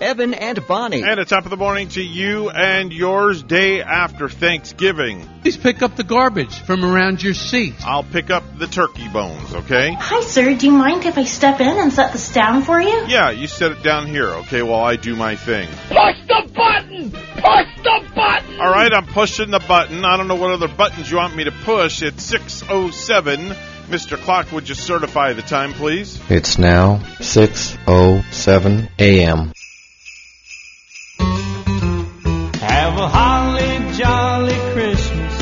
Evan and Bonnie. And a top of the morning to you and yours day after Thanksgiving. Please pick up the garbage from around your seat. I'll pick up the turkey bones, okay? Hi, sir. Do you mind if I step in and set this down for you? Yeah, you set it down here, okay, while I do my thing. Push the button! Push the button! All right, I'm pushing the button. I don't know what other buttons you want me to push. It's 607. Mr. Clock, would you certify the time, please? It's now 6:07 a.m. Have a holly jolly Christmas.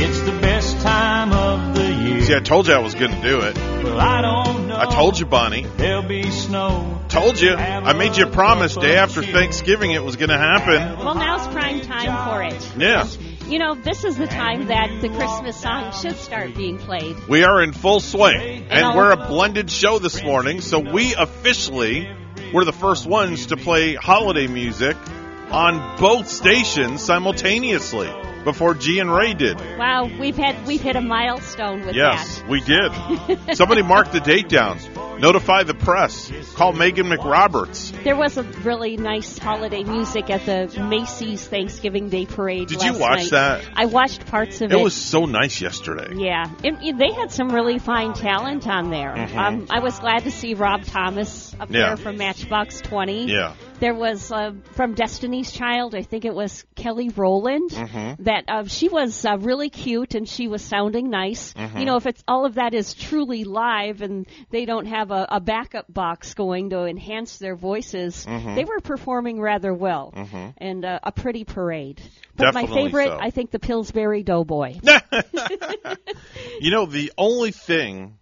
It's the best time of the year. See, I told you I was going to do it. Well, I don't know. I told you, Bonnie. There'll be snow. Told you. I made you a promise day after Thanksgiving it was going to happen. Well, now's prime time for it. Yeah. You know, this is the time that the Christmas song should start being played. We are in full swing, and we're a blended show this morning, so we officially were the first ones to play holiday music on both stations simultaneously before G and Ray did. Wow, we've had we've hit a milestone with Yes, we did. Somebody mark the date down. Notify the press. Call Megan McRoberts. There was a really nice holiday music at the Macy's Thanksgiving Day Parade. Did you watch night. that? I watched parts of It it. was so nice yesterday. Yeah, it, they had some really fine talent on there. Mhm. Um, I was glad to see Rob Thomas up Yeah. there from Matchbox Twenty. Yeah. There was uh, from Destiny's Child, I think it was Kelly Rowland. Mm-hmm. That uh, she was uh, really cute and she was sounding nice. Mm-hmm. You know, if it's all of that is truly live and they don't have a, a backup box going to enhance their voices, Mm-hmm. they were performing rather well and uh, a pretty parade. But my favorite, so. I think, the Pillsbury Doughboy. You know, the only thing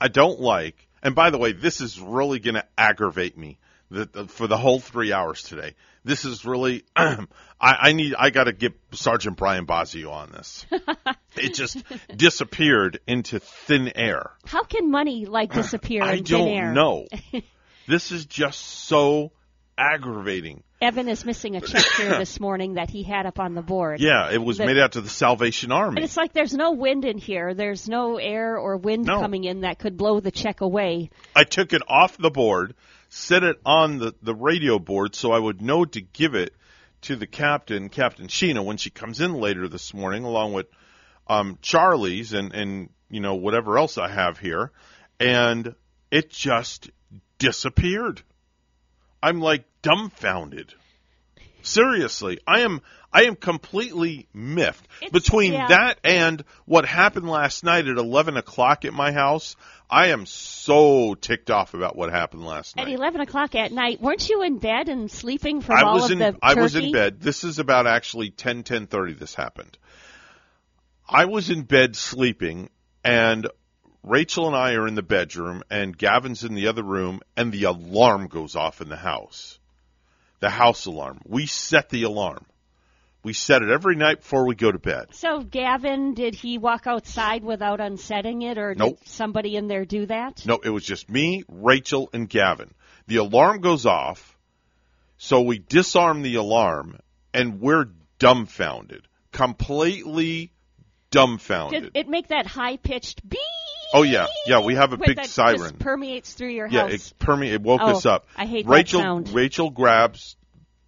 I don't like, and by the way, this is really going to aggravate me the, the, for the whole three hours today. This is really, I, I need, I got to get Sergeant Brian Bosio on this. it just disappeared into thin air. How can money like disappear I don't know. this is just so aggravating. Evan is missing a check here this morning that he had up on the board. Yeah, it was The- made out to the Salvation And Army. it's like there's no wind in here. There's no air or wind No. coming in that could blow the check away. I took it off the board, set it on the, the radio board so I would know to give it to the captain, Captain Sheena, when she comes in later this morning, along with um, Charlie's and, and you know whatever else I have here, and it just disappeared. I'm like dumbfounded. Seriously, I am I am completely miffed It's- between yeah. that and what happened last night at eleven o'clock at my house. I am so ticked off about what happened last night. At 11 o'clock at night, weren't you in bed and sleeping from I all was of in the I was in bed. This is about actually ten ten thirty. This happened. I was in bed sleeping, and Rachel and I are in the bedroom, and Gavin's in the other room, and the alarm goes off in the house. The house alarm. We set the alarm. We set it every night before we go to bed. So, Gavin, did he walk outside without unsetting it, or Nope. did somebody in there do that? No, it was just me, Rachel, and Gavin. The alarm goes off, so we disarm the alarm, and we're dumbfounded. Completely dumbfounded. Did it make that high pitched beep? Oh, yeah. Yeah, we have a big that just siren. permeates through your yeah, house. it perme- it woke Oh, us up. I hate that Rachel sound. Rachel grabs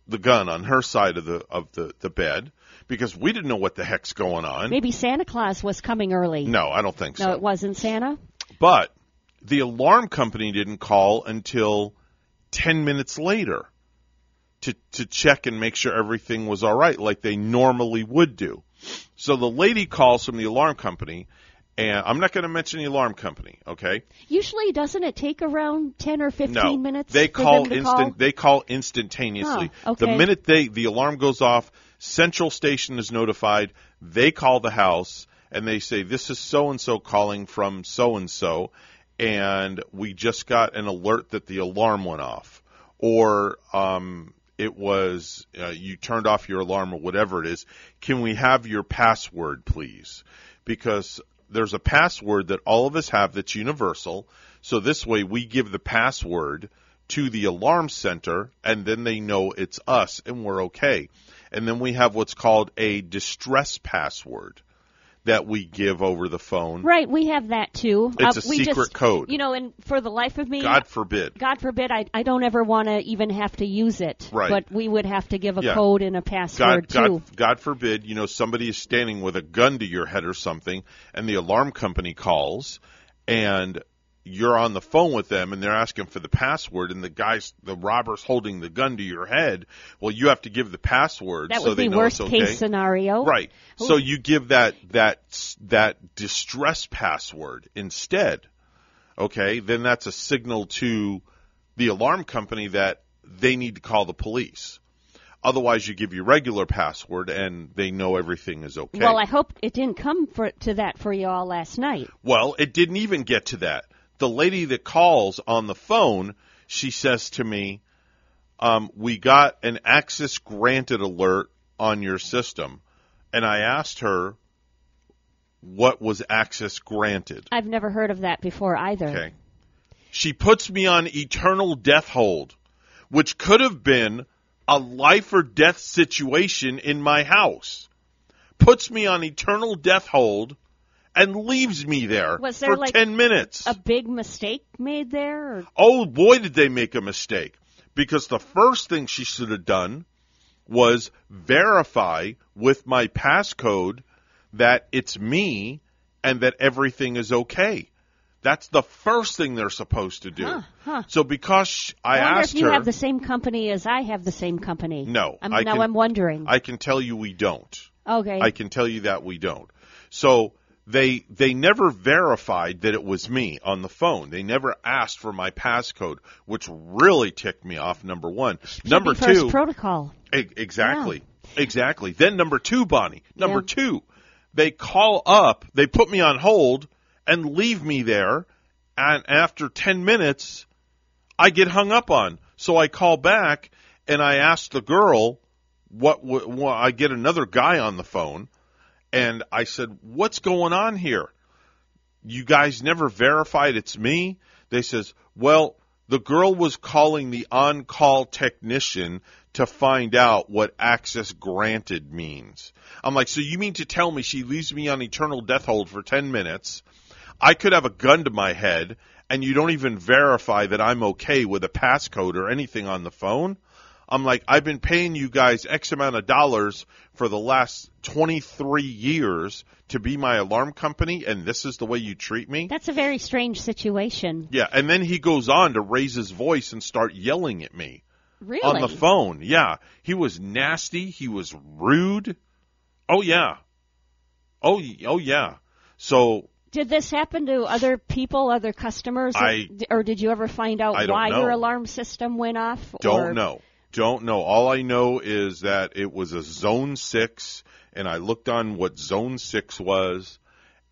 the gun on her side of the of the, the bed because we didn't know what the heck's going on. Maybe Santa Claus was coming early. No, I don't think so. No, it wasn't Santa. But the alarm company didn't call until 10 minutes later to, to check and make sure everything was all right, like they normally would do. So the lady calls from the alarm company, and I'm not going to mention the alarm company, okay? Usually, doesn't it take around ten or fifteen No, minutes? they call instant. Call? They call instantaneously. Oh, okay. The minute they the alarm goes off, central station is notified. They call the house and they say, "This is so and so calling from so and so," and we just got an alert that the alarm went off, or um, it was uh, you turned off your alarm or whatever it is. Can we have your password, please? Because there's a password that all of us have that's universal. So this way we give the password to the alarm center and then they know it's us and we're okay. And then we have what's called a distress password that we give over the phone. Right, we have that too. It's Uh, a we secret just, code. You know, and for the life of me, God forbid. God forbid, I, I don't ever want to even have to use it. Right. But we would have to give a Yeah. code and a password God, too. God, God forbid, you know, somebody is standing with a gun to your head or something, and the alarm company calls, and you're on the phone with them, and they're asking for the password, and the guy's, the robber's holding the gun to your head. Well, you have to give the password That so would they be know worst it's okay. case scenario. Right. So you give that that that distress password instead. Okay, then that's a signal to the alarm company that they need to call the police. Otherwise, you give your regular password and they know everything is okay. Well, I hope it didn't come for, to that for you all last night. Well, it didn't even get to that. The lady that calls on the phone, she says to me, um, "We got an access granted alert on your system," and I asked her, "What was access granted?" I've never heard of that before either. Okay. She puts me on eternal death hold, which could have been a life or death situation in my house. Puts me on eternal death hold and leaves me there Was there for like 10 minutes. A big mistake made there? Or? Oh boy, did they make a mistake. Because the first thing she should have done was verify with my passcode that it's me and that everything is okay. That's the first thing they're supposed to do. Huh, huh. So because I, I asked if you her, have the same company as I have the same company. No, I'm, I now can- I'm wondering. I can tell you we don't. okay. I can tell you that we don't. So they they never verified that it was me on the phone. They never asked for my passcode, which really ticked me off. Number one, Should number two, protocol. E- exactly, exactly. Then number two, Bonnie. Number Yeah. two, they call up, they put me on hold and leave me there, and after ten minutes, I get hung up on. So I call back and I ask the girl, what, what, what I get another guy on the phone, and I said, "What's going on here? You guys never verified it's me." They says, "Well, the girl was calling the on-call technician to find out what access granted means." I'm like, "So you mean to tell me she leaves me on eternal death hold for 10 minutes? I could have a gun to my head and you don't even verify that I'm okay with a passcode or anything on the phone?" I'm like, I've been paying you guys X amount of dollars for the last 23 years to be my alarm company, and this is the way you treat me? That's a very strange situation. Yeah, and then he goes on to raise his voice and start yelling at me Really? on the phone. Yeah, he was nasty. He was rude. Oh yeah. Oh oh yeah. So Did this happen to other people, other customers, or- I- or did you ever find out why know. your alarm system went off? Don't or- know. Don't know. All I know is that it was a zone six, and I looked on what zone six was,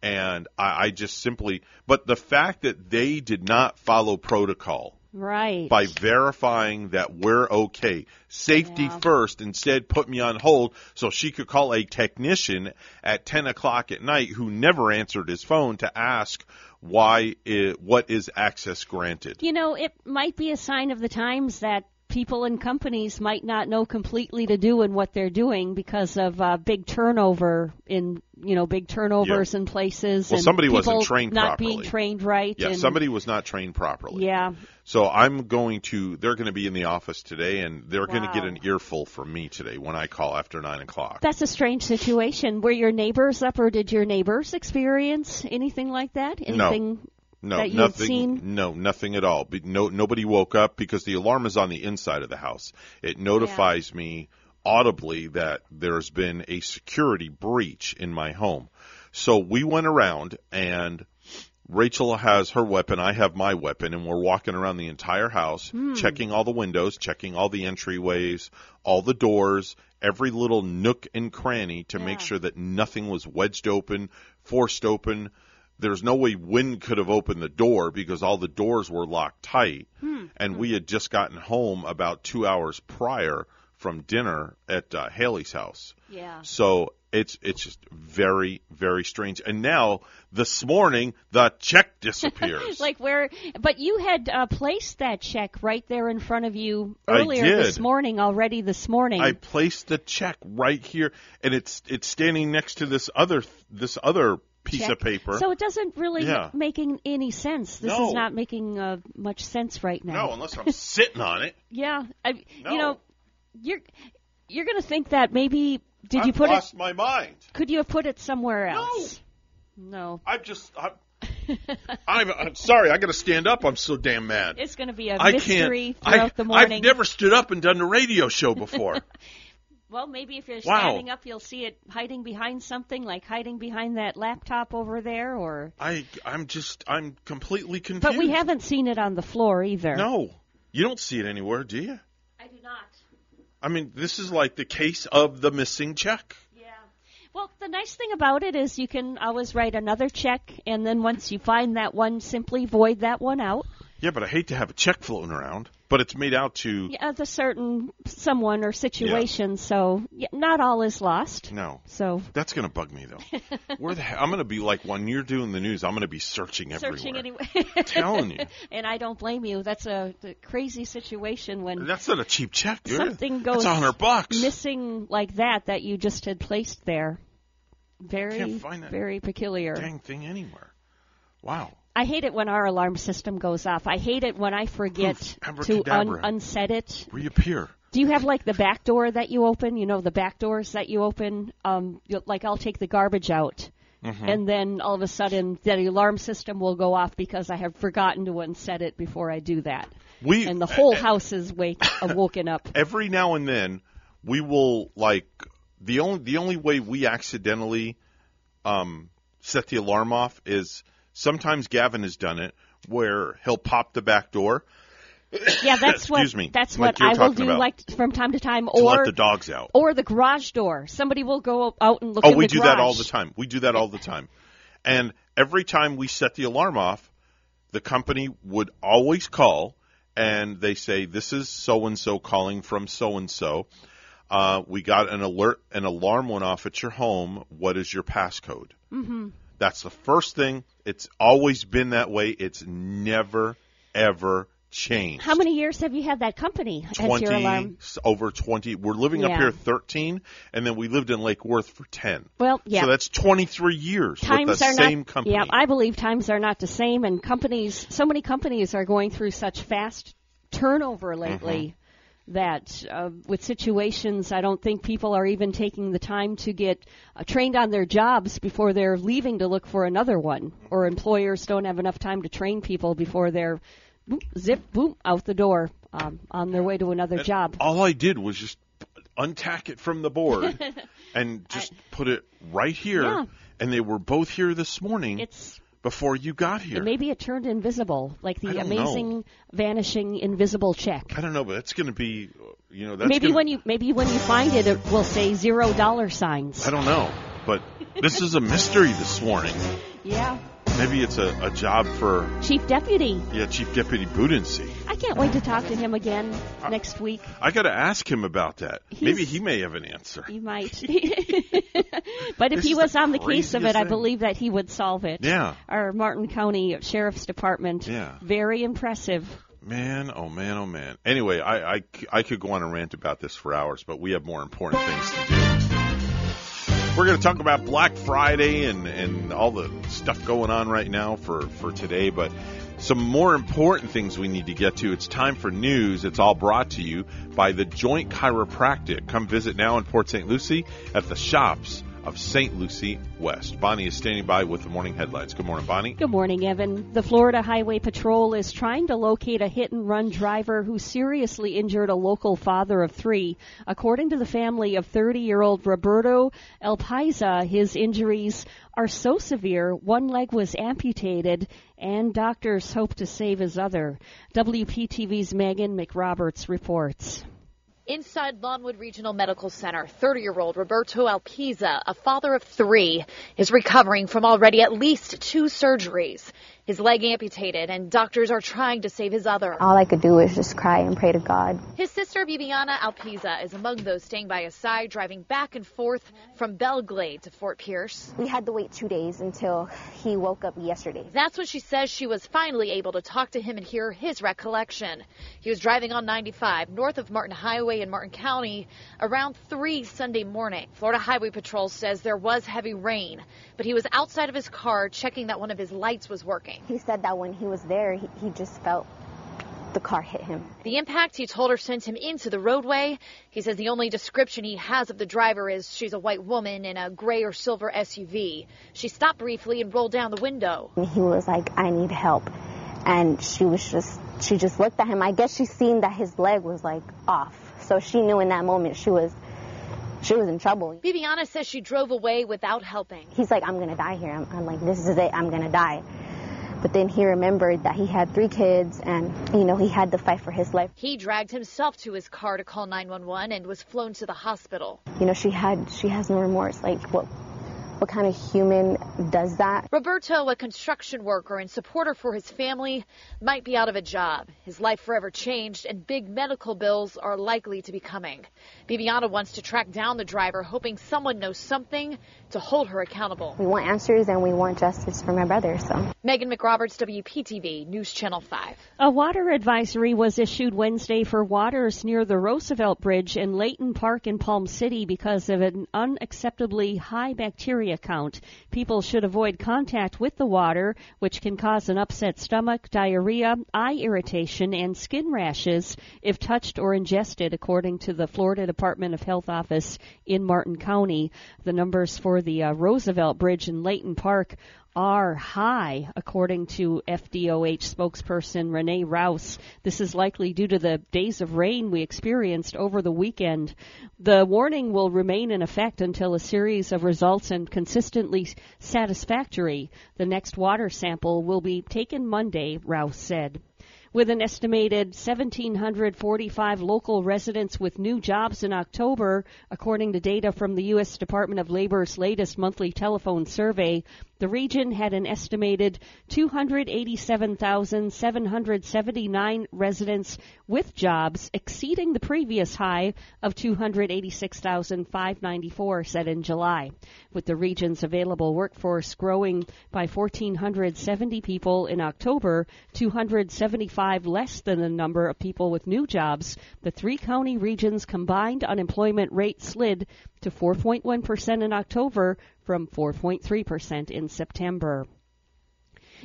and I, I just simply. But the fact that they did not follow protocol Right. by verifying that we're okay, safety Yeah. first, instead put me on hold so she could call a technician at ten o'clock at night who never answered his phone to ask why it, what is access granted. You know, it might be a sign of the times that people and companies might not know completely to do in what they're doing because of uh, big turnover in you know big turnovers in places. Well, and somebody wasn't trained not being trained right. Yeah, and, somebody was not trained properly. Yeah, So I'm going to. They're going to be in the office today, and they're going to get an earful from me today when I call after nine o'clock. that's a strange situation. Were your neighbors up, or did your neighbors experience anything like that? Anything? No, had nothing. No, nothing at all. No, nobody woke up because the alarm is on the inside of the house. It notifies me audibly that there's been a security breach in my home. So we went around and Rachel has her weapon, I have my weapon, and we're walking around the entire house, checking all the windows, checking all the entryways, all the doors, every little nook and cranny to make sure that nothing was wedged open, forced open. There's no way wind could have opened the door because all the doors were locked tight. And we had just gotten home about two hours prior from dinner at uh, Haley's house. Yeah. So It's it's just very very strange. And now this morning the check disappears. like where? But you had uh, placed that check right there in front of you earlier this morning. Already this morning. I placed the check right here, and it's it's standing next to this other this other piece check. of paper. So it doesn't really Yeah. making any sense. This No. is not making uh, much sense right now. no, unless I'm sitting on it. Yeah, I, No. you know, you're you're going to think that maybe did I've you put lost it? my mind. Could you have put it somewhere else? No. I'm just. I'm, I'm, I'm sorry. I got to stand up. I'm so damn mad. It's going to be a I mystery can't. throughout I, the morning. I've never stood up and done a radio show before. Well, maybe if you're Wow. standing up, you'll see it hiding behind something, like hiding behind that laptop over there, or. I I'm just I'm completely confused. But we haven't seen it on the floor either. No, you don't see it anywhere, do you? I do not. I mean, this is like the case of the missing check. Yeah. Well, the nice thing about it is you can always write another check, and then once you find that one, simply void that one out. Yeah, but I hate to have a check floating around. But it's made out to Yeah, the certain someone or situation. So yeah, not all is lost. no. So That's gonna bug me though. Where the hell? I'm gonna be like when you're doing the news. I'm gonna be searching everywhere. searching anyway. Telling you. and I don't blame you. That's a, a crazy situation when That's not a cheap check, dude. something goes That's a hundred bucks. missing like that that you just had placed there. Very, Can't find that very peculiar. Dang thing anywhere. Wow. I hate it when our alarm system goes off. I hate it when I forget Poof, to un- unset it. Reappear. Do you have like the back door that you open? You know the back doors that you open. Um, you- like I'll take the garbage out, Mm-hmm. and then all of a sudden the alarm system will go off because I have forgotten to unset it before I do that, We and the whole house is wake woken up. every now and then we will like the only the only way we accidentally um, set the alarm off is sometimes Gavin has done it where he'll pop the back door Yeah, that's what me, that's like what I will do, about. like from time to time, to or let the dogs out. or the garage door. Somebody will go out and look Oh, we do garage. that all the time. We do that all the time. And every time we set the alarm off, the company would always call and they say, "This is so and so calling from so and so. We got an alert, an alarm went off at your home. What is your passcode?" Mm-hmm. That's the first thing. It's always been that way. It's never ever changed. How many years have you had that company as your 20 alarm? over 20 we're living up here 13 and then we lived in lake worth for 10 Well, yeah. so that's 23 years times with the are same not, company Yeah, I believe times are not the same, and companies, so many companies are going through such fast turnover lately Mm-hmm. That uh, with situations, I don't think people are even taking the time to get uh, trained on their jobs before they're leaving to look for another one, or employers don't have enough time to train people before they're boop, zip, boom, out the door um, on their way to another job. all i did was just untack it from the board and just put it right here Yeah. and they were both here this morning It's before you got here maybe it turned invisible, like the amazing vanishing invisible check. i don't know but that's going to be you know that's maybe gonna, when you maybe when you find it, it will say zero dollar signs. i don't know but this is a mystery this morning Yeah, maybe it's a, a job for chief deputy. yeah chief deputy Budensiek. I can't wait to talk to him again next week. i got to ask him about that maybe he may have an answer He might, but if This he is was the on the case of craziest it, I thing. believe that he would solve it. Yeah. Our Martin County Sheriff's Department. Yeah. Very impressive. Man, oh man, oh man. Anyway, I, I, I could go on a rant about this for hours, but we have more important things to do. We're going to talk about Black Friday and, and all the stuff going on right now for, for today, but some more important things we need to get to. It's time for news. It's all brought to you by the Joint Chiropractic. Come visit now in Port St. Lucie at the shops of St. Lucie West. Bonnie is standing by with the morning headlines. Good morning, Bonnie. Good morning, Evan. The Florida Highway Patrol is trying to locate a hit and run driver who seriously injured a local father of three. According to the family of 30 year old Roberto Alpiza, his injuries are so severe, one leg was amputated, and doctors hope to save his other. WPTV's Megan McRoberts reports. Inside Lawnwood Regional Medical Center, 30 year old Roberto Alpiza, a father of three, is recovering from already at least two surgeries. His leg amputated, and doctors are trying to save his other. All I could do was just cry and pray to God. His sister, Bibiana Alpiza, is among those staying by his side, driving back and forth from Belle Glade to Fort Pierce. We had to wait two days until he woke up yesterday. That's when she says she was finally able to talk to him and hear his recollection. He was driving on 95 north of Martin Highway in Martin County around 3 Sunday morning. Florida Highway Patrol says there was heavy rain, but he was outside of his car checking that one of his lights was working. He said that when he was there, he, he just felt the car hit him. The impact, he told her, sent him into the roadway. He says the only description he has of the driver is she's a white woman in a gray or silver SUV. She stopped briefly and rolled down the window. He was like, I need help. And she was just, she just looked at him. I guess she seen that his leg was like off. So she knew in that moment she was she was in trouble. Bibiana says she drove away without helping. He's like, I'm going to die here. I'm, I'm like, this is it. I'm going to die. But then he remembered that he had three kids and, you know, he had to fight for his life. He dragged himself to his car to call 911 and was flown to the hospital. You know, she had, she has no remorse. Like, what, what kind of human does that? Roberto, a construction worker and supporter for his family, might be out of a job. His life forever changed, and big medical bills are likely to be coming. Bibiana wants to track down the driver, hoping someone knows something to hold her accountable. We want answers and we want justice for my brother, so. Megan McRoberts, WPTV, News Channel 5. A water advisory was issued Wednesday for waters near the Roosevelt Bridge in Leighton Park in Palm City because of an unacceptably high bacteria count. People should avoid contact with the water, which can cause an upset stomach, diarrhea, eye irritation, and skin rashes if touched or ingested, according to the Florida Department of Health office in Martin County. The numbers for the uh, Roosevelt Bridge in Leighton Park are high, according to FDOH spokesperson Renee Rouse. This is likely due to the days of rain we experienced over the weekend. The warning will remain in effect until a series of results and consistently satisfactory. The next water sample will be taken Monday, Rouse said with an estimated 1,745 local residents with new jobs in October, according to data from the U.S. Department of Labor's latest monthly telephone survey. The region had an estimated 287,779 residents with jobs, exceeding the previous high of 286,594 set in July. With the region's available workforce growing by 1,470 people in October, 275 less than the number of people with new jobs, the three county regions' combined unemployment rate slid to 4.1% in October from 4.3% in September.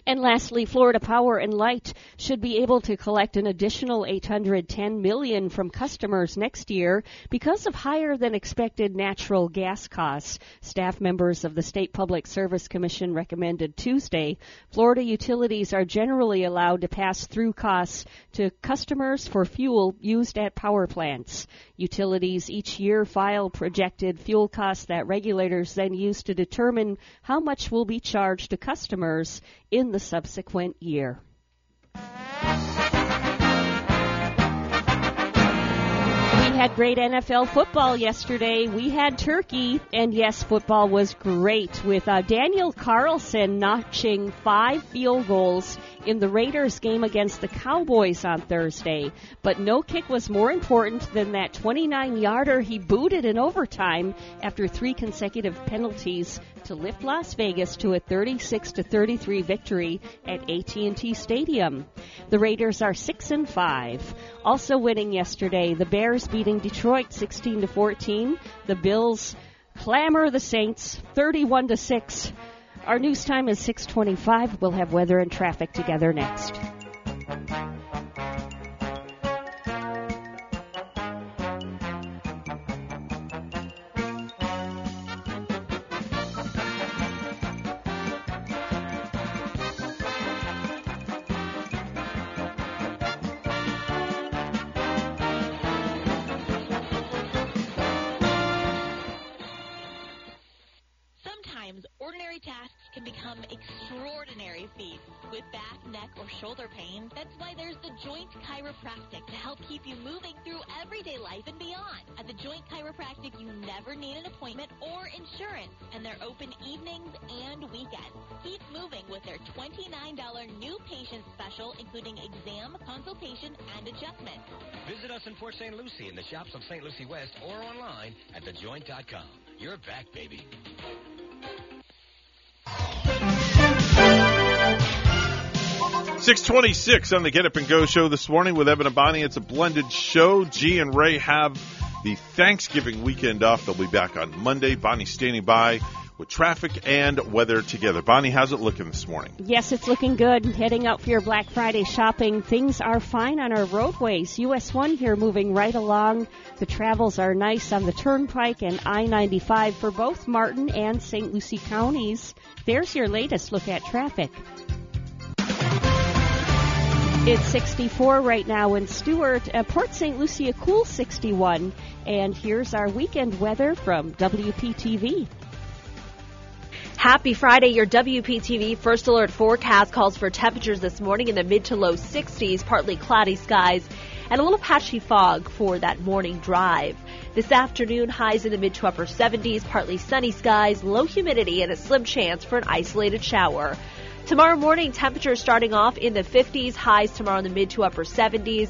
And lastly, Florida Power and Light should be able to collect an additional 810 million from customers next year because of higher than expected natural gas costs. Staff members of the State Public Service Commission recommended Tuesday Florida utilities are generally allowed to pass through costs to customers for fuel used at power plants. Utilities each year file projected fuel costs that regulators then use to determine how much will be charged to customers in the subsequent year. We had great NFL football yesterday. We had turkey, and yes, football was great with uh, Daniel Carlson notching five field goals in the Raiders game against the Cowboys on Thursday. But no kick was more important than that 29 yarder he booted in overtime after three consecutive penalties to lift Las Vegas to a 36 to 33 victory at AT&T Stadium. The Raiders are 6 and 5. Also winning yesterday, the Bears beating Detroit 16 to 14. The Bills clamor the Saints 31 to 6. Our news time is 625. We'll have weather and traffic together next. You're back, baby. 626 on the Get Up and Go show this morning with Evan and Bonnie. It's a blended show. G and Ray have the Thanksgiving weekend off. They'll be back on Monday. Bonnie's standing by with traffic and weather together. Bonnie, how's it looking this morning? Yes, it's looking good. Heading out for your Black Friday shopping. Things are fine on our roadways. US 1 here moving right along. The travels are nice on the Turnpike and I 95 for both Martin and St. Lucie counties. There's your latest look at traffic. It's 64 right now in Stuart. Uh, Port St. Lucie, cool 61. And here's our weekend weather from WPTV. Happy Friday. Your WPTV First Alert forecast calls for temperatures this morning in the mid to low 60s, partly cloudy skies, and a little patchy fog for that morning drive. This afternoon, highs in the mid to upper 70s, partly sunny skies, low humidity, and a slim chance for an isolated shower. Tomorrow morning, temperatures starting off in the 50s, highs tomorrow in the mid to upper 70s.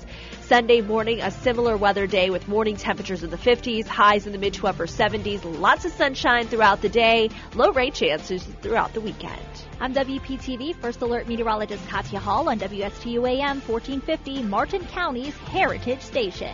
Sunday morning, a similar weather day with morning temperatures in the 50s, highs in the mid to upper 70s. Lots of sunshine throughout the day, low rain chances throughout the weekend. I'm WPTV First Alert Meteorologist Katya Hall on WSTU AM 1450, Martin County's Heritage Station.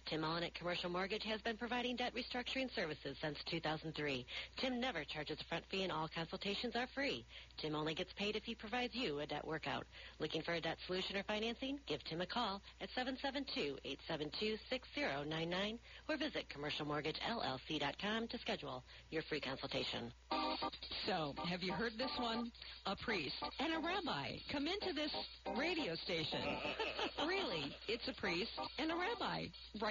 Tim Mullen at Commercial Mortgage has been providing debt restructuring services since 2003. Tim never charges a front fee and all consultations are free. Tim only gets paid if he provides you a debt workout. Looking for a debt solution or financing? Give Tim a call at 772-872-6099 or visit commercialmortgagellc.com to schedule your free consultation. So, have you heard this one? A priest and a rabbi come into this radio station. really, it's a priest and a rabbi. Right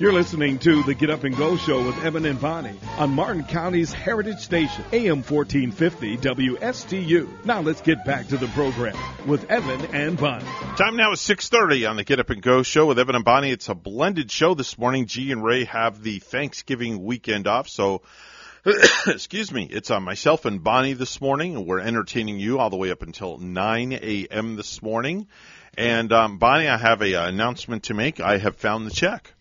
You're listening to the Get Up and Go Show with Evan and Bonnie on Martin County's Heritage Station, AM 1450 WSTU. Now let's get back to the program with Evan and Bonnie. Time now is 6.30 on the Get Up and Go Show with Evan and Bonnie. It's a blended show this morning. G and Ray have the Thanksgiving weekend off, so excuse me, it's on myself and Bonnie this morning, we're entertaining you all the way up until 9 a.m. this morning. And um, Bonnie, I have a uh, announcement to make. I have found the check.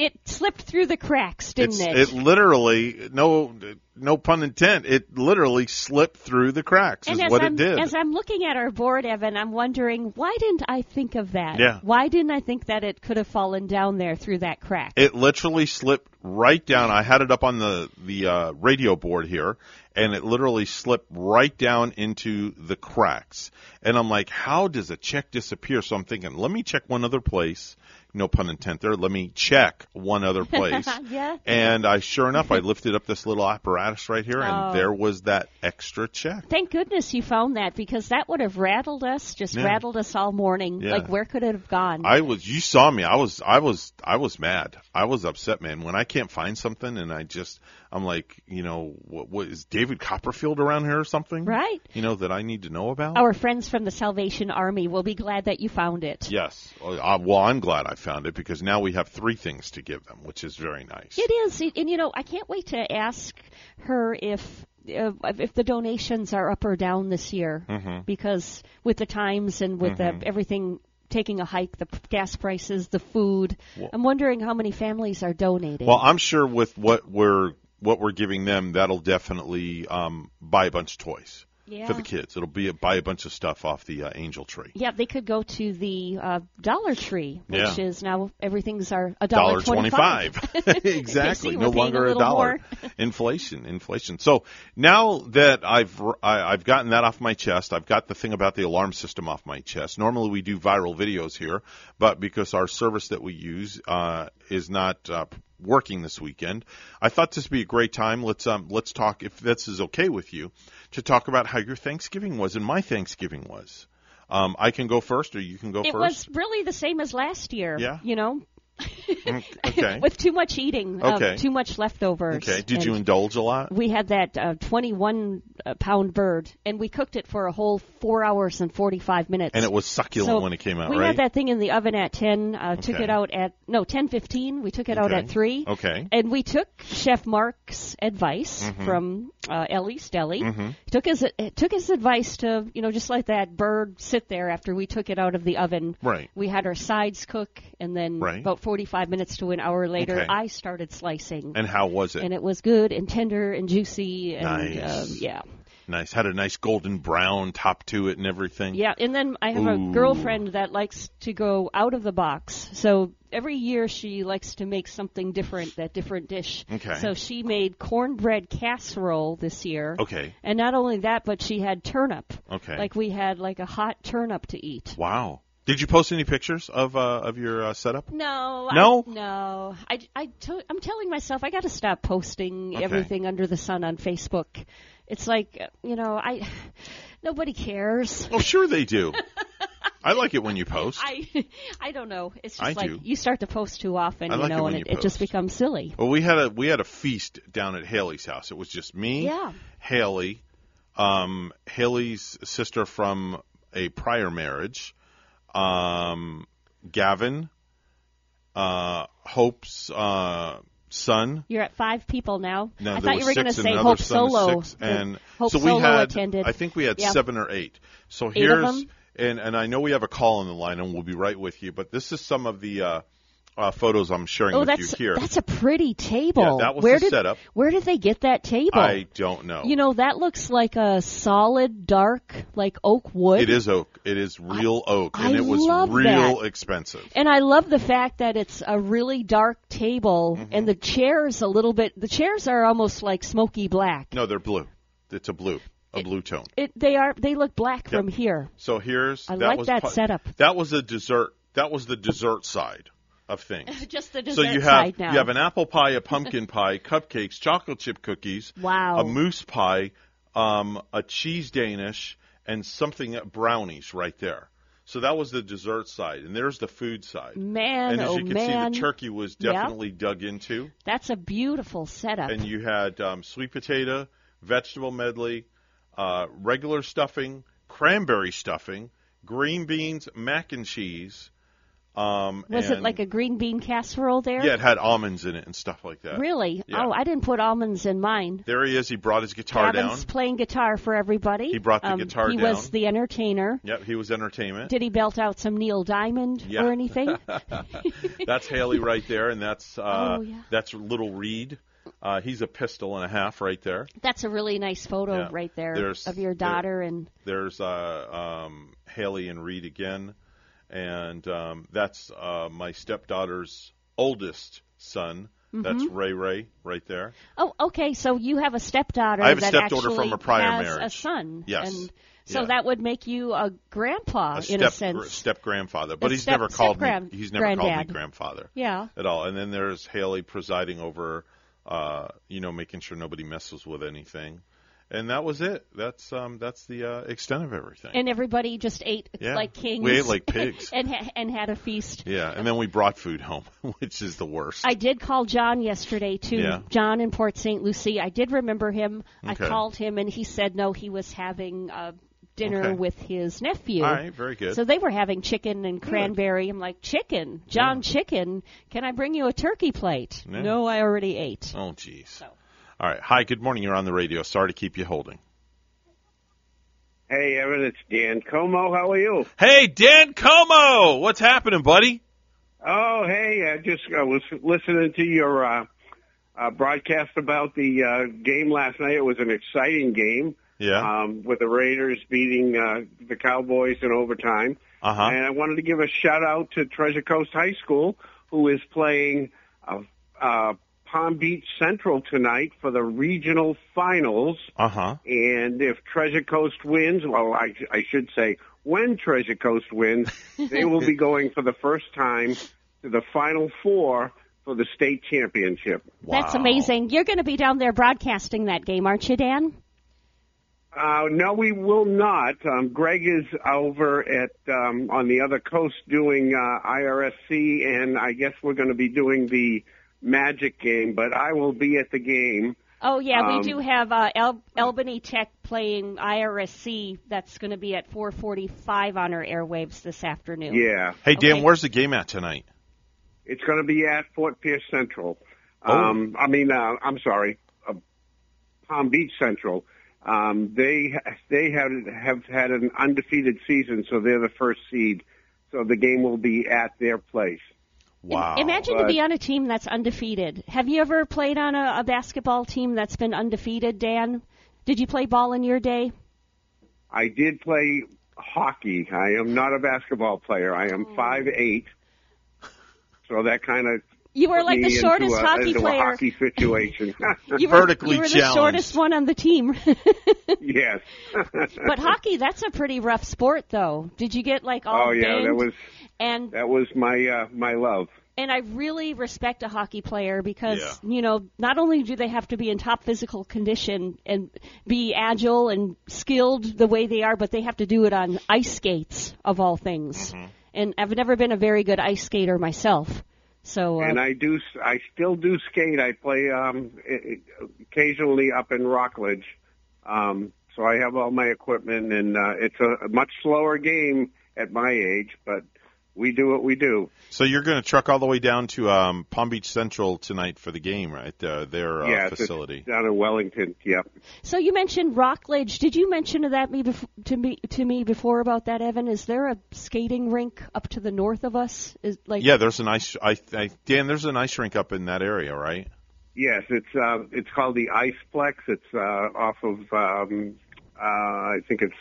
It slipped through the cracks, didn't it's, it? It literally no no pun intended, it literally slipped through the cracks. And is what I'm, it did. as I'm looking at our board, Evan, I'm wondering why didn't I think of that? Yeah. Why didn't I think that it could have fallen down there through that crack? It literally slipped right down. I had it up on the the uh, radio board here, and it literally slipped right down into the cracks. And I'm like, how does a check disappear? So I'm thinking, let me check one other place. No pun intended there. Let me check one other place. yeah. And I, sure enough, I lifted up this little apparatus right here, and Oh. there was that extra check. Thank goodness you found that because that would have rattled us, just Yeah. rattled us all morning. Yeah. Like where could it have gone? I was, you saw me. I was, I was, I was mad. I was upset, man. When I can't find something, and I just, I'm like, you know, what, what is David Copperfield around here or something? Right. You know that I need to know about. Our friends from the Salvation Army will be glad that you found it. Yes. Well, I'm glad I found it because now we have three things to give them, which is very nice. It is, and you know, I can't wait to ask her if uh, if the donations are up or down this year Mhm. because with the times and with Mhm. the, everything taking a hike, the gas prices, the food, Well- I'm wondering how many families are donating. Well, I'm sure with what we're what we're giving them, that'll definitely um, buy a bunch of toys Yeah. for the kids. It'll be a, buy a bunch of stuff off the uh, Angel Tree. yeah, they could go to the uh, Dollar Tree, which Yeah. is now everything's are a Dollar twenty-five. exactly. No longer a a, dollar. inflation, inflation. So now that I've I, I've gotten that off my chest, I've got the thing about the alarm system off my chest. Normally we do viral videos here, but because our service that we use uh, is not uh, working this weekend, I thought this would be a great time. Let's um let's talk if this is okay with you to talk about how your Thanksgiving was and my Thanksgiving was. Um, I can go first, or you can go it first. was really the same as last year. Yeah? You know, okay. with too much eating, Okay. uh, too much leftovers. Okay. Did and you indulge a lot? We had that uh, 21 pound bird, and we cooked it for a whole four hours and 45 minutes. And it was succulent So when it came out, we right? had that thing in the oven at 10. Uh, Took it out at no 10:15. We took it out at three. Okay. And we took Chef Mark's advice Mhm. from uh, Ellie's Deli. Mhm. He took his took his advice to you know just let that bird sit there after we took it out of the oven. Right. We had our sides cook, and then Right. about 45 minutes to an hour later, Okay. I started slicing. And how was it? And it was good and tender and juicy and Nice. um, yeah. Nice. Had a nice golden brown top to it and everything. Yeah, and then I have Ooh. a girlfriend that likes to go out of the box. So every year she likes to make something different, that different dish. Okay. So she made cornbread casserole this year. Okay. And not only that, but she had turnip. Okay. Like we had like a hot turnip to eat. Wow. Did you post any pictures of uh, of your uh, setup? No, No? I, no. I, I to, I'm telling myself I got to stop posting Okay. everything under the sun on Facebook. It's like you know I nobody cares. Oh, sure they do. I like it when you post. I I don't know. It's just I like do. you start to post too often, you it know, when and it, it just becomes silly. Well, we had a we had a feast down at Haley's house. It was just me, Yeah. Haley, um, Haley's sister from a prior marriage, um, Gavin, uh, Hope's uh, son. You're at five people now. No, I thought you were going to say Hope Solo. Six, and Hope so we Solo had, attended. I think we had Yeah. seven or eight. So Eight here's, and and I know we have a call on the line, and we'll be right with you. But this is some of the uh, uh, photos I'm sharing Oh, with that's you here. that's a pretty table. Yeah, that was where the did, setup. Where did they get that table? I don't know. You know, that looks like a solid, dark, like oak wood. It is oak. It is real oak, and I it was real that. expensive. And I love the fact that it's a really dark table, Mm-hmm. and the chairs a little bit. The chairs are almost like smoky black. No, they're blue. It's a blue, a blue tone. It they are they look black Yep. from here. So here's I that like was that setup. That was the dessert. That was the dessert side of things. Just the so you have side now. you have an apple pie, a pumpkin pie, cupcakes, chocolate chip cookies, Wow. a moose pie, um, a cheese Danish, and something brownies right there. So that was the dessert side, and there's the food side. Man, and as oh you can man. see, the turkey was Yep. definitely dug into. That's a beautiful setup. and you had um, sweet potato, vegetable medley, uh, regular stuffing, cranberry stuffing, green beans, mac and cheese. Um, Was it like a green bean casserole there? Yeah, it had almonds in it and stuff like that. Really? Yeah. Oh, I didn't put almonds in mine. There he is. He brought his guitar Gavin's down. playing guitar for everybody. He brought the Um, guitar he down. He was the entertainer. Yep, he was entertainment. Did he belt out some Neil Diamond Yeah. or anything? that's Haley right there, and that's uh, Oh, yeah. that's Little Reed. Uh, he's a pistol and a half right there. That's a really nice photo Yeah. right there There's- of your there- daughter and There's uh, um, Haley and Reed again, and um, that's uh, my stepdaughter's oldest son. That's Mhm. Ray Ray right there. Oh, okay. So you have a stepdaughter. I have a that stepdaughter from a prior has marriage. A son. Yes. And so Yeah. that would make you a grandpa a in step a sense. step grandfather, but A he's step- never called me. He's never called me grandfather. Yeah. at all. And then there's Haley presiding over, uh, you know, making sure nobody messes with anything. And that was it. That's um, that's the uh, extent of everything. And everybody just ate Yeah. like kings. We ate like pigs. and ha- and had a feast. yeah, and then we brought food home, which is the worst. I did call John yesterday too. Yeah. John in Port St. Lucie. I did remember him. Okay. I called him and he said no, he was having uh, dinner Okay. with his nephew. All right, very good. So they were having chicken and cranberry. I'm like, chicken, John, chicken. Can I bring you a turkey plate? Yeah. No, I already ate. Oh, jeez. All right. Hi. Good morning. You're on the radio. Sorry to keep you holding. Hey, Evan, it's Dan Como. How are you? Hey, Dan Como. What's happening, buddy? Oh, hey, I just uh, was listening to your uh, uh, broadcast about the uh, game last night. It was an exciting game. Yeah. Um, with the Raiders beating uh, the Cowboys in overtime. Uh-huh. And I wanted to give a shout out to Treasure Coast High School, who is playing uh, uh, Palm Beach Central tonight for the regional finals. Uh huh. And if Treasure Coast wins, well, I, I should say when Treasure Coast wins, they will be going for the first time to the Final Four for the state championship. That's amazing. You're going to be down there broadcasting that game, aren't you, Dan? Uh, no, we will not. Um, Greg is over at um, on the other coast doing uh, IRSC, and I guess we're going to be doing the Magic game. But I will be at the game. Oh yeah, Um, we do have uh, Al- Albany Tech playing IRSC. That's going to be at 4:45 on our airwaves this afternoon. Yeah. Hey, Dan, Okay. where's the game at tonight? It's going to be at Fort Pierce Central. Oh. Um, I mean, uh, I'm sorry, uh, Palm Beach Central. Um, they they have have had an undefeated season, so they're the first seed. So the game will be at their place. Wow. Imagine to be on a team that's undefeated. Have you ever played on a, a basketball team that's been undefeated, Dan? Did you play ball in your day? I did play hockey. I am not a basketball player. I am oh. five eight, so that kind of You were like the shortest into a, hockey into player. a hockey situation. You were, you were the shortest one on the team. yes. but hockey, that's a pretty rough sport, though. Did you get like all oh yeah, that was and that was my uh, my love. and I really respect a hockey player because Yeah. you know not only do they have to be in top physical condition and be agile and skilled the way they are, but they have to do it on ice skates of all things. Mm-hmm. And I've never been a very good ice skater myself, so uh, and I do I still do skate. I play um occasionally up in Rockledge. Um so I have all my equipment and uh it's a much slower game at my age, but we do what we do. So you're going to truck all the way down to um, Palm Beach Central tonight for the game, right? Uh, their uh, yeah, facility. It's down in Wellington. Yep. So you mentioned Rockledge. Did you mention that me bef- to me to me before about that, Evan? Is there a skating rink up to the north of us? Is like yeah, there's an ice. I, I, Dan, there's an ice rink up in that area, right? Yes, it's uh it's called the Iceplex. It's uh off of um uh I think it's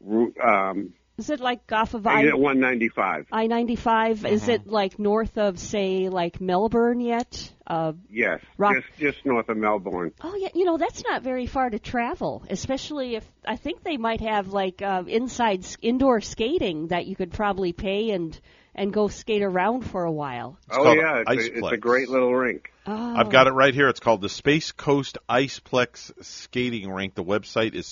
Ru- um is it like off of I exit 195. I ninety five? Uh-huh. Is it like north of say like Melbourne yet? Uh, Yes, Rock- just just north of Melbourne. oh yeah, you know that's not very far to travel, especially if I think they might have like uh, inside s- indoor skating that you could probably pay and and go skate around for a while. oh yeah, it's a, it's a great little rink. Oh. I've got it right here. It's called the Space Coast Iceplex Skating Rink. The website is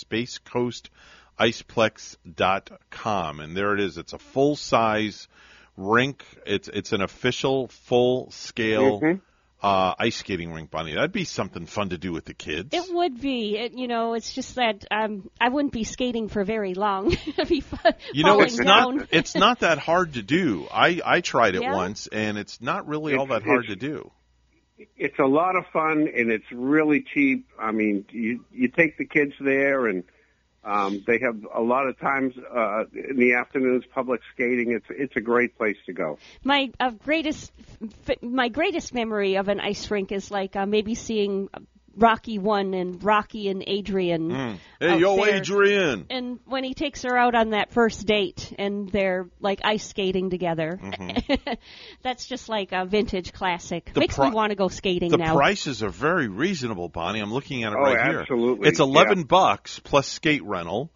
spacecoasticeplex.com, and there it is. It's a full size rink. It's it's an official full scale Mhm. uh, ice skating rink, Bonnie. That'd be something fun to do with the kids. It would be. It, you know, it's just that um, I wouldn't be skating for very long. It'd be fun, You know, it's down. not it's not that hard to do. I I tried it Yeah? once, and it's not really all that hard to do. It's a lot of fun and it's really cheap. I mean, you you take the kids there and Um, they have a lot of times uh, in the afternoons public skating. It's it's a great place to go. My uh, greatest my greatest memory of an ice rink is like uh, maybe seeing Rocky one and Rocky and Adrian. Mm. Hey, yo, there. Adrian. And when he takes her out on that first date and they're like ice skating together, that's just like a vintage classic. Mm-hmm. The Makes pri- me want to go skating The now. The prices are very reasonable, Bonnie. I'm looking at it Oh, right here. absolutely. It's 11 Yeah. bucks plus skate rental.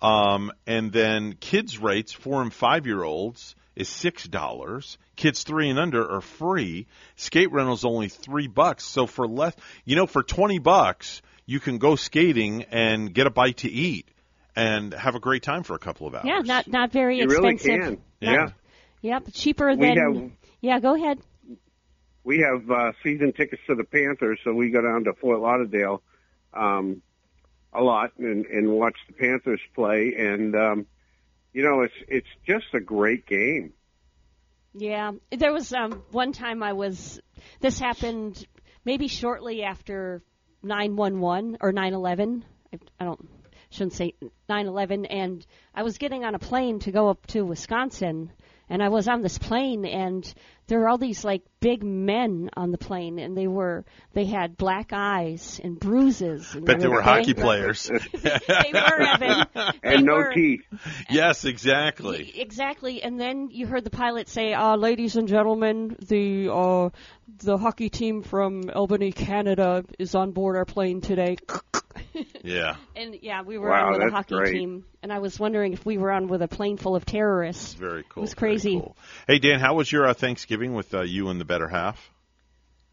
Um, and then kids rates, four and five year olds, is six dollars. Kids three and under are free. Skate rental's only three bucks. So for less, you know, for twenty bucks, you can go skating and get a bite to eat and have a great time for a couple of hours. yeah, not not very You really expensive. can. Not- Yeah. Yep, cheaper We than. have- yeah, go ahead. we have uh, season tickets to the Panthers, so we go down to Fort Lauderdale um, a lot and, and watch the Panthers play. And um, you know, it's it's just a great game. Yeah, there was um, one time I was. This happened maybe shortly after 911 or 911. I, I don't shouldn't say 911. And I was getting on a plane to go up to Wisconsin, and I was on this plane, and there were all these like big men on the plane, and they were they had black eyes and bruises. And Bet they were hockey players. they were Evan. They and no were. teeth. yes, exactly. Exactly, and then you heard the pilot say, uh, "Ladies and gentlemen, the uh, the hockey team from Albany, Canada, is on board our plane today." Yeah. and yeah, we were Wow, on with a hockey great. team, and I was wondering if we were on with a plane full of terrorists. Very cool. It was crazy. Hey Dan, how was your uh, Thanksgiving with uh, you and the better half?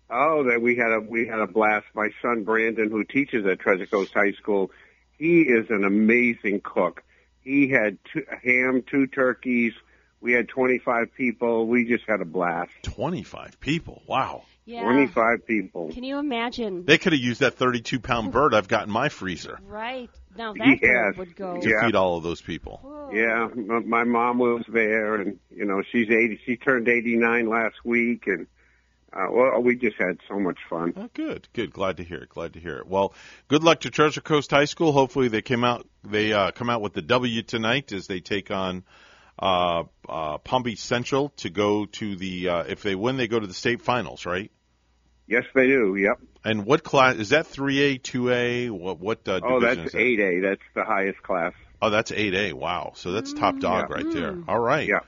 Oh, that we had a we had a blast. My son Brandon, who teaches at Treasure Coast High School, he is an amazing cook. He had two, ham, two turkeys. We had 25 people. We just had a blast. 25 people. Wow. Yeah. 25 people. Can you imagine? They could have used that 32 pound bird I've got in my freezer Right now, that Yes. bird would go. to Yeah. feed all of those people. Yeah, m- my mom was there, and you know she's 80. She turned 89 last week, and uh, well, we just had so much fun. Oh, good, good. Glad to hear it. Glad to hear it. Well, good luck to Treasure Coast High School. Hopefully, they came out. They uh, come out with the W tonight as they take on uh, uh, Palm Beach Central to go to the. Uh, if they win, they go to the state finals, right? Yes, they do. Yep. And what class is that? Three A, two A? What what uh, Oh, that's is that? 8A. That's the highest class. Oh, that's 8A. Wow. So that's top dog Yeah. right there. Mm. All right. Yeah.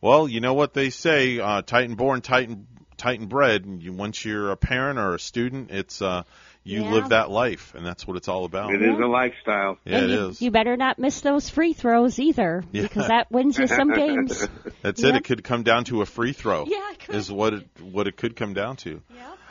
Well, you know what they say, uh, Titan born, Titan, Titan bred. And you, once you're a parent or a student, it's, uh, you Yeah. live that life and that's what it's all about. It is a lifestyle. Yeah, and it you, is. you better not miss those free throws either, Yeah. because that wins you some games. That's it. Yep. It could come down to a free throw. Yeah, it could. Is what it, what it could come down to.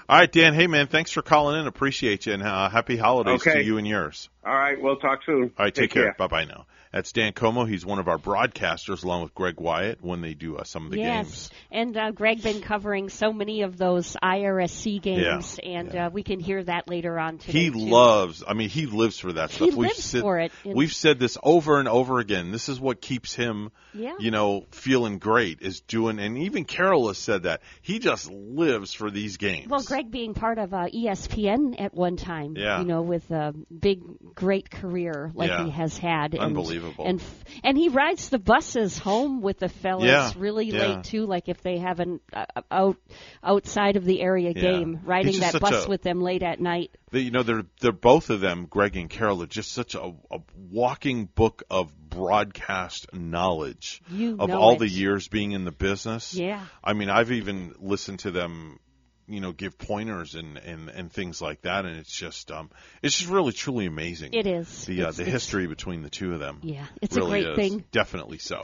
All right, Dan. Hey, man, thanks for calling in. Appreciate you and uh, happy holidays Okay. to you and yours. All right, we'll talk soon. All right, take, care. Bye bye now. That's Dan Como. He's one of our broadcasters, along with Greg Wyatt, when they do uh, some of the games. yes, games. and uh, Greg been covering so many of those IRSC games, and Uh, we can hear that later on today. He too. loves. I mean, he lives for that He stuff. we've lives said, for it. We've said this over and over again. This is what keeps him, Yeah. you know, feeling great. Is doing, and even Carol has said that he just lives for these games. Well, Greg being part of uh, ESPN at one time, Yeah. you know, with a big, great career like Yeah. he has had. And, Unbelievable. And f- and he rides the buses home with the fellas Yeah, really yeah. late too. Like if they have an uh, out outside of the area game, riding that bus a- with them late at night. They, you know, they're they're both of them, Greg and Carol, are just such a, a walking book of broadcast knowledge You of all it. the years being in the business. Yeah. I mean, I've even listened to them, you know, give pointers and and and things like that, and it's just um, it's just really truly amazing. It is. the uh, the history between the two of them. Yeah, it's a really great is. thing. Definitely so.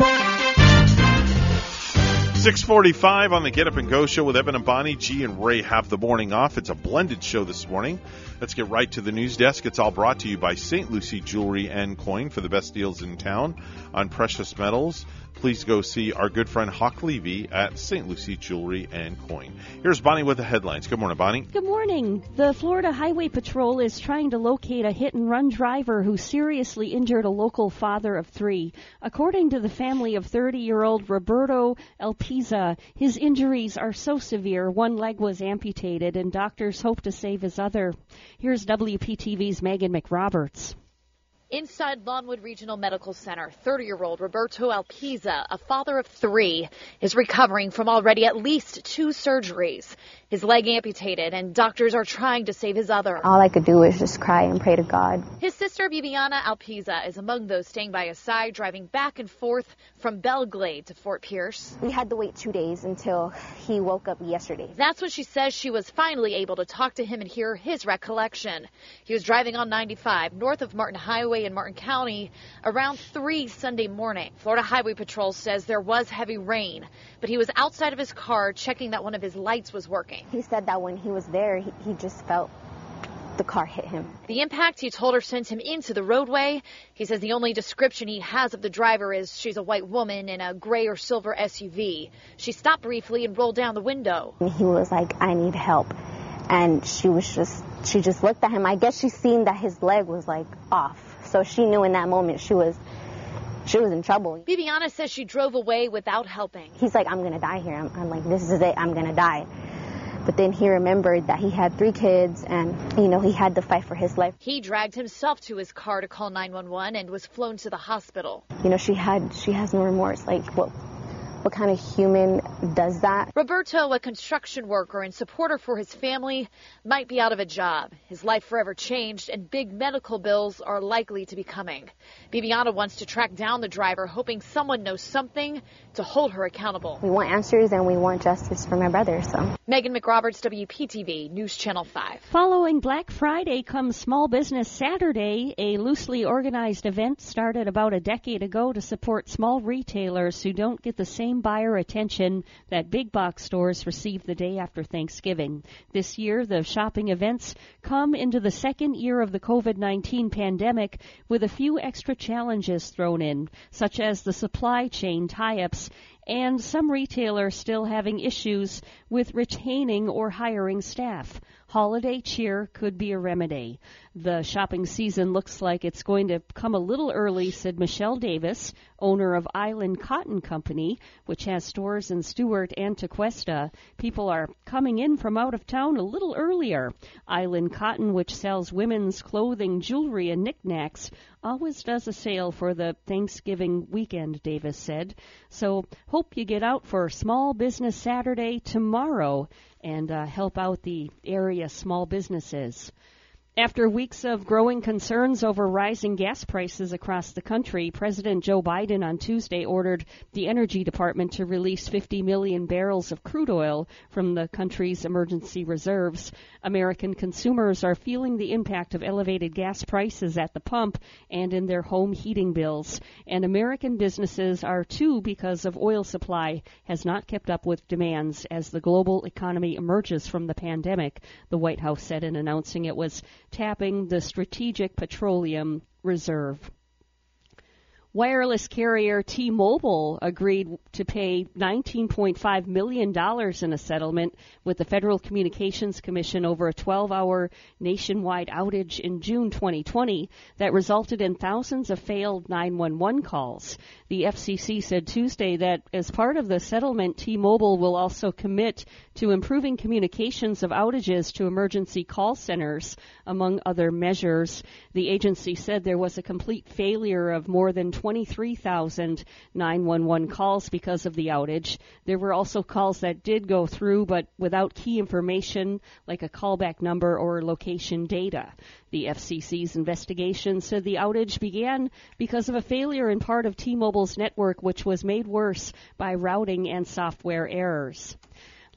645 on the Get Up and Go show with Evan and Bonnie. G and Ray have the morning off. It's a blended show this morning. Let's get right to the news desk. It's all brought to you by St. Lucie Jewelry and Coin for the best deals in town on precious metals. Please go see our good friend Hawk Levy at St. Lucie Jewelry and Coin. Here's Bonnie with the headlines. Good morning, Bonnie. Good morning. The Florida Highway Patrol is trying to locate a hit and run driver who seriously injured a local father of three. According to the family of 30 year old Roberto Alpiza, his injuries are so severe one leg was amputated and doctors hope to save his other. Here's WPTV's Megan McRoberts. Inside Lawnwood Regional Medical Center, 30 year old Roberto Alpiza, a father of three, is recovering from already at least two surgeries. His leg amputated, and doctors are trying to save his other. All I could do was just cry and pray to God. His sister, Bibiana Alpiza, is among those staying by his side, driving back and forth from Belle Glade to Fort Pierce. We had to wait two days until he woke up yesterday. That's when she says she was finally able to talk to him and hear his recollection. He was driving on 95 north of Martin Highway in Martin County around 3 Sunday morning. Florida Highway Patrol says there was heavy rain, but he was outside of his car checking that one of his lights was working. He said that when he was there, he, he just felt the car hit him. The impact, he told her, sent him into the roadway. He says the only description he has of the driver is she's a white woman in a gray or silver SUV. She stopped briefly and rolled down the window. He was like, I need help. And she was just, she just looked at him. I guess she seen that his leg was like off. So she knew in that moment she was she was in trouble. Bibiana says she drove away without helping. He's like, I'm gonna die here. I'm, I'm like, this is it. I'm gonna die. But then he remembered that he had three kids and, you know, he had to fight for his life. He dragged himself to his car to call 911 and was flown to the hospital. You know, she had, she has no remorse. Like, what, what kind of human does that? Roberto, a construction worker and supporter for his family, might be out of a job. His life forever changed, and big medical bills are likely to be coming. Bibiana wants to track down the driver, hoping someone knows something to hold her accountable. We want answers and we want justice for my brother, so. Megan McRoberts, WPTV, News Channel 5. Following Black Friday comes Small Business Saturday, a loosely organized event started about a decade ago to support small retailers who don't get the same buyer attention that big box stores receive the day after Thanksgiving. This year, the shopping events come into the second year of the COVID 19 pandemic with a few extra challenges thrown in, such as the supply chain tie ups and some retailers still having issues with retaining or hiring staff. Holiday cheer could be a remedy. The shopping season looks like it's going to come a little early, said Michelle Davis, owner of Island Cotton Company, which has stores in Stuart and Tequesta. People are coming in from out of town a little earlier. Island Cotton, which sells women's clothing, jewelry, and knickknacks, always does a sale for the Thanksgiving weekend, Davis said. So hope you get out for Small Business Saturday tomorrow and uh, help out the area small businesses. After weeks of growing concerns over rising gas prices across the country, President Joe Biden on Tuesday ordered the Energy Department to release 50 million barrels of crude oil from the country's emergency reserves. American consumers are feeling the impact of elevated gas prices at the pump and in their home heating bills. And American businesses are too because of oil supply has not kept up with demands as the global economy emerges from the pandemic, the White House said in announcing it was tapping the Strategic Petroleum Reserve. Wireless carrier T-Mobile agreed to pay $19.5 million in a settlement with the Federal Communications Commission over a 12-hour nationwide outage in June 2020 that resulted in thousands of failed 911 calls. The FCC said Tuesday that as part of the settlement, T-Mobile will also commit to improving communications of outages to emergency call centers, among other measures. The agency said there was a complete failure of more than 23,000 911 calls because of the outage. There were also calls that did go through but without key information like a callback number or location data. The FCC's investigation said the outage began because of a failure in part of T-Mobile's network which was made worse by routing and software errors.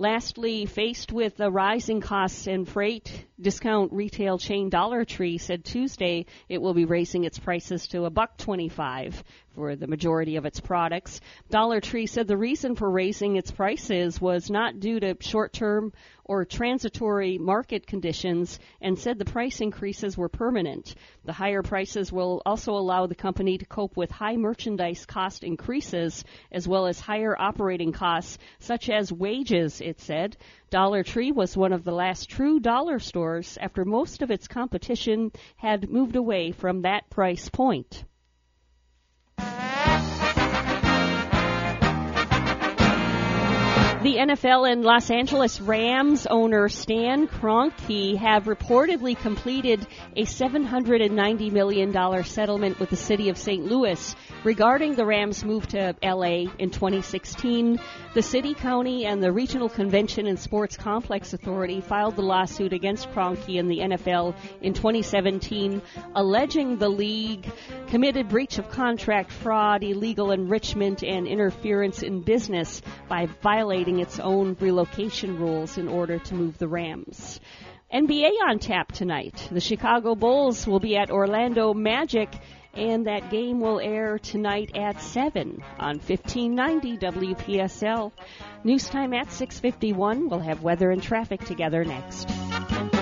Lastly, faced with the rising costs and freight, discount retail chain Dollar Tree said Tuesday it will be raising its prices to a buck 25 for the majority of its products. Dollar Tree said the reason for raising its prices was not due to short-term or transitory market conditions and said the price increases were permanent. The higher prices will also allow the company to cope with high merchandise cost increases as well as higher operating costs such as wages, it said. Dollar Tree was one of the last true dollar stores after most of its competition had moved away from that price point. The NFL and Los Angeles Rams owner Stan Kroenke have reportedly completed a $790 million settlement with the city of St. Louis regarding the Rams' move to LA in 2016. The city, county, and the Regional Convention and Sports Complex Authority filed the lawsuit against Kroenke and the NFL in 2017, alleging the league committed breach of contract fraud, illegal enrichment, and interference in business by violating its own relocation rules in order to move the Rams. NBA on tap tonight. The Chicago Bulls will be at Orlando Magic, and that game will air tonight at 7 on 1590 WPSL. News time at 6:51. We'll have weather and traffic together next.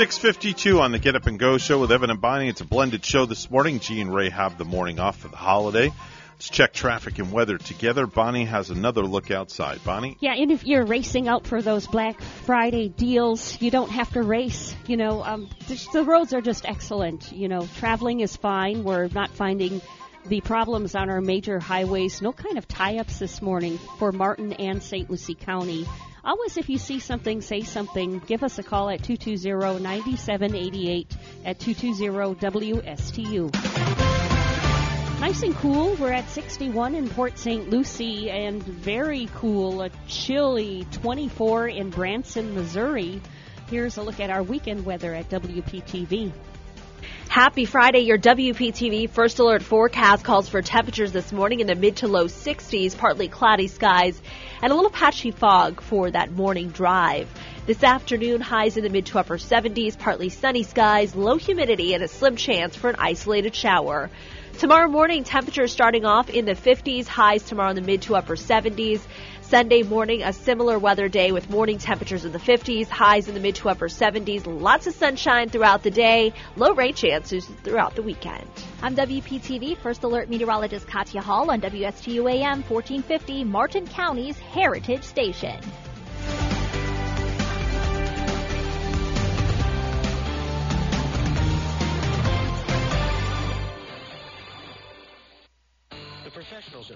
652 on the Get Up and Go show with Evan and Bonnie. It's a blended show this morning. G and Ray have the morning off for the holiday. Let's check traffic and weather together. Bonnie has another look outside. Bonnie? Yeah, and if you're racing out for those Black Friday deals, you don't have to race. You know, um, the roads are just excellent. You know, traveling is fine. We're not finding the problems on our major highways. No kind of tie-ups this morning for Martin and St. Lucie County. Always, if you see something, say something. Give us a call at 220-9788 at 220-WSTU. Nice and cool. We're at 61 in Port St. Lucie and very cool, a chilly 24 in Branson, Missouri. Here's a look at our weekend weather at WPTV. Happy Friday. Your WPTV First Alert forecast calls for temperatures this morning in the mid to low 60s, partly cloudy skies, and a little patchy fog for that morning drive. This afternoon, highs in the mid to upper 70s, partly sunny skies, low humidity, and a slim chance for an isolated shower. Tomorrow morning, temperatures starting off in the 50s, highs tomorrow in the mid to upper 70s. Sunday morning, a similar weather day with morning temperatures in the 50s, highs in the mid to upper 70s, lots of sunshine throughout the day, low rain chances throughout the weekend. I'm WPTV First Alert Meteorologist Katya Hall on WSTU AM 1450, Martin County's Heritage Station.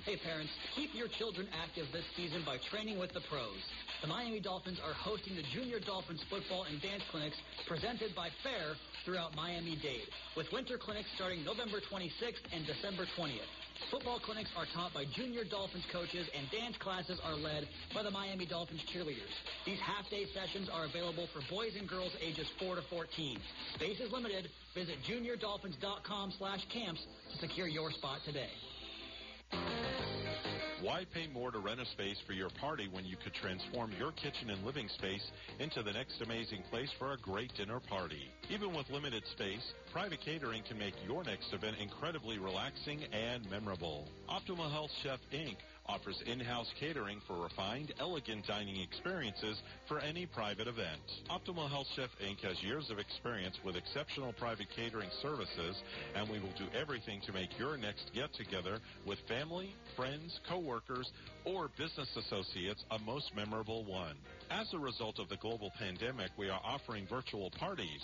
Hey parents, keep your children active this season by training with the pros. The Miami Dolphins are hosting the Junior Dolphins football and dance clinics presented by FAIR throughout Miami-Dade, with winter clinics starting November 26th and December 20th. Football clinics are taught by Junior Dolphins coaches and dance classes are led by the Miami Dolphins cheerleaders. These half-day sessions are available for boys and girls ages 4 to 14. Space is limited. Visit juniordolphins.com slash camps to secure your spot today. Why pay more to rent a space for your party when you could transform your kitchen and living space into the next amazing place for a great dinner party? Even with limited space, private catering can make your next event incredibly relaxing and memorable. Optimal Health Chef Inc offers in-house catering for refined, elegant dining experiences for any private event. Optimal Health Chef Inc. has years of experience with exceptional private catering services, and we will do everything to make your next get-together with family, friends, coworkers, or business associates a most memorable one. As a result of the global pandemic, we are offering virtual parties.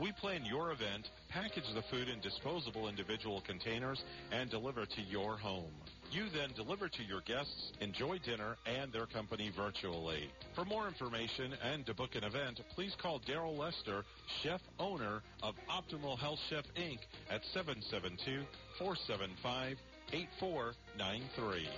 We plan your event, package the food in disposable individual containers, and deliver to your home. You then deliver to your guests, enjoy dinner and their company virtually. For more information and to book an event, please call Daryl Lester, chef owner of Optimal Health Chef Inc. at 772 475 8493.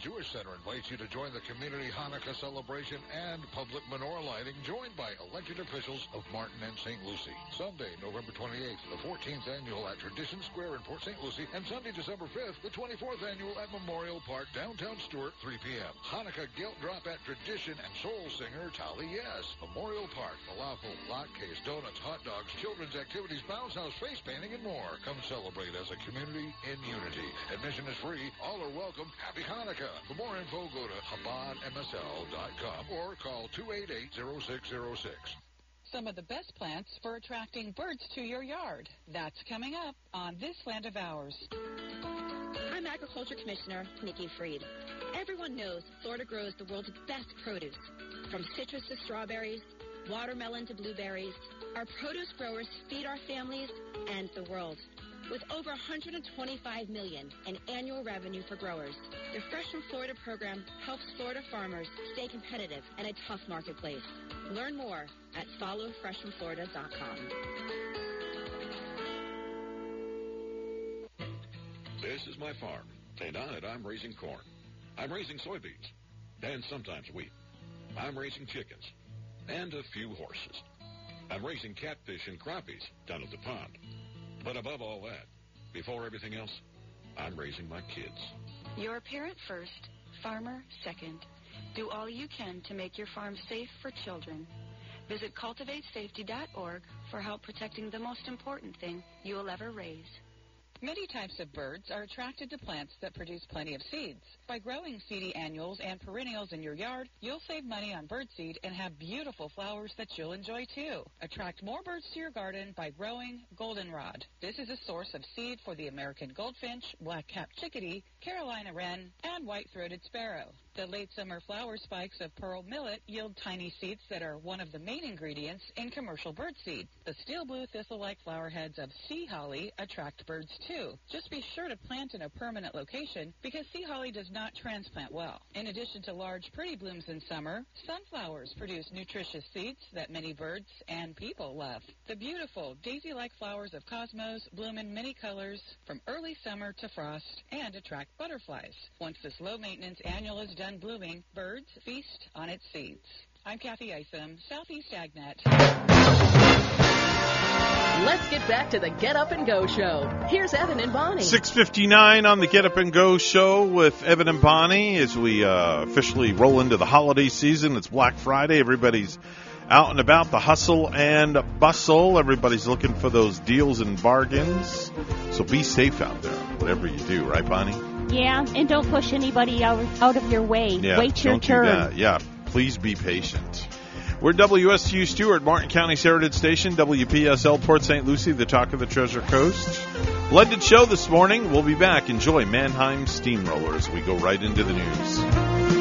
Jewish Center invites you to join the community Hanukkah celebration and public menorah lighting joined by elected officials of Martin and St. Lucie. Sunday, November 28th, the 14th annual at Tradition Square in Port St. Lucie, and Sunday, December 5th, the 24th annual at Memorial Park, downtown Stuart, 3 p.m. Hanukkah Gelt Drop at Tradition and soul singer Tali Yes. Memorial Park, falafel, latkes, donuts, hot dogs, children's activities, bounce house, face painting, and more. Come celebrate as a community in unity. Admission is free. All are welcome. Happy Hanukkah. For more info, go to ChabadMSL.com or call 288-0606. Some of the best plants for attracting birds to your yard. That's coming up on This Land of Ours. I'm Agriculture Commissioner Nikki Fried. Everyone knows Florida grows the world's best produce. From citrus to strawberries, watermelon to blueberries, our produce growers feed our families and the world. With over 125 million in annual revenue for growers, the Fresh from Florida program helps Florida farmers stay competitive in a tough marketplace. Learn more at followfreshfromflorida.com. This is my farm, and on it I'm raising corn. I'm raising soybeans, and sometimes wheat. I'm raising chickens, and a few horses. I'm raising catfish and crappies down at the pond. But above all that, before everything else, I'm raising my kids. You're a parent first, farmer second. Do all you can to make your farm safe for children. Visit cultivatesafety.org for help protecting the most important thing you will ever raise. Many types of birds are attracted to plants that produce plenty of seeds. By growing seedy annuals and perennials in your yard, you'll save money on birdseed and have beautiful flowers that you'll enjoy too. Attract more birds to your garden by growing goldenrod. This is a source of seed for the American goldfinch, black-capped chickadee, Carolina wren, and white-throated sparrow. The late summer flower spikes of pearl millet yield tiny seeds that are one of the main ingredients in commercial birdseed. The steel blue thistle-like flower heads of sea holly attract birds too. Just be sure to plant in a permanent location because sea holly does not transplant well. In addition to large pretty blooms in summer, sunflowers produce nutritious seeds that many birds and people love. The beautiful daisy-like flowers of cosmos bloom in many colors from early summer to frost and attract butterflies. Once this low-maintenance annual is done blooming, birds feast on its seeds. I'm Kathy Isom, Southeast Agnet. Let's get back to the Get Up and Go show. Here's Evan and Bonnie. 659 on the Get Up and Go show with Evan and Bonnie as we uh, officially roll into the holiday season. It's Black Friday. Everybody's out and about, the hustle and bustle. Everybody's looking for those deals and bargains. So be safe out there, whatever you do, right, Bonnie? Yeah, and don't push anybody out, out of your way. Yeah, Wait your don't turn. Yeah, please be patient. We're WSTU Stuart, Martin County's Heritage Station, WPSL Port St. Lucie, the talk of the Treasure Coast. Blended show this morning. We'll be back. Enjoy Mannheim Steamrollers. We go right into the news.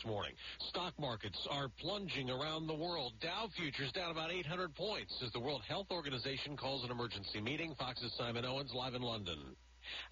This morning. Stock markets are plunging around the world. Dow futures down about 800 points as the World Health Organization calls an emergency meeting. Fox's Simon Owens live in London.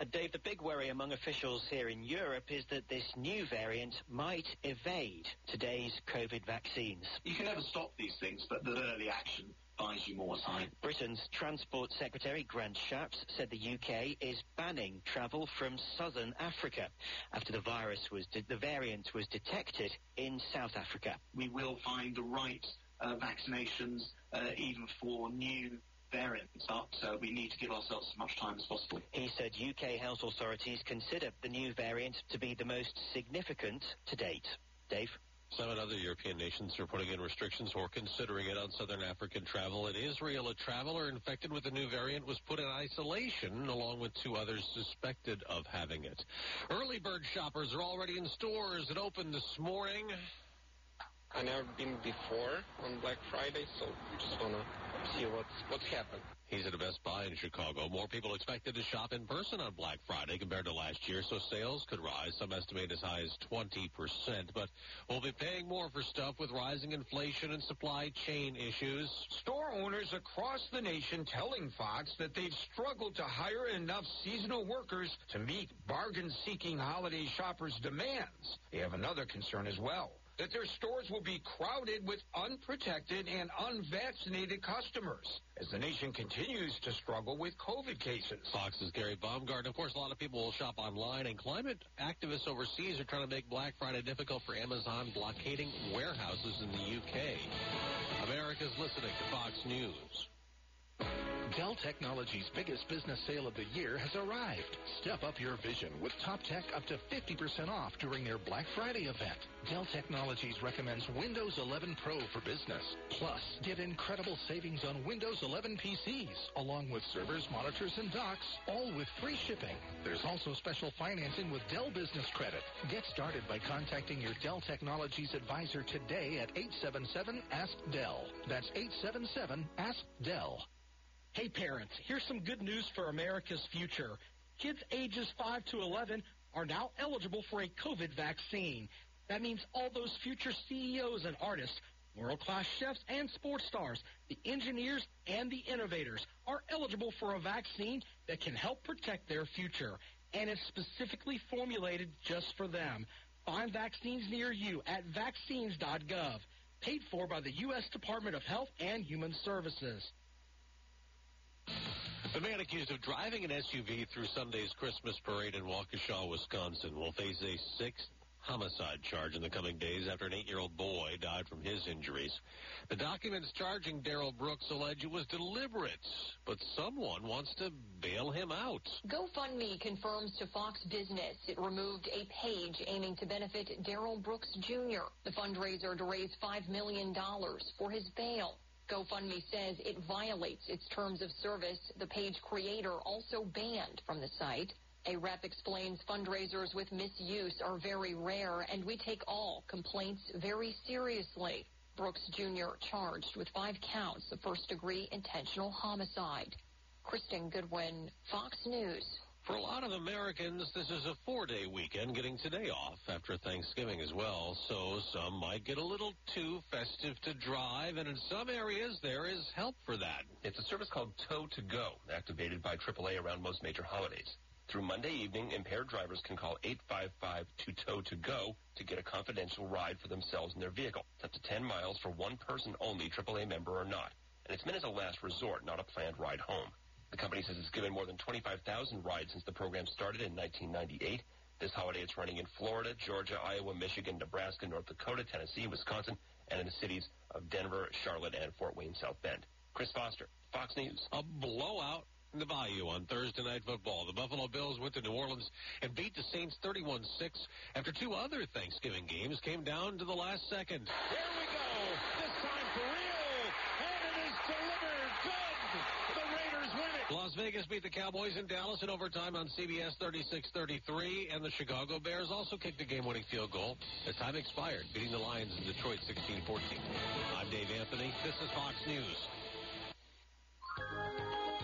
Uh, Dave, the big worry among officials here in Europe is that this new variant might evade today's COVID vaccines. You can never stop these things, but that early action buys you more time. Britain's Transport Secretary Grant Shapps said the UK is banning travel from southern Africa after the virus was de- the variant was detected in South Africa. We will find the right uh, vaccinations uh, even for new variants, but uh, we need to give ourselves as much time as possible. He said UK health authorities consider the new variant to be the most significant to date. Dave? Seven other European nations are putting in restrictions or considering it on southern African travel. In Israel, a traveler infected with the new variant was put in isolation along with two others suspected of having it. Early bird shoppers are already in stores that opened this morning. I never been before on Black Friday, so just wanna see what's what's happened. He's at a Best Buy in Chicago. More people expected to shop in person on Black Friday compared to last year, so sales could rise. Some estimate as high as 20%. But we'll be paying more for stuff with rising inflation and supply chain issues. Store owners across the nation telling Fox that they've struggled to hire enough seasonal workers to meet bargain-seeking holiday shoppers' demands. They have another concern as well that their stores will be crowded with unprotected and unvaccinated customers as the nation continues to struggle with COVID cases. Fox's Gary Baumgart. Of course, a lot of people will shop online, and climate activists overseas are trying to make Black Friday difficult for Amazon, blockading warehouses in the UK. America's listening to Fox News. Dell Technologies' biggest business sale of the year has arrived. Step up your vision with Top Tech up to 50% off during their Black Friday event. Dell Technologies recommends Windows 11 Pro for business. Plus, get incredible savings on Windows 11 PCs, along with servers, monitors, and docks, all with free shipping. There's also special financing with Dell Business Credit. Get started by contacting your Dell Technologies advisor today at 877-ASK-DELL. That's 877-ASK-DELL. Hey parents, here's some good news for America's future. Kids ages 5 to 11 are now eligible for a COVID vaccine. That means all those future CEOs and artists, world-class chefs and sports stars, the engineers and the innovators are eligible for a vaccine that can help protect their future. And it's specifically formulated just for them. Find vaccines near you at vaccines.gov. Paid for by the U.S. Department of Health and Human Services. The man accused of driving an SUV through Sunday's Christmas parade in Waukesha, Wisconsin, will face a sixth homicide charge in the coming days after an eight-year-old boy died from his injuries. The documents charging Darrell Brooks allege it was deliberate, but someone wants to bail him out. GoFundMe confirms to Fox Business it removed a page aiming to benefit Darrell Brooks Jr., the fundraiser to raise $5 million for his bail. GoFundMe says it violates its terms of service. The page creator also banned from the site. A rep explains fundraisers with misuse are very rare and we take all complaints very seriously. Brooks Jr. charged with five counts of first degree intentional homicide. Kristen Goodwin, Fox News. For a lot of Americans, this is a four-day weekend, getting today off after Thanksgiving as well. So some might get a little too festive to drive, and in some areas there is help for that. It's a service called Tow to Go, activated by AAA around most major holidays. Through Monday evening, impaired drivers can call 855-2-TOW-TO-GO to get a confidential ride for themselves and their vehicle. It's up to 10 miles for one person only, AAA member or not. And it's meant as a last resort, not a planned ride home. The company says it's given more than 25,000 rides since the program started in 1998. This holiday it's running in Florida, Georgia, Iowa, Michigan, Nebraska, North Dakota, Tennessee, Wisconsin, and in the cities of Denver, Charlotte, and Fort Wayne, South Bend. Chris Foster, Fox News. A blowout in the Bayou on Thursday Night Football. The Buffalo Bills went to New Orleans and beat the Saints 31-6 after two other Thanksgiving games came down to the last second. Here we go. This time for real. And it is delivered. Good. The Raiders win it. Las Vegas beat the Cowboys in Dallas in overtime on CBS 36-33, and the Chicago Bears also kicked a game-winning field goal as time expired, beating the Lions in Detroit 16-14. I'm Dave Anthony. This is Fox News.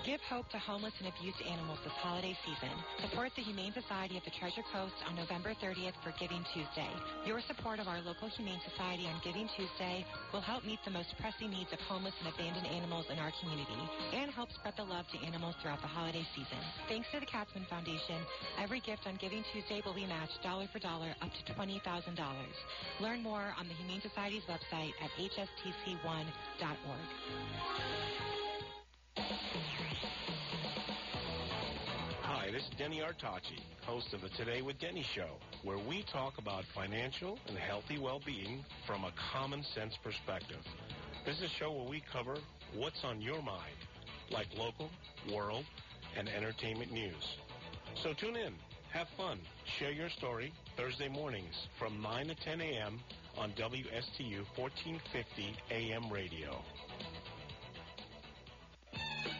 Give hope to homeless and abused animals this holiday season. Support the Humane Society of the Treasure Coast on November 30th for Giving Tuesday. Your support of our local Humane Society on Giving Tuesday will help meet the most pressing needs of homeless and abandoned animals in our community and help spread the love to animals throughout the holiday season. Thanks to the Katzman Foundation, every gift on Giving Tuesday will be matched dollar for dollar up to $20,000. Learn more on the Humane Society's website at hstc1.org. Hi, this is Denny Artachi, host of the Today with Denny show, where we talk about financial and healthy well-being from a common sense perspective. This is a show where we cover what's on your mind, like local, world, and entertainment news. So tune in, have fun, share your story Thursday mornings from 9 to 10 a.m. on WSTU 1450 AM radio.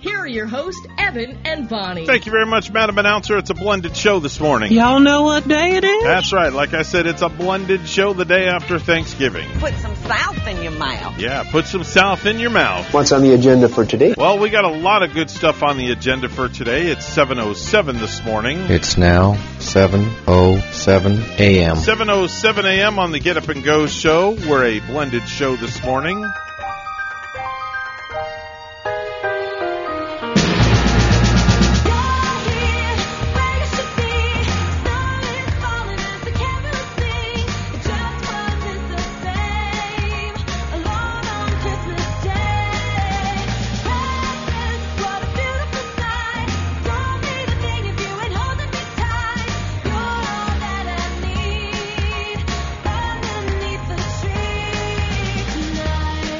here are your hosts, Evan and Bonnie. Thank you very much, Madam Announcer. It's a blended show this morning. Y'all know what day it is? That's right. Like I said, it's a blended show the day after Thanksgiving. Put some south in your mouth. Yeah, put some south in your mouth. What's on the agenda for today? Well, we got a lot of good stuff on the agenda for today. It's 7.07 this morning. It's now 7.07 a.m. 7.07 a.m. on the Get Up and Go show. We're a blended show this morning.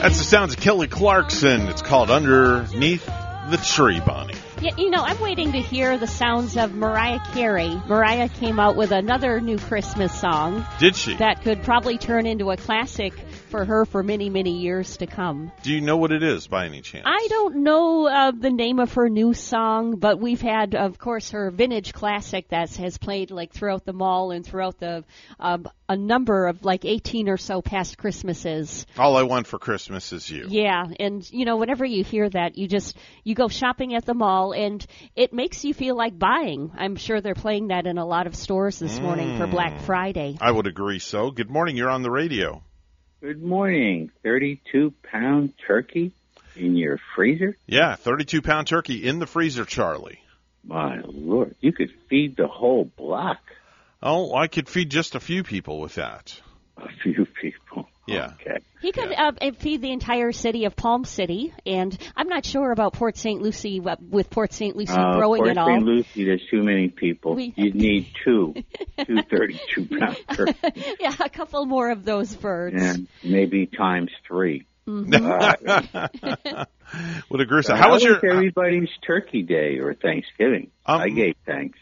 That's the sounds of Kelly Clarkson. It's called Underneath the Tree, Bonnie. Yeah, you know, I'm waiting to hear the sounds of Mariah Carey. Mariah came out with another new Christmas song. Did she? That could probably turn into a classic for her for many, many years to come. Do you know what it is by any chance? I don't know uh, the name of her new song, but we've had, of course, her vintage classic that has played like throughout the mall and throughout the uh, a number of like 18 or so past Christmases. All I want for Christmas is you. Yeah, and you know, whenever you hear that, you just you go shopping at the mall, and it makes you feel like buying. I'm sure they're playing that in a lot of stores this mm. morning for Black Friday. I would agree. So, good morning. You're on the radio. Good morning. 32 pound turkey in your freezer? Yeah, 32 pound turkey in the freezer, Charlie. My lord, you could feed the whole block. Oh, I could feed just a few people with that. A few people. Yeah. Okay. He could yeah. uh, feed the entire city of Palm City, and I'm not sure about Port St. Lucie uh, with Port St. Lucie uh, growing Port it all. St. Lucie, there's too many people. We... You need two, two 32 pound turkeys. yeah, a couple more of those birds. And maybe times 3 mm-hmm. uh, Would agree. So how, how was was your everybody's Turkey Day or Thanksgiving? Um, I gave thanks.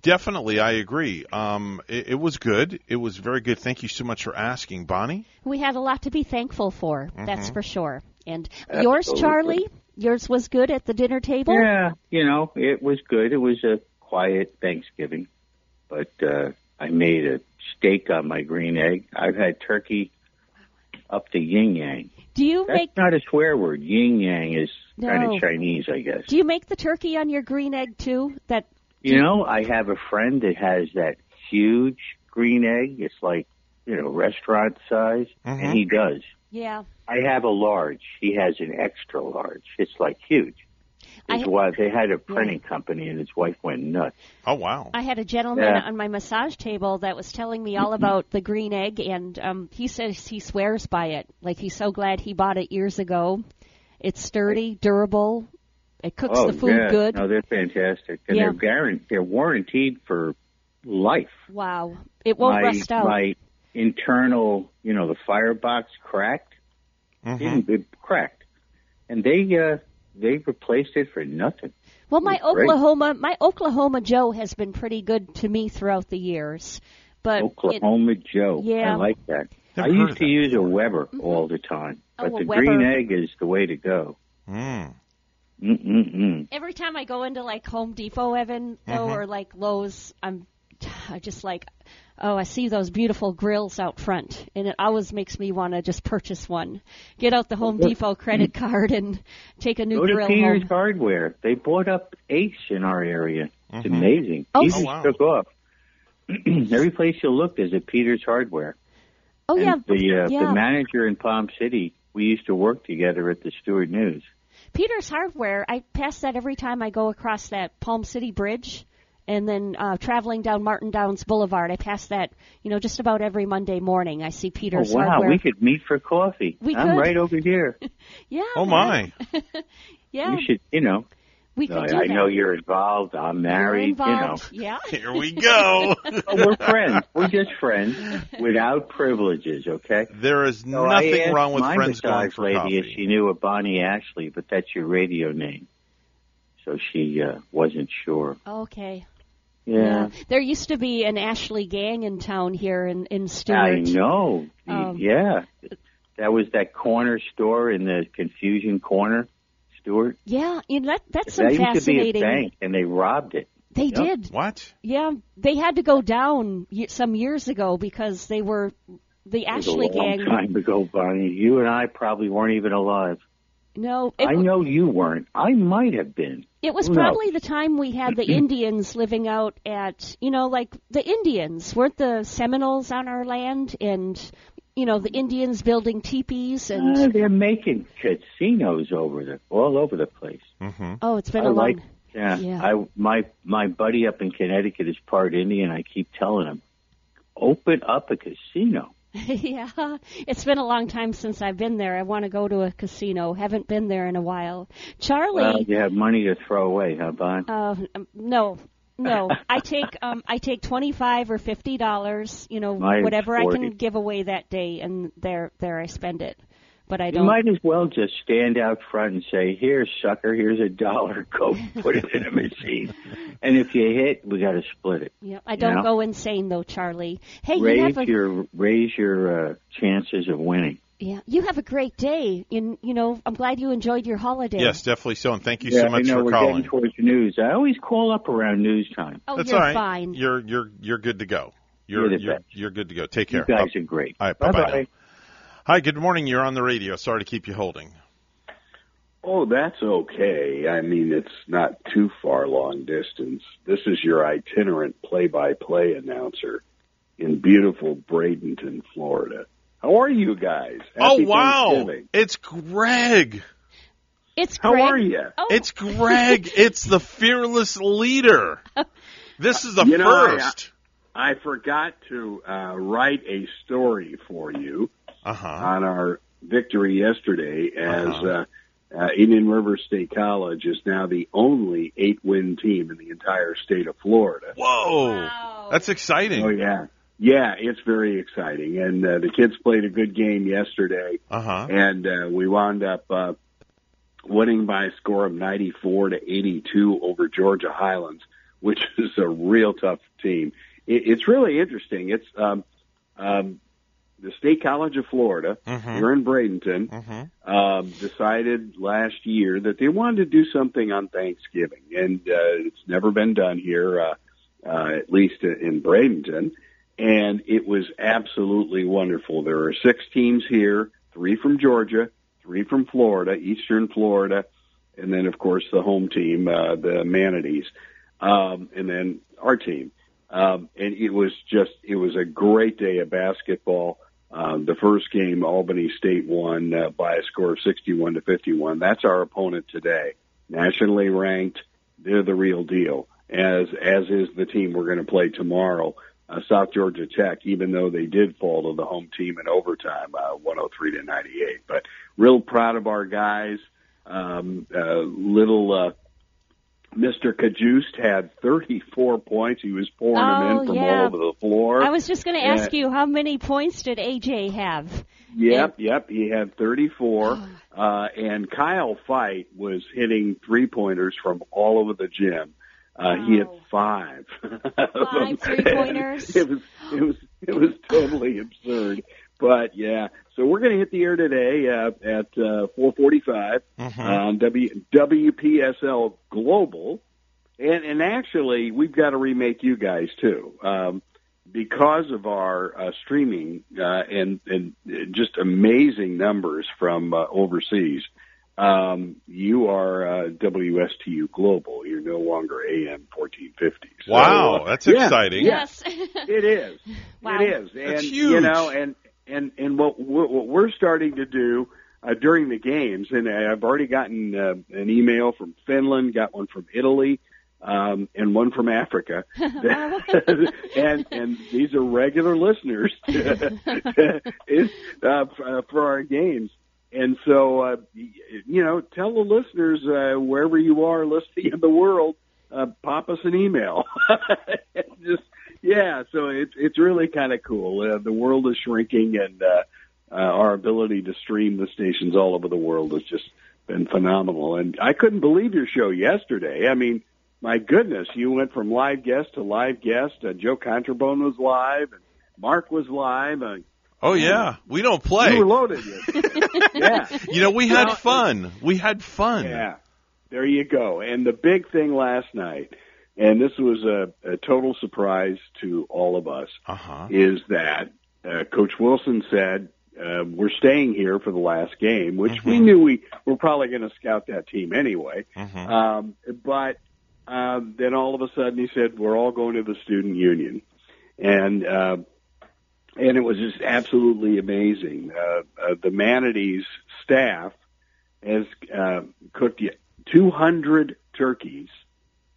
Definitely, I agree. Um, it, it, was good. It was very good. Thank you so much for asking, Bonnie. We had a lot to be thankful for. Mm-hmm. That's for sure. And Absolutely. yours, Charlie, yours was good at the dinner table. Yeah, you know, it was good. It was a quiet Thanksgiving, but uh, I made a steak on my green egg. I've had turkey up to yin yang. Do you That's make not a swear word. Yin yang is No. kind of Chinese, I guess. Do you make the turkey on your green egg too? That You know, I have a friend that has that huge green egg. It's like, you know, restaurant size, and he does. yeah. I have a large. He has an extra large. It's like huge. His ha- wife, they had a printing company, and his wife went nuts. Oh wow! I had a gentleman Yeah. on my massage table that was telling me all about the green egg, and um, he says he swears by it. Like he's so glad he bought it years ago. It's sturdy, durable. It cooks oh, the food yeah. good. No, they're fantastic, and Yeah. they're guaranteed. They're warranted for life. Wow, it won't my, rust out. My internal, you know, the firebox cracked. Mm-hmm. Didn't- It cracked, and they uh they replaced it for nothing. Well, my It was great. Oklahoma, my Oklahoma Joe has been pretty good to me throughout the years. But it, Oklahoma Joe. Yeah. I like that. Never I used to use a Weber all the time, Oh, but a the Weber. green egg is the way to go. Mm. Mm-mm-mm. every time I go into like Home Depot, Evan, though, Mhm. or like Lowe's, I'm I just like, oh, I see those beautiful grills out front, and it always makes me want to just purchase one. Get out the Home Well, Depot credit card and take a new Go to grill Peters home. Hardware. They bought up Ace in our area. It's Mhm. amazing. Oh, Peters Oh, wow. took off. Every place you look, there's a Peters Hardware. Oh yeah, And the uh, yeah. the manager in Palm City, we used to work together at the Stuart News. Peters Hardware. I pass that every time I go across that Palm City Bridge, and then uh, traveling down Martin Downs Boulevard. I pass that, you know, just about every Monday morning. I see Peters oh wow, Hardware. we could meet for coffee. We I'm could. right over here. yeah. Oh my! Yeah. You should, you know. We No, could do I that. know you're involved. I'm married. You're You know. Yeah. Here we go. We're friends. We're just friends without privileges, okay? There is So nothing wrong with my friends going massage for lady coffee. if she knew a Bonnie Ashley, but that's your radio name. So she uh, wasn't sure. Okay. Yeah. There used to be an Ashley gang in town here in in I know. Um, yeah. That was that corner store in the Confusion Corner, Stuart. Yeah, you know, that that's some that used to be a bank, and they robbed it. They Yep. did. What? Yeah, they had to go down some years ago because they were the It was Ashley a long gang. time ago, Bonnie. You and I probably weren't even alive. No, it, I know you weren't. I might have been. it was Who knows? probably the time we had the Indians living out at, you know, like the Indians weren't the Seminoles on our land, and you know the Indians building teepees and. Uh, they're making casinos over the all over the place. Mm-hmm. oh, it's been I a long. like, yeah, Yeah. I my my buddy up in Connecticut is part Indian. I keep telling him, open up a casino. yeah, it's been a long time since I've been there. I want to go to a casino. Haven't been there in a while. Charlie, Well, you have money to throw away, huh, Bon? uh, no, no. I take um, I take twenty five or fifty dollars. You know, Mine's whatever I can give away that day, and there there I spend it. But I don't. You might as well just stand out front and say, "Here, sucker, here's a dollar. Go put it in a machine." And if you hit, we got to split it. Yeah, I don't You know? go insane though, Charlie. Hey, you have a your raise your uh, chances of winning. Yeah, you have a great day. In you know, I'm glad you enjoyed your holiday. Yes, definitely so, and thank you yeah, so much I know for we're calling. getting towards news. I always call up around news time. Oh, That's you're all right. fine. You're you're you're good to go. You're You're you're, you're good to go. Take care. You guys Bye- are great. All right, bye bye. Bye-bye. Hi, good morning. You're on the radio. Sorry to keep you holding. Oh, that's okay. I mean, it's not too far long distance. This is your itinerant play-by-play announcer in beautiful Bradenton, Florida. How are you guys? Happy oh wow, it's Greg. It's Greg. How are you? Oh, It's Greg. it's the fearless leader. This is the You know, I- first. I forgot to uh, write a story for you Uh huh. on our victory yesterday as Uh-huh. uh, uh, Indian River State College is now the only eight-win team in the entire state of Florida. Whoa, Wow. that's exciting. Oh yeah, yeah, it's very exciting, and uh, the kids played a good game yesterday, Uh huh. and uh, we wound up uh, winning by a score of 94 to 82 over Georgia Highlands. which is a real tough team. It, it's really interesting. It's um, um, the State College of Florida Mhm. here in Bradenton Mm-hmm. um, decided last year that they wanted to do something on Thanksgiving, and uh, it's never been done here, uh, uh, at least in Bradenton. And it was absolutely wonderful. There are six teams here, three from Georgia, three from Florida, Eastern Florida, and then of course the home team, uh, the Manatees, um, and then our team. Um, and it was just, it was a great day of basketball. Um, the first game, Albany State won uh, by a score of 61 to 51. That's our opponent today. Nationally ranked, they're the real deal. As as is the team we're going to play tomorrow, uh, South Georgia Tech. Even though they did fall to the home team in overtime, uh, 103 to 98. But real proud of our guys. Um, uh, little uh, Mr. Cajuste had 34 points. He was pouring them Oh, in from yeah. all over the floor. I was just going to ask you how many points did AJ have? Yep, yep. He had 34. Uh, and Kyle Fight was hitting three pointers from all over the gym. Uh, he hit five. Five three-pointers? it was, it was, it was totally absurd. But yeah, so we're going to hit the air today uh, at uh, 4:45 Mhm. on W WPSL Global, and and actually we've got to remake you guys too. Um, because of our uh, streaming uh, and and just amazing numbers from uh, overseas, um, you are uh, WSTU Global. You're no longer AM 1450. So, Wow, uh, that's yeah, exciting. yeah, it is. Wow. It is, and That's you know, and and and what we're, what we're starting to do uh, during the games, and I've already gotten uh, an email from Finland, got one from Italy, um, and one from Africa, and and these are regular listeners is, uh, for our games. And so, uh, you know, tell the listeners uh, wherever you are listening in the world, uh, pop us an email. Just yeah, so it's it's really kind of cool. Uh, the world is shrinking, and uh, uh, our ability to stream the stations all over the world has just been phenomenal. And I couldn't believe your show yesterday. I mean, my goodness, you went from live guest to live guest. Uh, Joe Contrabone was live, and Mark was live. Uh, Oh yeah, we don't play. You were loaded. Yeah. You know, we had fun. We had fun. Yeah, there you go. And the big thing last night, and this was a, a total surprise to all of us, uh-huh. is that uh, Coach Wilson said uh, we're staying here for the last game, which we knew we were probably going to scout that team anyway. Mhm. Um, but um, then all of a sudden he said we're all going to the student union, and uh, and it was just absolutely amazing. Uh, uh, the Manatees staff has uh, cooked 200 turkeys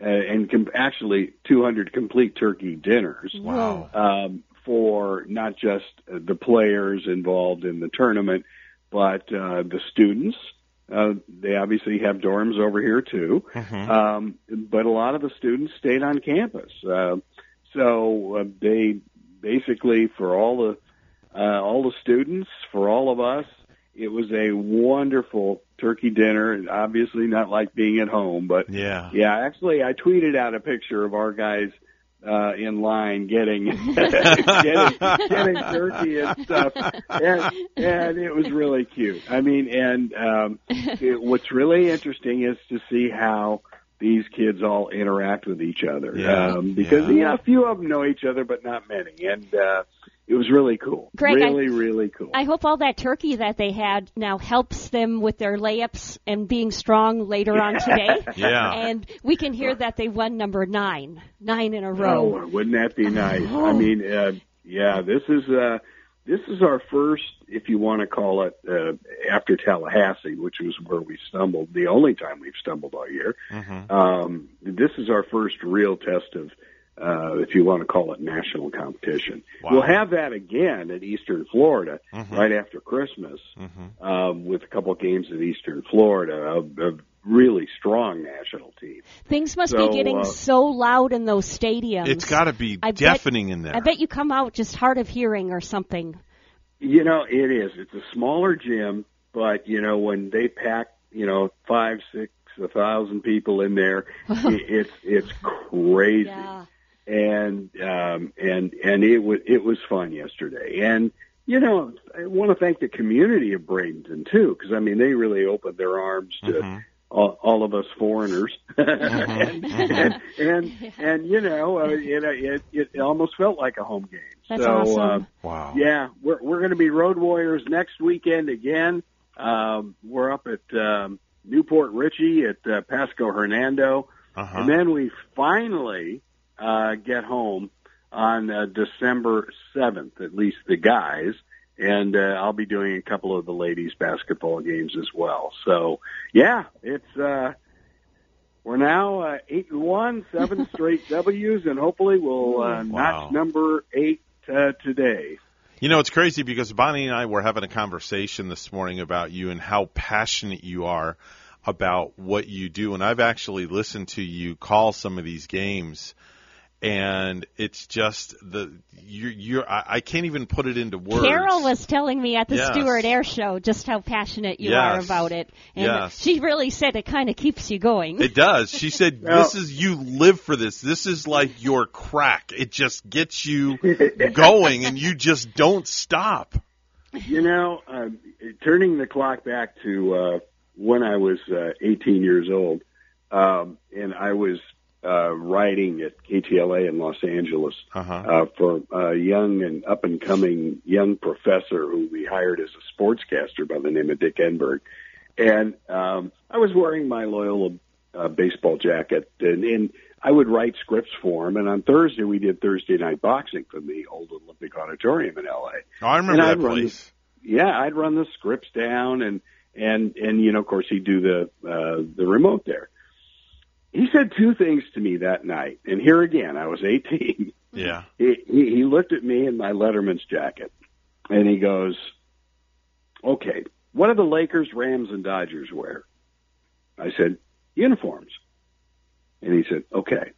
uh, and com- actually 200 complete turkey dinners. Wow. Um, for not just uh, the players involved in the tournament, but uh, the students. Uh, they obviously have dorms over here too, Mhm. um, but a lot of the students stayed on campus. Uh, so uh, they basically for all the uh, all the students, for all of us, it was a wonderful turkey dinner. And Obviously, not like being at home, but Yeah. yeah. Actually, I tweeted out a picture of our guys uh, in line getting getting, getting turkey and stuff, and, and it was really cute. I mean, and um, it, what's really interesting is to see how these kids all interact with each other. Yeah. Um, because Yeah. yeah, a few of them know each other, but not many, and uh, it was really cool. Greg, I- really, really cool. I hope all that turkey that they had now helps them with their layups and being strong later on today. Yeah. And we can hear that they won number nine, nine in a row. Oh, wouldn't that be nice? Oh. I mean, uh, yeah, this is uh, this is our first, if you want to call it, uh, after Tallahassee, which was where we stumbled. The only time we've stumbled all year. Mhm. Um, this is our first real test of, uh, if you want to call it, national competition. Wow. We'll have that again at Eastern Florida Mhm. right after Christmas, Mhm. um, with a couple of games at Eastern Florida. A, a really strong national team. Things must So, be getting uh, so loud in those stadiums. It's got to be I bet- deafening in there. I bet you come out just hard of hearing or something. You know, it is. It's a smaller gym, but you know, when they pack, you know, five, six, a thousand people in there. It, it's it's crazy, Yeah. and um, and and it was it was fun yesterday. And you know, I want to thank the community of Bradenton too, because I mean they really opened their arms to Mm-hmm. All, all of us foreigners, and, and and and you know, uh, it, it it almost felt like a home game. That's so, awesome. um, Wow. yeah, we're we're going to be Road Warriors next weekend again. Um, we're up at um, New Port Richey at uh, Pasco Hernando, Uh-huh. and then we finally uh, get home on uh, December seventh. At least the guys, and uh, I'll be doing a couple of the ladies basketball games as well. So yeah, it's. Uh, we're now uh, eight and one, seven straight W's, and hopefully we'll uh, Wow. notch number eight uh, today. You know, it's crazy because Bonnie and I were having a conversation this morning about you and how passionate you are about what you do. And I've actually listened to you call some of these games. And it's just the you're you're I, I can't even put it into words. Carol was telling me at the Yes. Stuart Air Show just how passionate you Yes. are about it, and Yes. she really said it kind of keeps you going. It does. She said, Well- "This is you live for this. This is like your crack. It just gets you going, and you just don't stop." You know, uh, turning the clock back to uh, when I was uh, 18 years old, um, and I was uh, writing at KTLA in Los Angeles Uh-huh. uh, for a young and up and coming young professor who we hired as a sportscaster by the name of Dick Enberg. And um, I was wearing my Loyola uh, baseball jacket, and, and I would write scripts for him. And on Thursday, we did Thursday night boxing from the old Olympic Auditorium in LA. Oh, I remember that place. yeah, I'd run the scripts down and and and you know, of course, he'd do the uh, the remote there. He said two things to me that night, and here again, I was 18. Yeah. He he, he looked at me in my Letterman's jacket, and he goes, "Okay, what do the Lakers, Rams, and Dodgers wear?" I said, "Uniforms." And he said, "Okay."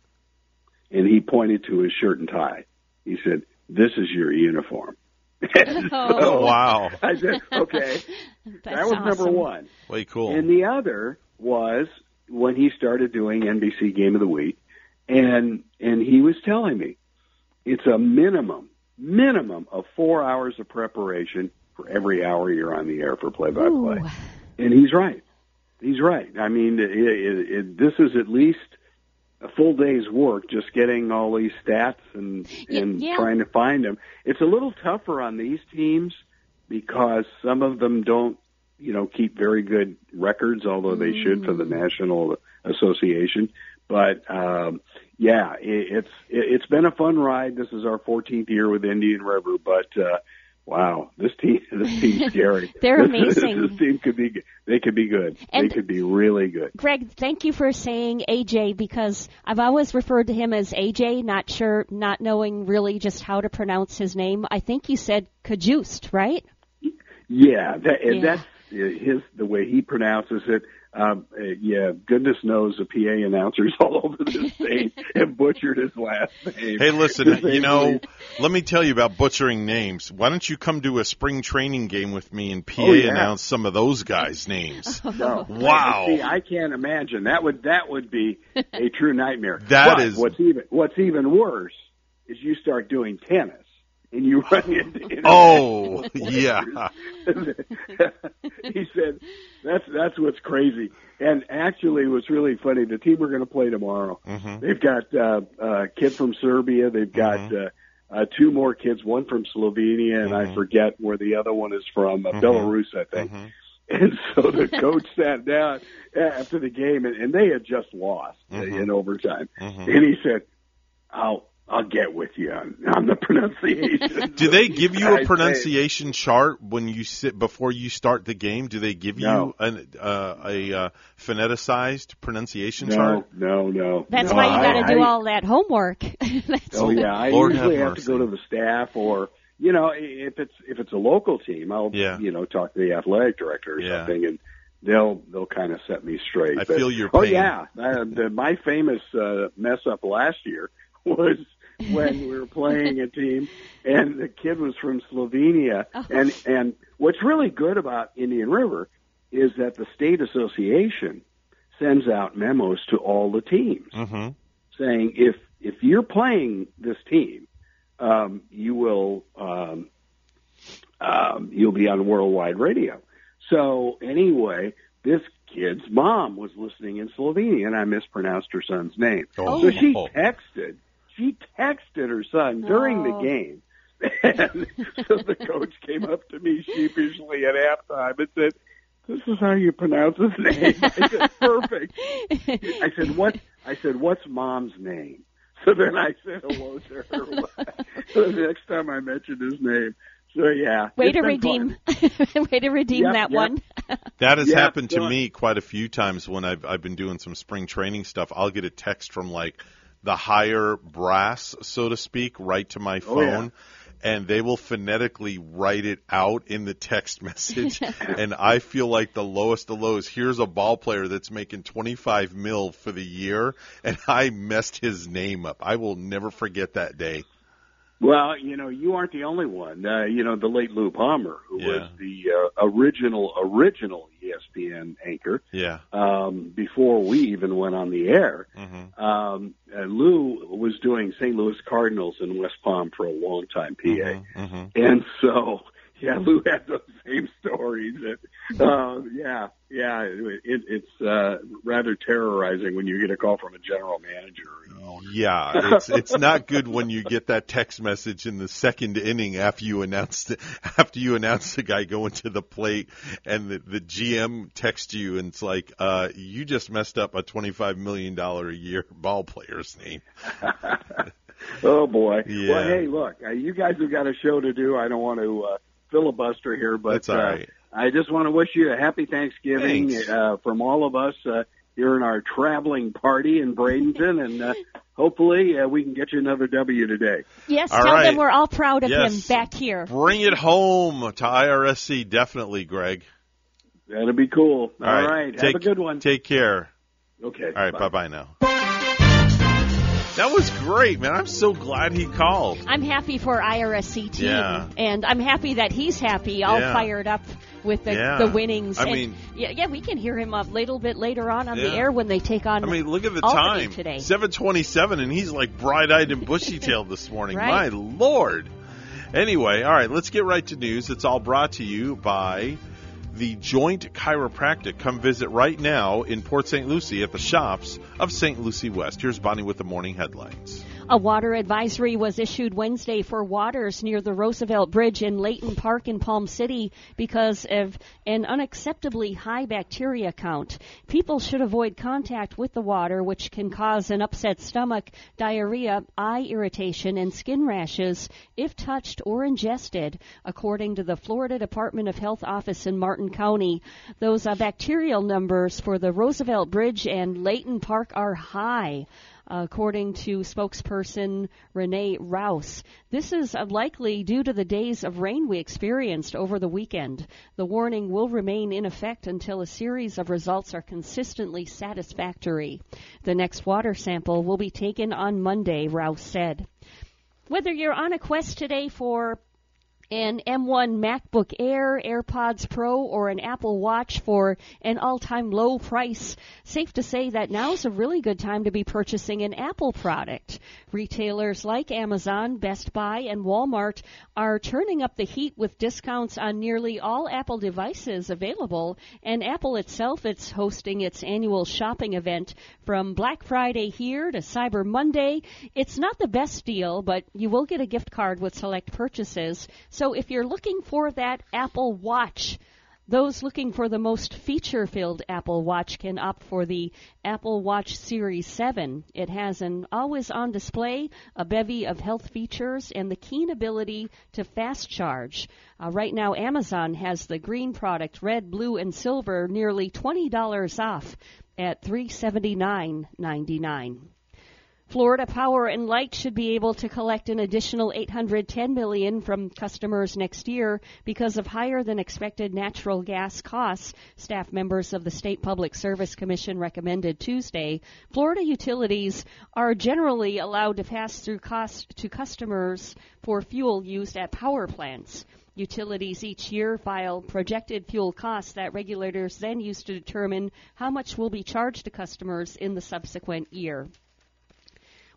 And he pointed to his shirt and tie. He said, "This is your uniform." And Oh. so Wow. I said, "Okay." That was number one. Way cool. And the other was when he started doing NBC Game of the Week, and and he was telling me it's a minimum minimum of four hours of preparation for every hour you're on the air for play by play. And he's right. He's right. I mean, it, it, it, this is at least a full day's work just getting all these stats and and yeah. trying to find them. It's a little tougher on these teams because some of them don't, you know, keep very good records, although they should for the National Association. But um, yeah, it, it's it, it's been a fun ride. This is our 14th year with Indian River, but uh, wow, this team this team's scary. They're This- amazing. This, team could be they could be good. And- they could be really good. Greg, thank you for saying AJ because I've always referred to him as AJ, not sure, not knowing really just how to pronounce his name. I think you said Cajuste, right? Yeah, that, Yeah. that's his the way he pronounces it. Um, uh, yeah, goodness knows the PA announcers all over the state have butchered his last name. Hey, listen, you know, let me tell you about butchering names. Why don't you come to a spring training game with me and PA Oh, yeah. announce some of those guys' names? No. Wow. See, I can't imagine that would that would be a true nightmare. That But is- what's even what's even worse is you start doing tennis and you run into Oh, yeah. he said that's that's what's crazy. And actually, it was really funny. The team we're going to play tomorrow, Mhm. they've got uh, a kid from Serbia. They've got Mm-hmm. uh, uh, two more kids, one from Slovenia, and I forget where the other one is from, uh, Mhm. Belarus, I think. And so the coach sat down after the game, and, and they had just lost Mhm. in overtime. Mhm. And he said, "I'll I'll get with you on, on the pronunciation." Do they give you a pronunciation chart when you sit before you start the game? Do they give No. you an, uh, a uh, phoneticized pronunciation No, chart? no, no. That's no, why you got to do I- all that homework. That's Oh yeah, I Lord usually have have, to go to the staff, or you know, if it's if it's a local team, I'll Yeah. you know talk to the athletic director or Yeah. something, and they'll they'll kind of set me straight. I But- feel your pain. Oh yeah, uh, the, my famous uh, mess up last year was when we were playing a team, and the kid was from Slovenia, and and what's really good about Indian River is that the state association sends out memos to all the teams mm-hmm. saying if if you're playing this team, um, you will um, um, you'll be on worldwide radio. So anyway, this kid's mom was listening in Slovenia, and I mispronounced her son's name. Oh. So she texted. She texted her son during Oh. the game. And so the coach came up to me sheepishly at halftime and said, "This is how you pronounce his name." I said, "Perfect." I said, "What?" I said, "What's mom's name?" So then I said hello to her. so the next time I mentioned his name. So yeah. Way it's to redeem. Way to redeem Yep, that yep. one. That has Yeah, happened to so- me quite a few times when I've I've been doing some spring training stuff. I'll get a text from like the higher brass, so to speak, right to my Oh, yeah. phone. And they will phonetically write it out in the text message, and I feel like the lowest of lows. Here's a ball player that's making 25 mil for the year, and I messed his name up. I will never forget that day. Well, you know, you aren't the only one. Uh, you know, the late Lou Palmer, who Yeah. was the uh, original original ESPN anchor Yeah. um, before we even went on the air. Mm-hmm. Um, and Lou was doing St. Louis Cardinals in West Palm for a long time, PA. Mm-hmm. And so, yeah, Lou had those same stories. And, uh, yeah, yeah, it, it's uh, rather terrorizing when you get a call from a general manager. You know. Yeah, it's it's not good when you get that text message in the second inning after you announce the, after you announce the guy going to the plate and the, the GM texts you and it's like, uh, you just messed up a twenty five million dollar a year ball player's name. Oh boy. Yeah. Well, hey, look, uh, you guys have got a show to do. I don't want to uh, filibuster here, but That's all right. uh, I just want to wish you a happy Thanksgiving Thanks. uh, from all of us uh, here in our traveling party in Bradenton, and uh, hopefully uh, we can get you another W today. Yes, All tell right. them we're all proud of him back here. Bring it home to IRSC, definitely, Greg. That'll be cool. All right. All right. Take, Have a good one. Take care. Okay. All right, bye bye now. That was great, man. I'm so glad he called. I'm happy for IRSC team, Yeah. and I'm happy that he's happy, all Yeah. fired up with the, Yeah. the winnings. I And, mean- yeah, yeah, we can hear him a little bit later on on the air when they take on. I mean, look at the Albany time. today. 727, and he's like bright eyed and bushy tailed this morning. Right. My Lord. Anyway, all right, let's get right to news. It's all brought to you by the Joint Chiropractic. Come visit right now in Port St. Lucie at the shops of St. Lucie West. Here's Bonnie with the morning headlines. A water advisory was issued Wednesday for waters near the Roosevelt Bridge in Leighton Park in Palm City because of an unacceptably high bacteria count. People should avoid contact with the water, which can cause an upset stomach, diarrhea, eye irritation, and skin rashes if touched or ingested, according to the Florida Department of Health office in Martin County. Those uh, bacterial numbers for the Roosevelt Bridge and Leighton Park are high according to spokesperson Renee Rouse. This is likely due to the days of rain we experienced over the weekend. The warning will remain in effect until a series of results are consistently satisfactory. The next water sample will be taken on Monday, Rouse said. Whether you're on a quest today for an M1 MacBook Air, AirPods Pro, or an Apple Watch for an all-time low price. Safe to say that now is a really good time to be purchasing an Apple product. Retailers like Amazon, Best Buy, and Walmart are turning up the heat with discounts on nearly all Apple devices available, and Apple itself is hosting its annual shopping event from Black Friday here to Cyber Monday. It's not the best deal, but you will get a gift card with select purchases. So if you're looking for that Apple Watch, those looking for the most feature filled Apple Watch can opt for the Apple Watch Series 7. It has an always on display, a bevy of health features, and the keen ability to fast charge. Uh, right now, Amazon has the green product, red, blue, and silver, nearly $20 off at $379.99. Florida Power and Light should be able to collect an additional 810 million from customers next year because of higher than expected natural gas costs. Staff members of the State Public Service Commission recommended Tuesday. Florida utilities are generally allowed to pass through costs to customers for fuel used at power plants. Utilities each year file projected fuel costs that regulators then use to determine how much will be charged to customers in the subsequent year.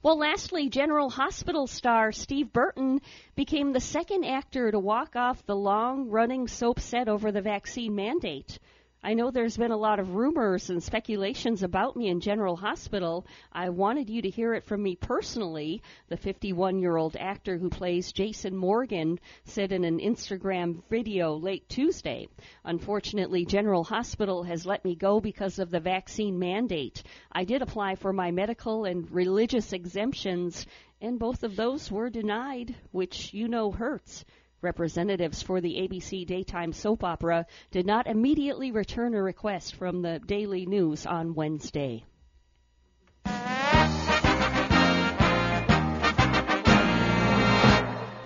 Well, lastly, General Hospital star Steve Burton became the second actor to walk off the long running soap set over the vaccine mandate. I know there's been a lot of rumors and speculations about me in General Hospital. I wanted you to hear it from me personally. The 51 year old actor who plays Jason Morgan said in an Instagram video late Tuesday. Unfortunately, General Hospital has let me go because of the vaccine mandate. I did apply for my medical and religious exemptions, and both of those were denied, which you know hurts. Representatives for the ABC daytime soap opera did not immediately return a request from the Daily News on Wednesday.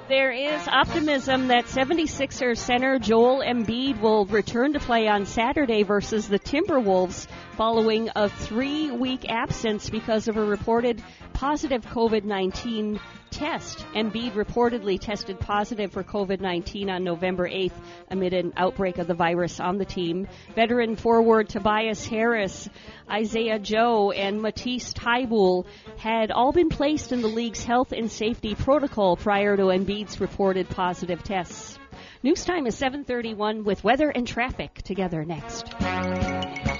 There is optimism that 76ers center Joel Embiid will return to play on Saturday versus the Timberwolves following a three week absence because of a reported positive COVID 19 test. Embiid reportedly tested positive for COVID 19 on November 8th amid an outbreak of the virus on the team. Veteran forward Tobias Harris, Isaiah Joe, and Matisse Thybulle had all been placed in the league's health and safety protocol prior to Embiid's reported positive tests. News time is 7:31 with weather and traffic together next.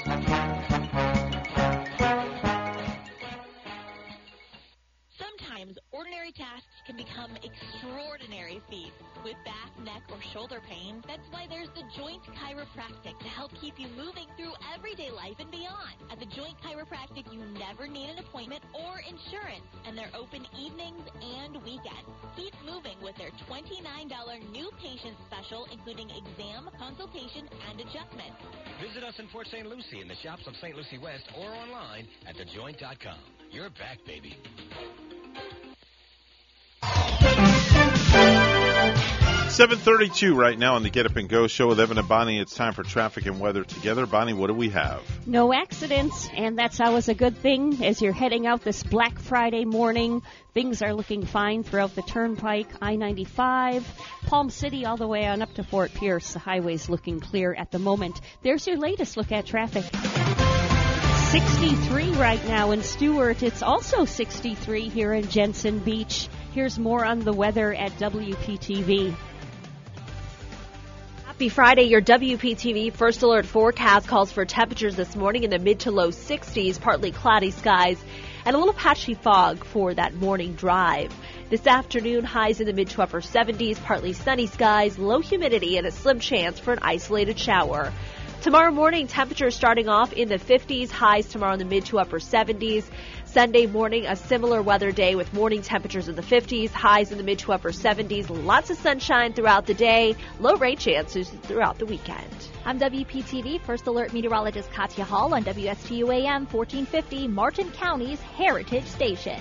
Ordinary tasks can become extraordinary feats. With back, neck, or shoulder pain, that's why there's the Joint Chiropractic to help keep you moving through everyday life and beyond. At the Joint Chiropractic, you never need an appointment or insurance, and they're open evenings and weekends. Keep moving with their $29 new patient special, including exam, consultation, and adjustment. Visit us in Port St. Lucie in the shops of St. Lucie West or online at thejoint.com. You're back, baby. 732 right now on the Get Up and Go show with Evan and Bonnie. It's time for traffic and weather together. Bonnie, what do we have? No accidents, and that's always a good thing as you're heading out this Black Friday morning. Things are looking fine throughout the turnpike, I 95, Palm City, all the way on up to Fort Pierce. The highway's looking clear at the moment. There's your latest look at traffic. 63 right now in Stuart. It's also 63 here in Jensen Beach. Here's more on the weather at WPTV. Happy Friday. Your WPTV First Alert forecast calls for temperatures this morning in the mid to low 60s, partly cloudy skies, and a little patchy fog for that morning drive. This afternoon, highs in the mid to upper 70s, partly sunny skies, low humidity, and a slim chance for an isolated shower. Tomorrow morning, temperatures starting off in the 50s, highs tomorrow in the mid to upper 70s. Sunday morning, a similar weather day with morning temperatures in the 50s, highs in the mid to upper 70s, lots of sunshine throughout the day, low rain chances throughout the weekend. I'm WPTV First Alert Meteorologist Katya Hall on WSTU AM 1450, Martin County's Heritage Station.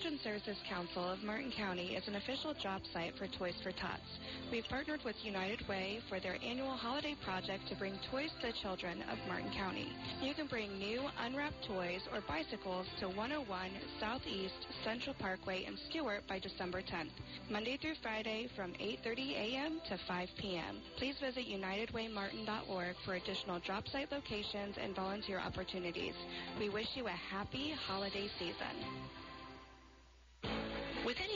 Children's Services Council of Martin County is an official job site for Toys for Tots. We've partnered with United Way for their annual holiday project to bring toys to the children of Martin County. You can bring new unwrapped toys or bicycles to 101 Southeast Central Parkway in Stuart by December 10th, Monday through Friday from 8.30 a.m. to 5 p.m. Please visit unitedwaymartin.org for additional job site locations and volunteer opportunities. We wish you a happy holiday season.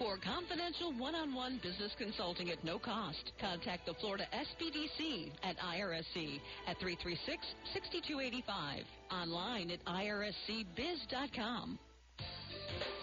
For confidential one-on-one business consulting at no cost, contact the Florida SBDC at IRSC at 336-6285. Online at irscbiz.com.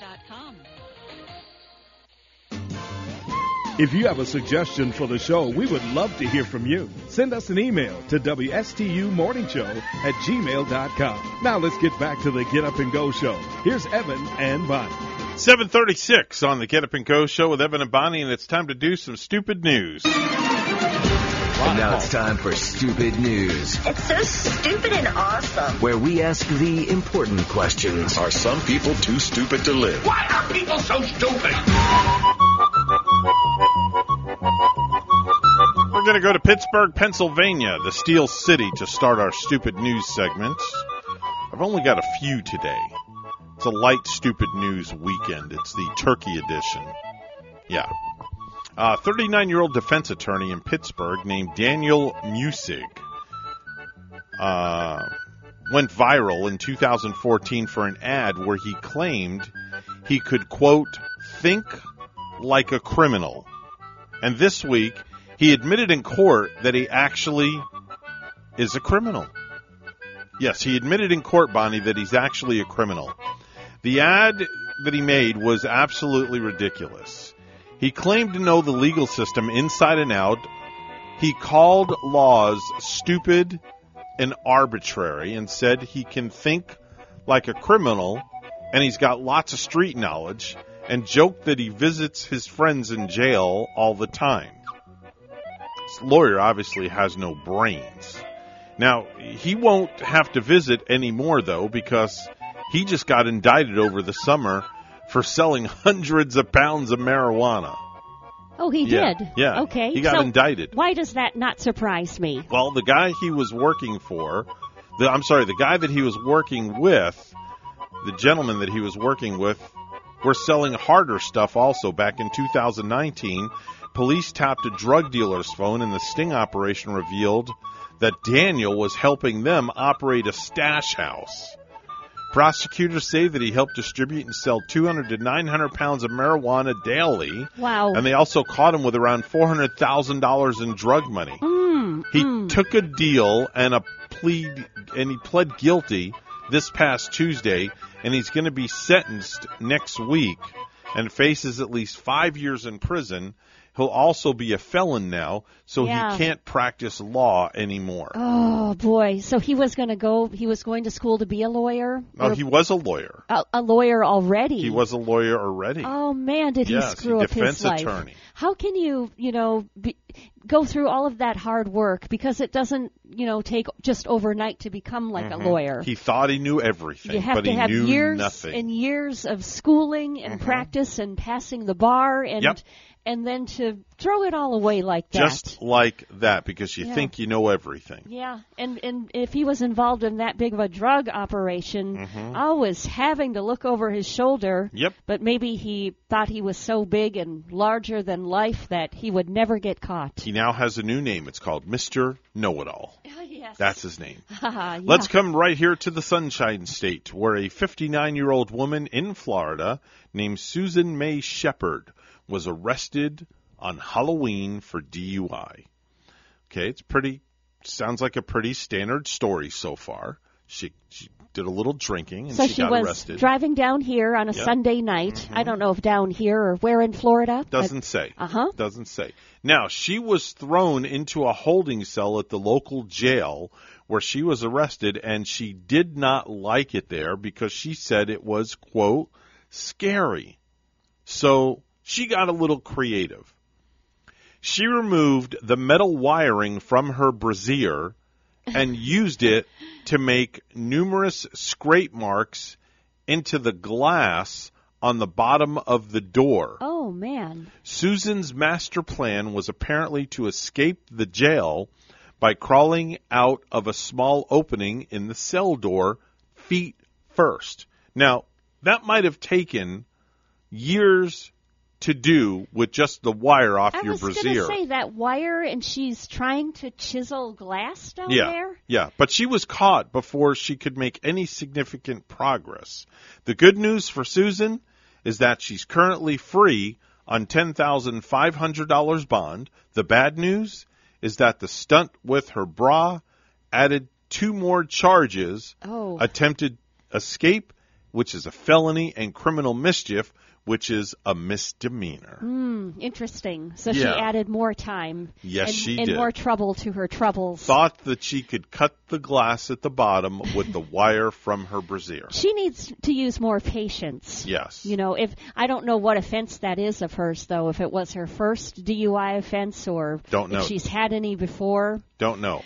EuropeanSink.com. If you have a suggestion for the show, we would love to hear from you. Send us an email to WSTUmorningshow at gmail.com. Now let's get back to the Get Up and Go show. Here's Evan and Bonnie. 736 on the Get Up and Go show with Evan and Bonnie, and it's time to do some stupid news. And now it's time for Stupid News. It's so stupid and awesome. Where we ask the important questions. Are some people too stupid to live? Why are people so stupid? We're going to go to Pittsburgh, Pennsylvania, the Steel City, to start our stupid news segment. I've only got a few today. It's a light stupid news weekend. It's the turkey edition. Yeah. A 39 year old defense attorney in Pittsburgh named Daniel Muessig uh, went viral in 2014 for an ad where he claimed he could, quote, think like a criminal. And this week, he admitted in court that he actually is a criminal. Yes, he admitted in court, Bonnie, that he's actually a criminal. The ad that he made was absolutely ridiculous. He claimed to know the legal system inside and out. He called laws stupid and arbitrary and said he can think like a criminal and he's got lots of street knowledge and joked that he visits his friends in jail all the time. This lawyer obviously has no brains. Now, he won't have to visit anymore though because he just got indicted over the summer for selling hundreds of pounds of marijuana. Oh, he Yeah, did. yeah. Okay. He got so indicted. Why does that not surprise me? Well, the guy he was working for, the, I'm sorry, the guy that he was working with, the gentleman that he was working with, were selling harder stuff also back in 2019. Police tapped a drug dealer's phone and the sting operation revealed that Daniel was helping them operate a stash house. Prosecutors say that he helped distribute and sell 200 to 900 pounds of marijuana daily. Wow. And they also caught him with around $400,000 in drug money. Mm, He mm. took a deal and a plead and he pled guilty this past Tuesday and he's going to be sentenced next week and faces at least 5 years in prison. He'll also be a felon now, so Yeah. he can't practice law anymore. Oh boy! So he was going to go. He was going to school to be a lawyer. Oh, he was a lawyer. a, a lawyer already. He was a lawyer already. Oh man, did he Yes, screw up defense his life? attorney. How can you, you know, be, go through all of that hard work because it doesn't, you know, take just overnight to become like Mhm. a lawyer. He thought he knew everything, you have but to he have knew years nothing. and years of schooling and Mhm. practice and passing the bar and Yep. And then to throw it all away like that. Just like that, because you Yeah. think you know everything. Yeah, and and if he was involved in that big of a drug operation, Mhm. always having to look over his shoulder. Yep. But maybe he thought he was so big and larger than life that he would never get caught. He now has a new name. It's called Mr. Know It All. yes. That's his name. yeah. Let's come right here to the Sunshine State, where a 59 year old woman in Florida named Susan May Shepard was arrested on Halloween for DUI. Okay, it's pretty, sounds like a pretty standard story so far. She, she did a little drinking and So she, she got was arrested. driving down here on a Yep. Mm-hmm. Sunday night. I don't know if down here or where in Florida. Doesn't say. Uh huh. Doesn't say. Now, she was thrown into a holding cell at the local jail where she was arrested, and she did not like it there because she said it was, quote, scary. So she got a little creative. She removed the metal wiring from her brassiere and used it to make numerous scrape marks into the glass on the bottom of the door. Oh man. Susan's master plan was apparently to escape the jail by crawling out of a small opening in the cell door feet first. Now, that might have taken years to do with just the wire off I your was going to say that wire, and she's trying to chisel glass down yeah, there. yeah, but she was caught before she could make any significant progress. The good news for Susan is that she's currently free on ten thousand five hundred dollars bond. The bad news is that the stunt with her bra added two more charges: Oh. attempted escape, which is a felony, and criminal mischief, which is a misdemeanor. Hmm, interesting. So Yeah. she added more time. Yes, and, she and did. more trouble to her troubles. Thought that she could cut the glass at the bottom with the wire from her brassiere. She needs to use more patience. Yes. You know, if I don't know what offense that is of hers, though, if it was her first DUI offense or Don't know. if she's had any before. Don't know.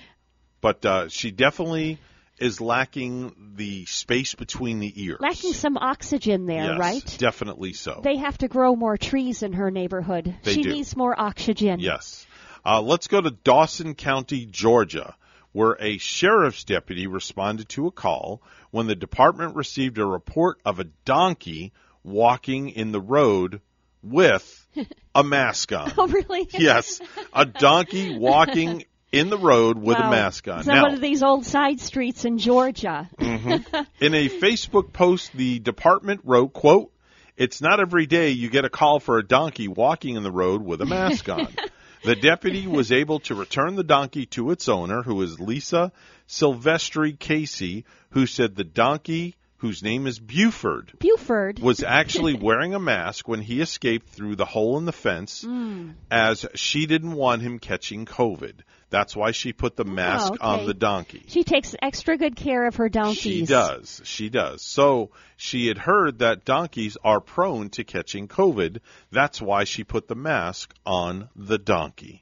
But uh, she definitely is lacking the space between the ears. Lacking some oxygen there, yes, right? Definitely so. They have to grow more trees in her neighborhood. They she do. needs more oxygen. Yes. Uh, let's go to Dawson County, Georgia, where a sheriff's deputy responded to a call when the department received a report of a donkey walking in the road with a mask on. Oh, really? yes, a donkey walking in the road with Wow. a mask on. Now, of these old side streets in Georgia. Mhm. In a Facebook post, the department wrote, quote, It's not every day you get a call for a donkey walking in the road with a mask on. the deputy was able to return the donkey to its owner, who is Lisa Silvestri Casey, who said the donkey, whose name is Buford, Buford. was actually wearing a mask when he escaped through the hole in the fence Mm. as she didn't want him catching COVID. That's why she put the mask Oh, okay. on the donkey. She takes extra good care of her donkeys. She does. She does. So she had heard that donkeys are prone to catching COVID. That's why she put the mask on the donkey.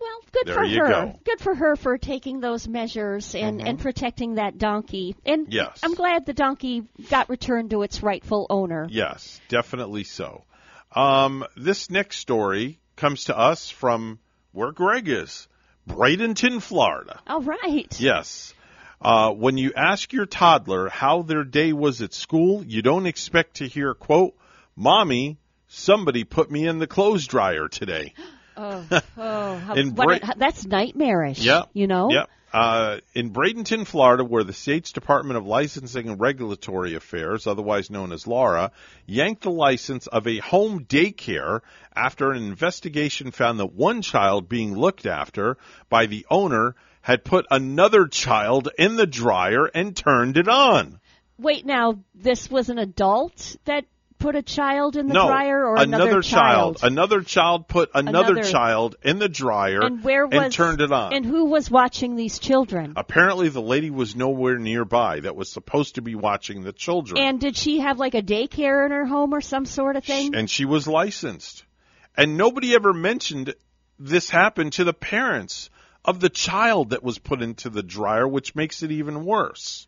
Well, good There for her. go. Good for her for taking those measures and, Mhm. and protecting that donkey. And Yes. I'm glad the donkey got returned to its rightful owner. Yes, definitely so. Um, this next story comes to us from where Greg is, Bradenton, Florida. All right. Yes. Uh, when you ask your toddler how their day was at school, you don't expect to hear, quote, Mommy, somebody put me in the clothes dryer today. Oh, oh how- In what Bra- that's nightmarish. Yep. You know? Yep. Uh, in Bradenton, Florida, where the state's Department of Licensing and Regulatory Affairs, otherwise known as LARA, yanked the license of a home daycare after an investigation found that one child being looked after by the owner had put another child in the dryer and turned it on. Wait, now this was an adult that put a child in the no, dryer, or another, child? Another child put another, Another- child in the dryer And where was turned it on. And who was watching these children? Apparently, the lady was nowhere nearby that was supposed to be watching the children. And did she have like a daycare in her home or some sort of thing? and she was licensed. And nobody ever mentioned this happened to the parents of the child that was put into the dryer, which makes it even worse.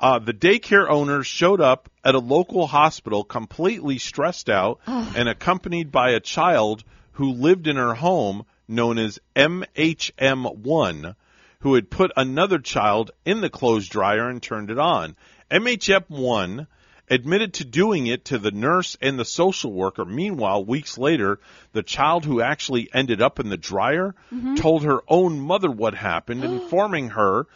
Uh, the daycare owner showed up at a local hospital completely stressed out and accompanied by a child who lived in her home known as MHM1 who had put another child in the clothes dryer and turned it on. MHM1 admitted to doing it to the nurse and the social worker. Meanwhile, weeks later, the child who actually ended up in the dryer Mhm. told her own mother what happened, informing her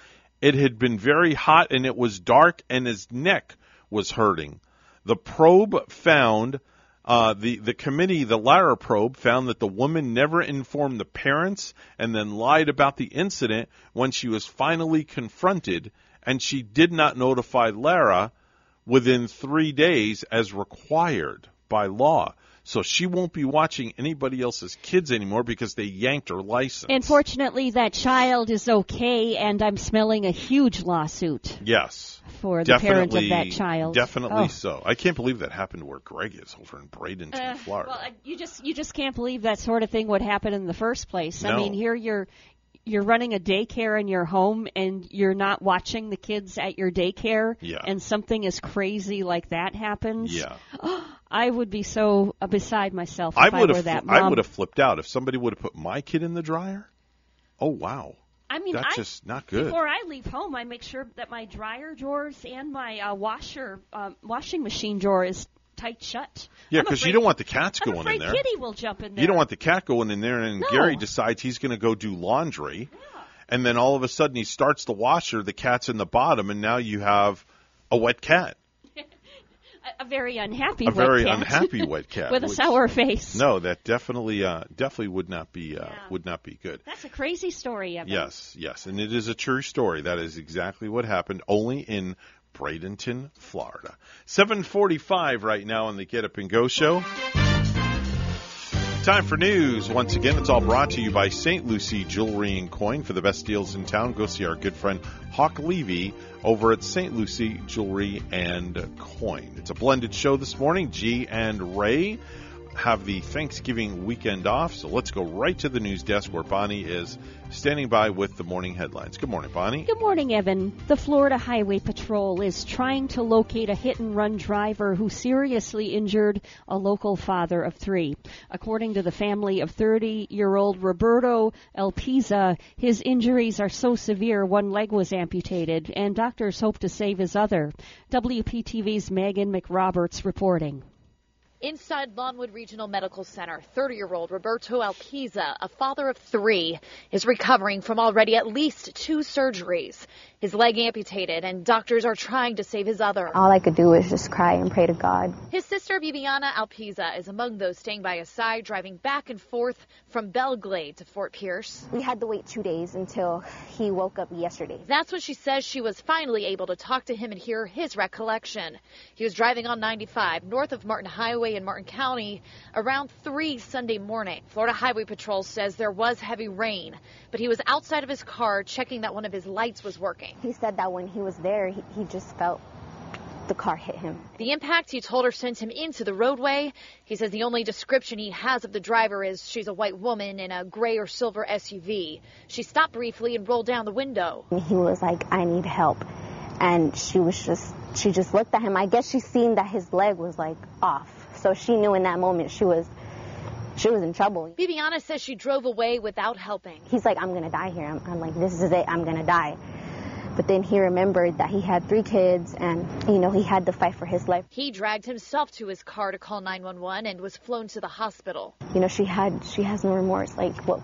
it had been very hot and it was dark and his neck was hurting. The probe found uh, the the committee, the Lara probe, found that the woman never informed the parents and then lied about the incident when she was finally confronted, and she did not notify Lara within three days as required by law. So she won't be watching anybody else's kids anymore because they yanked her license. Unfortunately, that child is okay, and I'm smelling a huge lawsuit yes. for the parent of that child. Definitely Oh. so. I can't believe that happened where Greg is over in Bradenton, Uh, Florida. Well, you just you just can't believe that sort of thing would happen in the first place. I mean, here you're you're running a daycare in your home and you're not watching the kids at your daycare Yeah. and something as crazy like that happens. yeah. I would be so uh, beside myself if I I, were that mom. I would have flipped out if somebody would have put my kid in the dryer. Oh wow. I mean, That's I, just not good. Before I leave home, I make sure that my dryer drawers and my uh, washer um, washing machine drawer is tight shut. Yeah, because you don't want the cats I'm going in there. Kitty will jump in there. You don't want the cat going in there, and No. Gary decides he's going to go do laundry, and then all of a sudden he starts the washer. The cat's in the bottom, and now you have a wet cat, a, very unhappy, a wet very cat. unhappy wet cat with a which- sour face. No, that definitely, uh, definitely would not be, uh, would not be good. That's a crazy story, Evan. Yes, yes, and it is a true story. That is exactly what happened, only in Bradenton, Florida. 7:45 right now on the Get Up and Go show. Time for news. Once again, it's all brought to you by St. Lucie Jewelry and Coin. For the best deals in town, go see our good friend Hawk Levy over at St. Lucie Jewelry and Coin. It's a blended show this morning. G and Ray have the Thanksgiving weekend off, so let's go right to the news desk where Bonnie is standing by with the morning headlines. Good morning, Bonnie. Good morning, Evan. The Florida Highway Patrol is trying to locate a hit and run driver who seriously injured a local father of three. According to the family of 30 year old Roberto Alpiza, his injuries are so severe one leg was amputated, and doctors hope to save his other. WPTV's Megan McRoberts reporting. Inside Lawnwood Regional Medical Center, 30 year old Roberto Alpiza, a father of three, is recovering from already at least two surgeries. His leg amputated, and doctors are trying to save his other. All I could do was just cry and pray to God. His sister, Viviana Alpiza, is among those staying by his side, driving back and forth from Belle Glade to Fort Pierce. We had to wait two days until he woke up yesterday. That's when she says she was finally able to talk to him and hear his recollection. He was driving on 95 north of Martin Highway in Martin County around 3 Sunday morning. Florida Highway Patrol says there was heavy rain, but he was outside of his car checking that one of his lights was working. He said that when he was there, he, he just felt the car hit him. The impact he told her sent him into the roadway. He says the only description he has of the driver is she's a white woman in a gray or silver SUV. She stopped briefly and rolled down the window. He was like, I need help. And she was just, she just looked at him. I guess she seen that his leg was like off. So she knew in that moment she was, she was in trouble. Bibiana says she drove away without helping. He's like, I'm going to die here. I'm, I'm like, this is it. I'm going to die. But then he remembered that he had three kids and, you know, he had to fight for his life. He dragged himself to his car to call 911 and was flown to the hospital. You know, she had, she has no remorse. Like, what,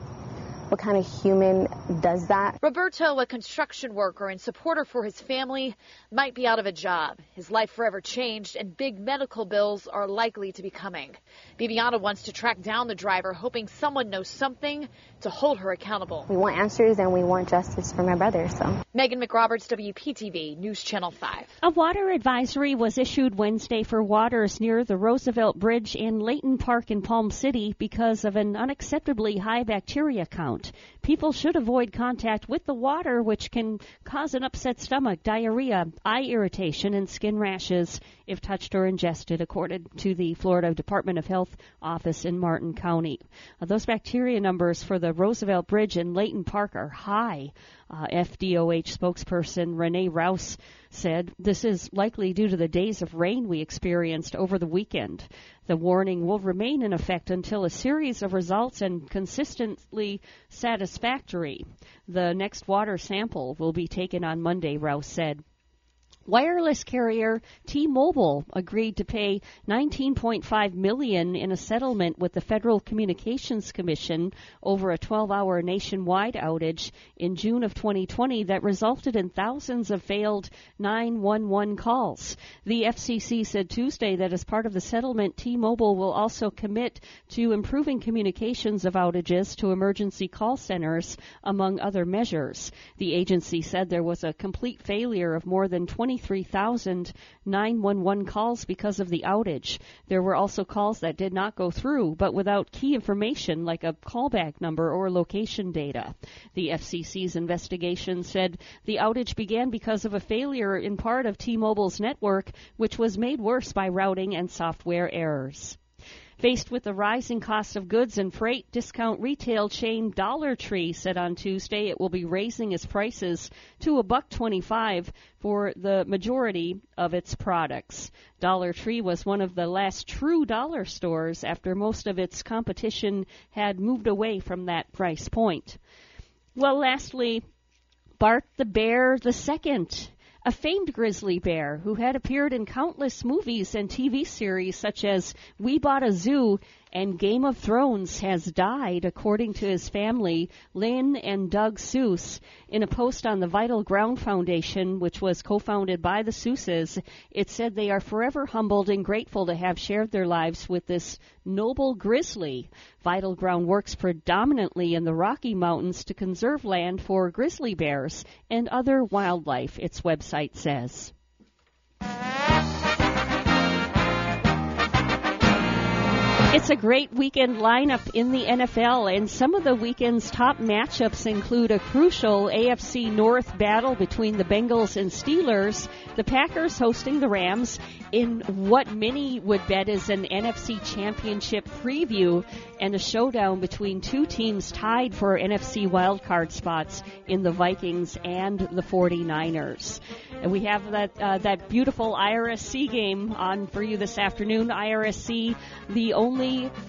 what kind of human does that? Roberto, a construction worker and supporter for his family, might be out of a job. His life forever changed, and big medical bills are likely to be coming. Bibiana wants to track down the driver, hoping someone knows something to hold her accountable. We want answers and we want justice for my brother, so. Megan McRoberts, WPTV, News Channel 5. A water advisory was issued Wednesday for waters near the Roosevelt Bridge in Leighton Park in Palm City because of an unacceptably high bacteria count don't People should avoid contact with the water, which can cause an upset stomach, diarrhea, eye irritation, and skin rashes if touched or ingested, according to the Florida Department of Health office in Martin County. Uh, those bacteria numbers for the Roosevelt Bridge in Leighton Park are high. Uh, FDOH spokesperson Renee Rouse said this is likely due to the days of rain we experienced over the weekend. The warning will remain in effect until a series of results and consistently satisfactory. The next water sample will be taken on Monday, Rouse said. Wireless carrier T-Mobile agreed to pay 19.5 million in a settlement with the Federal Communications Commission over a 12-hour nationwide outage in June of 2020 that resulted in thousands of failed 911 calls. The FCC said Tuesday that as part of the settlement, T-Mobile will also commit to improving communications of outages to emergency call centers among other measures. The agency said there was a complete failure of more than 20 23,000 911 calls because of the outage. There were also calls that did not go through, but without key information like a callback number or location data. The FCC's investigation said the outage began because of a failure in part of T-Mobile's network, which was made worse by routing and software errors. Faced with the rising cost of goods and freight, discount retail chain Dollar Tree said on Tuesday it will be raising its prices to a buck 25 for the majority of its products. Dollar Tree was one of the last true dollar stores after most of its competition had moved away from that price point. Well, lastly, Bart the Bear the Second a famed grizzly bear who had appeared in countless movies and TV series such as We Bought a Zoo and Game of Thrones has died, according to his family, Lynn and Doug Seuss. In a post on the Vital Ground Foundation, which was co-founded by the Seusses, it said they are forever humbled and grateful to have shared their lives with this noble grizzly. Vital Ground works predominantly in the Rocky Mountains to conserve land for grizzly bears and other wildlife, its website says. It's a great weekend lineup in the NFL, and some of the weekend's top matchups include a crucial AFC North battle between the Bengals and Steelers, the Packers hosting the Rams, in what many would bet is an NFC Championship preview, and a showdown between two teams tied for NFC wildcard spots in the Vikings and the 49ers. And we have that uh, that beautiful IRSC game on for you this afternoon. IRSC, the only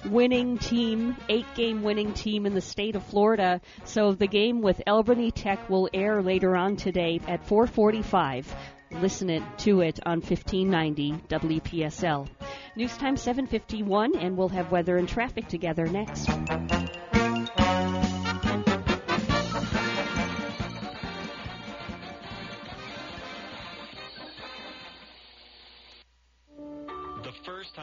winning team, eight game winning team in the state of Florida. So the game with Albany Tech will air later on today at 445. Listen it to it on 1590 WPSL. News time 751, and we'll have weather and traffic together next.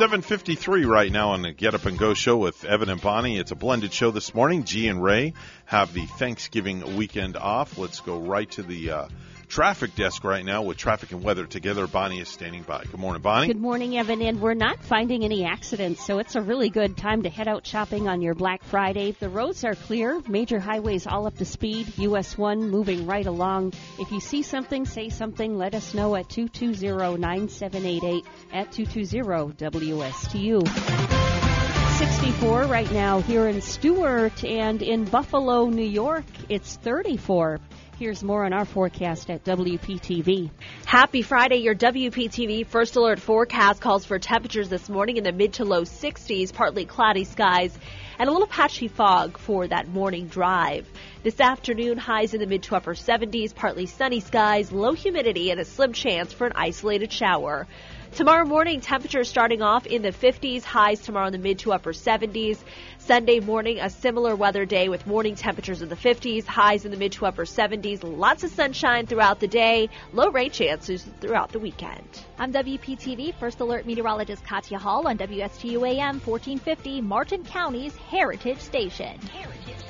753 right now on the Get Up and Go show with Evan and Bonnie. It's a blended show this morning. G and Ray have the Thanksgiving weekend off. Let's go right to the uh, traffic desk right now with traffic and weather together. Bonnie is standing by. Good morning, Bonnie. Good morning, Evan. And we're not finding any accidents, so it's a really good time to head out shopping on your Black Friday. The roads are clear, major highways all up to speed. US 1 moving right along. If you see something, say something. Let us know at 220 9788 at 220 WSTU. 64 right now here in Stuart and in Buffalo, New York. It's 34. Here's more on our forecast at WPTV. Happy Friday. Your WPTV First Alert forecast calls for temperatures this morning in the mid to low 60s, partly cloudy skies, and a little patchy fog for that morning drive. This afternoon, highs in the mid to upper 70s, partly sunny skies, low humidity, and a slim chance for an isolated shower. Tomorrow morning, temperatures starting off in the 50s, highs tomorrow in the mid to upper 70s. Sunday morning, a similar weather day with morning temperatures in the 50s, highs in the mid to upper 70s. Lots of sunshine throughout the day, low rain chances throughout the weekend. I'm WPTV First Alert Meteorologist Katya Hall on WSTU AM 1450, Martin County's Heritage Station. Heritage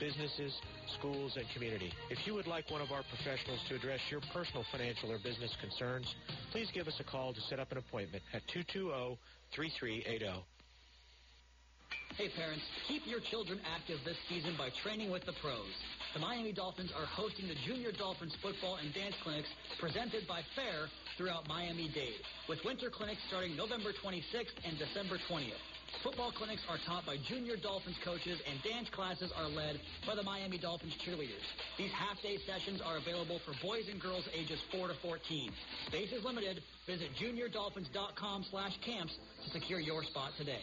businesses, schools, and community. If you would like one of our professionals to address your personal financial or business concerns, please give us a call to set up an appointment at 220 3380. Hey parents, keep your children active this season by training with the pros. The Miami Dolphins are hosting the Junior Dolphins football and dance clinics presented by FAIR throughout Miami-Dade, with winter clinics starting November 26th and December 20th. Football clinics are taught by junior Dolphins coaches and dance classes are led by the Miami Dolphins cheerleaders. These half-day sessions are available for boys and girls ages 4 to 14. Space is limited. Visit juniordolphins.com slash camps to secure your spot today.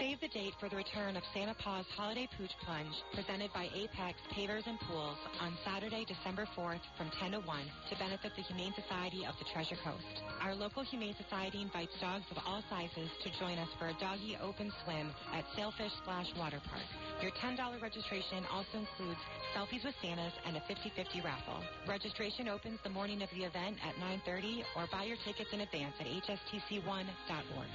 Save the date for the return of Santa Paws Holiday Pooch Plunge, presented by Apex Pavers and Pools on Saturday, December 4th from 10 to 1 to benefit the Humane Society of the Treasure Coast. Our local Humane Society invites dogs of all sizes to join us for a doggy open swim at Sailfish Splash Water Park. Your $10 registration also includes selfies with Santas and a 50-50 raffle. Registration opens the morning of the event at 9.30 or buy your tickets in advance at hstc1.org.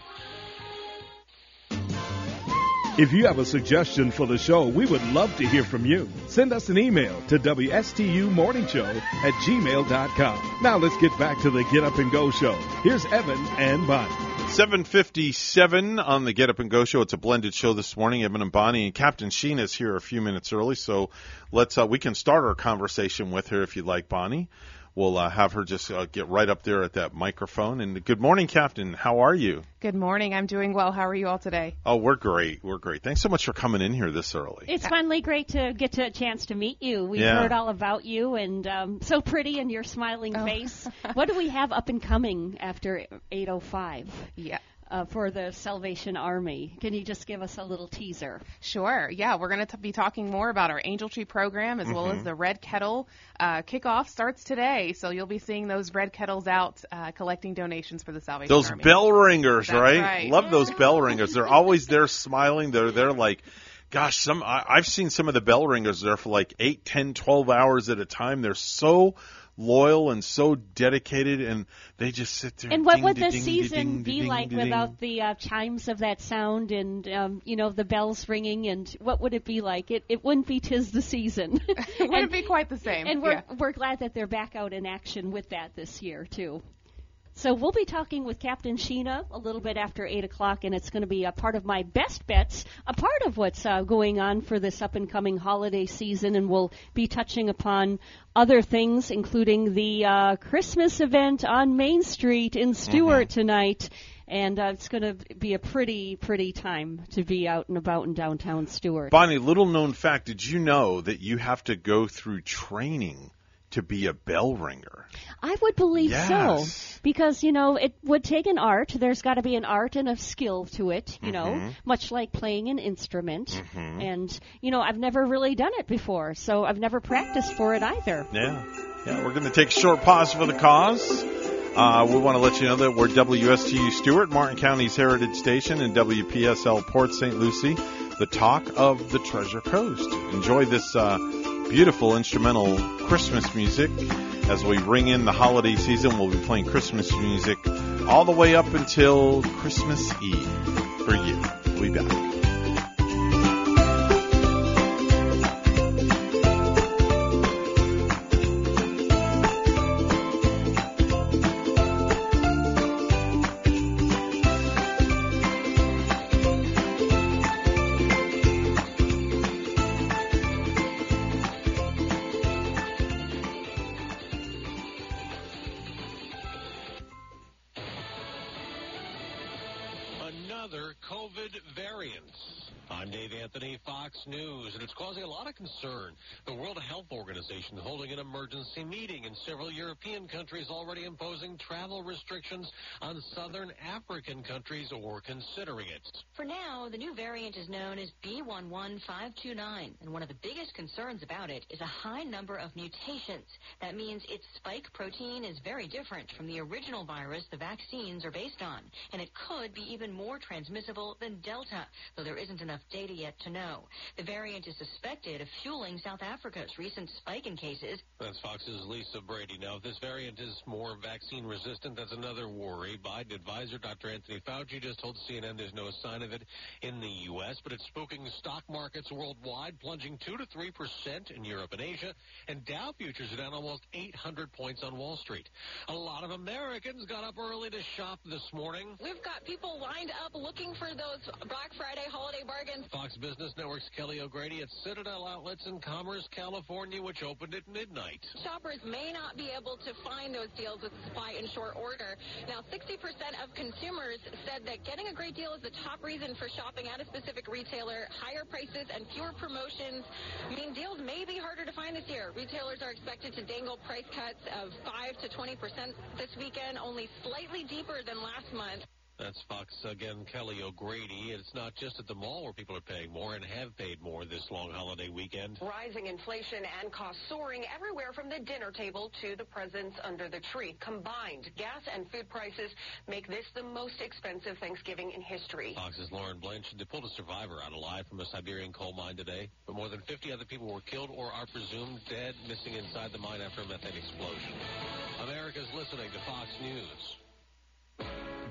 If you have a suggestion for the show, we would love to hear from you. Send us an email to WSTUmorningshow at gmail.com. Now let's get back to the Get Up and Go show. Here's Evan and Bonnie. 757 on the Get Up and Go show. It's a blended show this morning. Evan and Bonnie and Captain Sheena is here a few minutes early, so let's uh, we can start our conversation with her if you'd like, Bonnie. We'll uh, have her just uh, get right up there at that microphone. And good morning, Captain. How are you? Good morning. I'm doing well. How are you all today? Oh, we're great. We're great. Thanks so much for coming in here this early. It's finally great to get to a chance to meet you. We've Yeah. heard all about you and um, so pretty in your smiling Oh. face. what do we have up and coming after 805? Yeah. Uh, for the Salvation Army. Can you just give us a little teaser? Sure. Yeah, we're going to be talking more about our Angel Tree program as well Mhm. as the Red Kettle uh, kickoff starts today. So you'll be seeing those red kettles out uh, collecting donations for the Salvation Those Army. Those bell ringers, right? right. Love those bell ringers. They're always there smiling. They're they're like, gosh, some I, I've seen some of the bell ringers there for like eight, ten, twelve hours at a time. They're so loyal and so dedicated, and they just sit there. And what ding, would the ding, season ding, be ding, like ding. without the uh, chimes of that sound and um, you know the bells ringing? And what would it be like? It it wouldn't be tis the season. it wouldn't be quite the same. And we're yeah. we're glad that they're back out in action with that this year too. So we'll be talking with Captain Sheena a little bit after 8 o'clock, and it's going to be a part of my best bets, a part of what's uh, going on for this up and coming holiday season, and we'll be touching upon other things, including the uh, Christmas event on Main Street in Stuart mm-hmm. tonight. And uh, it's going to be a pretty, pretty time to be out and about in downtown Stuart. Bonnie, little known fact did you know that you have to go through training to be a bell ringer. I would believe yes. so because you know it would take an art. There's got to be an art and a skill to it, you mm-hmm. know, much like playing an instrument. Mm-hmm. And you know, I've never really done it before, so I've never practiced for it either. Yeah, yeah. We're going to take a short pause for the cause. Uh, we want to let you know that we're WSTU Stuart, Martin County's Heritage Station, and WPSL Port St. Lucie, the talk of the Treasure Coast. Enjoy this. Uh, beautiful instrumental Christmas music. As we ring in the holiday season, we'll be playing Christmas music all the way up until Christmas Eve for you. We'll be back. Several European countries already imposing travel restrictions on southern African countries or considering it. For now, the new variant is known as B11529, and one of the biggest concerns about it is a high number of mutations. That means its spike protein is very different from the original virus the vaccines are based on, and it could be even more transmissible than Delta, though there isn't enough data yet to know. The variant is suspected of fueling South Africa's recent spike in cases. That's Fox's Lisa Brady. Now, if this variant is more vaccine resistant, that's another worry. Biden advisor Dr. Anthony Fauci just told CNN there's no sign of it in the U.S., but it's spooking stock markets worldwide, plunging 2 to 3 percent in Europe and Asia, and Dow futures are down almost 800 points on Wall Street. A lot of Americans got up early to shop this morning. We've got people lined up looking for those Black Friday holiday bargains. Fox Business Network's Kelly O'Grady at Citadel In Commerce, California, which opened at midnight. Shoppers may not be able to find those deals with supply in short order. Now, 60% of consumers said that getting a great deal is the top reason for shopping at a specific retailer. Higher prices and fewer promotions mean deals may be harder to find this year. Retailers are expected to dangle price cuts of 5 to 20% this weekend, only slightly deeper than last month. That's Fox again, Kelly O'Grady. It's not just at the mall where people are paying more and have paid more this long holiday weekend. Rising inflation and costs soaring everywhere from the dinner table to the presents under the tree. Combined, gas and food prices make this the most expensive Thanksgiving in history. Fox's Lauren Blanchard, they pulled a survivor out alive from a Siberian coal mine today, but more than 50 other people were killed or are presumed dead, missing inside the mine after a methane explosion. America's listening to Fox News.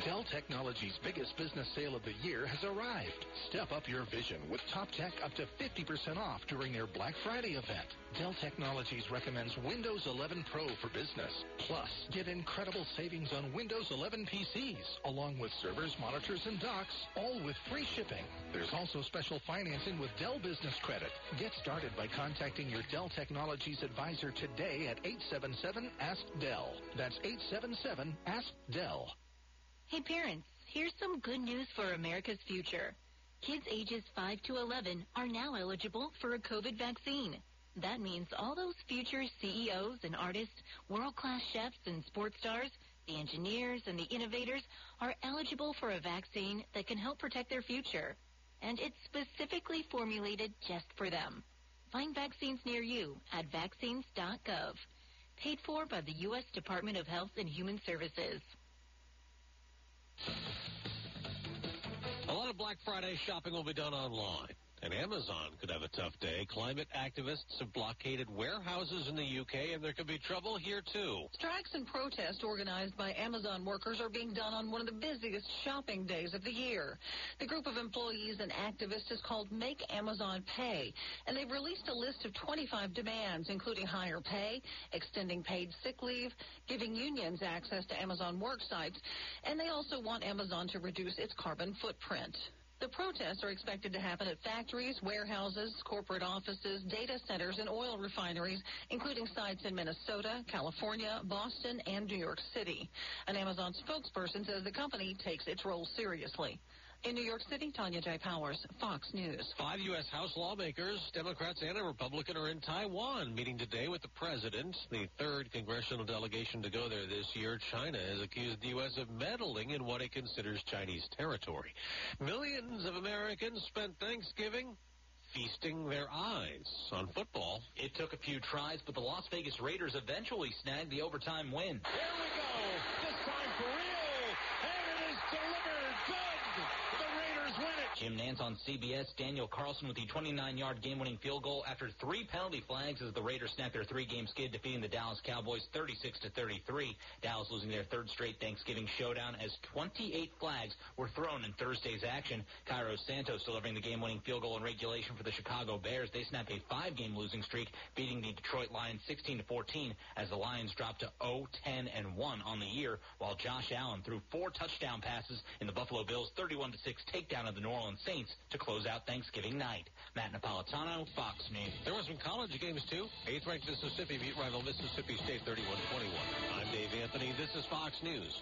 Dell Technologies' biggest business sale of the year has arrived. Step up your vision with Top Tech up to 50% off during their Black Friday event. Dell Technologies recommends Windows 11 Pro for business. Plus, get incredible savings on Windows 11 PCs, along with servers, monitors, and docks, all with free shipping. There's also special financing with Dell Business Credit. Get started by contacting your Dell Technologies advisor today at 877-ASK-DELL. That's 877-ASK-DELL. Hey parents, here's some good news for America's future. Kids ages 5 to 11 are now eligible for a COVID vaccine. That means all those future CEOs and artists, world-class chefs and sports stars, the engineers and the innovators are eligible for a vaccine that can help protect their future. And it's specifically formulated just for them. Find vaccines near you at vaccines.gov. Paid for by the U.S. Department of Health and Human Services. A lot of Black Friday shopping will be done online. And Amazon could have a tough day. Climate activists have blockaded warehouses in the UK, and there could be trouble here, too. Strikes and protests organized by Amazon workers are being done on one of the busiest shopping days of the year. The group of employees and activists is called Make Amazon Pay, and they've released a list of 25 demands, including higher pay, extending paid sick leave, giving unions access to Amazon work sites, and they also want Amazon to reduce its carbon footprint. The protests are expected to happen at factories, warehouses, corporate offices, data centers, and oil refineries, including sites in Minnesota, California, Boston, and New York City. An Amazon spokesperson says the company takes its role seriously. In New York City, Tanya J. Powers, Fox News. Five U.S. House lawmakers, Democrats and a Republican, are in Taiwan meeting today with the president. The third congressional delegation to go there this year. China has accused the U.S. of meddling in what it considers Chinese territory. Millions of Americans spent Thanksgiving feasting their eyes on football. It took a few tries, but the Las Vegas Raiders eventually snagged the overtime win. There we go. This time for real. And it is delivered. Good. The Raiders win it. Jim Nantz on CBS. Daniel Carlson with the 29-yard game-winning field goal after three penalty flags as the Raiders snapped their three-game skid, defeating the Dallas Cowboys 36 to 33. Dallas losing their third straight Thanksgiving showdown as 28 flags were thrown in Thursday's action. Cairo Santos delivering the game-winning field goal in regulation for the Chicago Bears. They snapped a five-game losing streak, beating the Detroit Lions 16 to 14 as the Lions dropped to 0 10 and 1 on the year, while Josh Allen threw four touchdown passes in the Buffalo Bills 31 to 6 takedown of the New Orleans Saints to close out Thanksgiving night. Matt Napolitano, Fox News. There were some college games, too. Eighth-ranked Mississippi beat rival Mississippi State 31-21. I'm Dave Anthony. This is Fox News.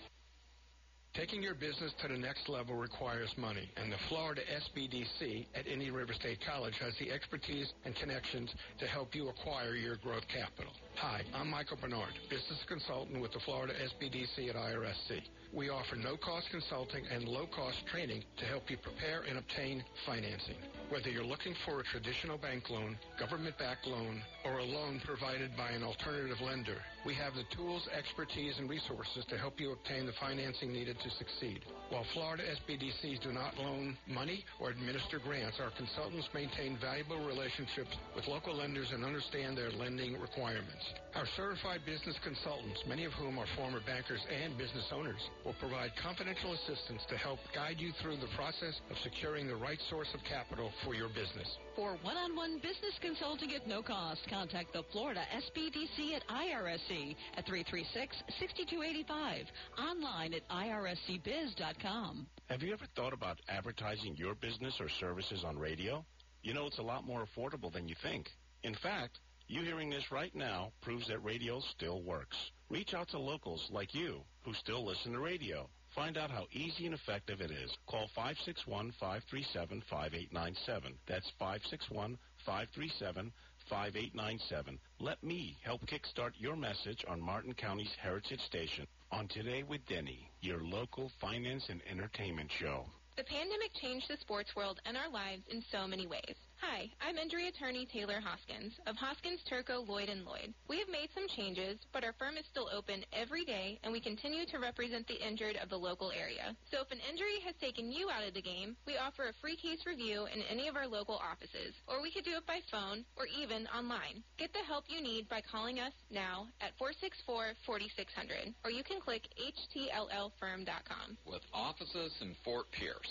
Taking your business to the next level requires money, and the Florida SBDC at Indian River State College has the expertise and connections to help you acquire your growth capital. Hi, I'm Michael Bernard, business consultant with the Florida SBDC at IRSC. We offer no-cost consulting and low-cost training to help you prepare and obtain financing. Whether you're looking for a traditional bank loan, government-backed loan, or a loan provided by an alternative lender, we have the tools, expertise, and resources to help you obtain the financing needed to succeed. While Florida SBDCs do not loan money or administer grants, our consultants maintain valuable relationships with local lenders and understand their lending requirements. Our certified business consultants, many of whom are former bankers and business owners, will provide confidential assistance to help guide you through the process of securing the right source of capital for your business. For one-on-one business consulting at no cost, contact the Florida SBDC at IRSC at 336-6285. Online at irscbiz.com. Have you ever thought about advertising your business or services on radio? You know, it's a lot more affordable than you think. In fact, you hearing this right now proves that radio still works. Reach out to locals like you who still listen to radio. Find out how easy and effective it is. Call 561-537-5897. That's 561-537-5897. Let me help kickstart your message on Martin County's Heritage Station on Today with Denny, your local finance and entertainment show. The pandemic changed the sports world and our lives in so many ways. Hi, I'm injury attorney Taylor Hoskins of Hoskins Turco Lloyd & Lloyd. We have made some changes, but our firm is still open every day and we continue to represent the injured of the local area. So if an injury has taken you out of the game, we offer a free case review in any of our local offices, or we could do it by phone or even online. Get the help you need by calling us now at 464-4600 or you can click htllfirm.com. With offices in Fort Pierce.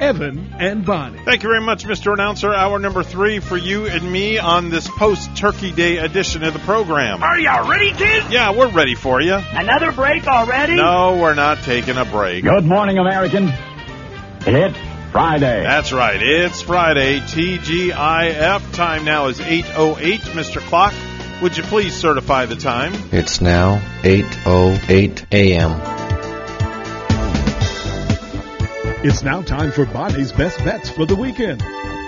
Evan and Bonnie. Thank you very much, Mr. Announcer. Hour number three for you and me on this post Turkey Day edition of the program. Are y'all ready, kids? Yeah, we're ready for you. Another break already? No, we're not taking a break. Good morning, American. It's Friday. That's right. It's Friday. TGIF. Time now is 8.08. Mr. Clock, would you please certify the time? It's now 8.08 a.m. It's now time for Bonnie's best bets for the weekend.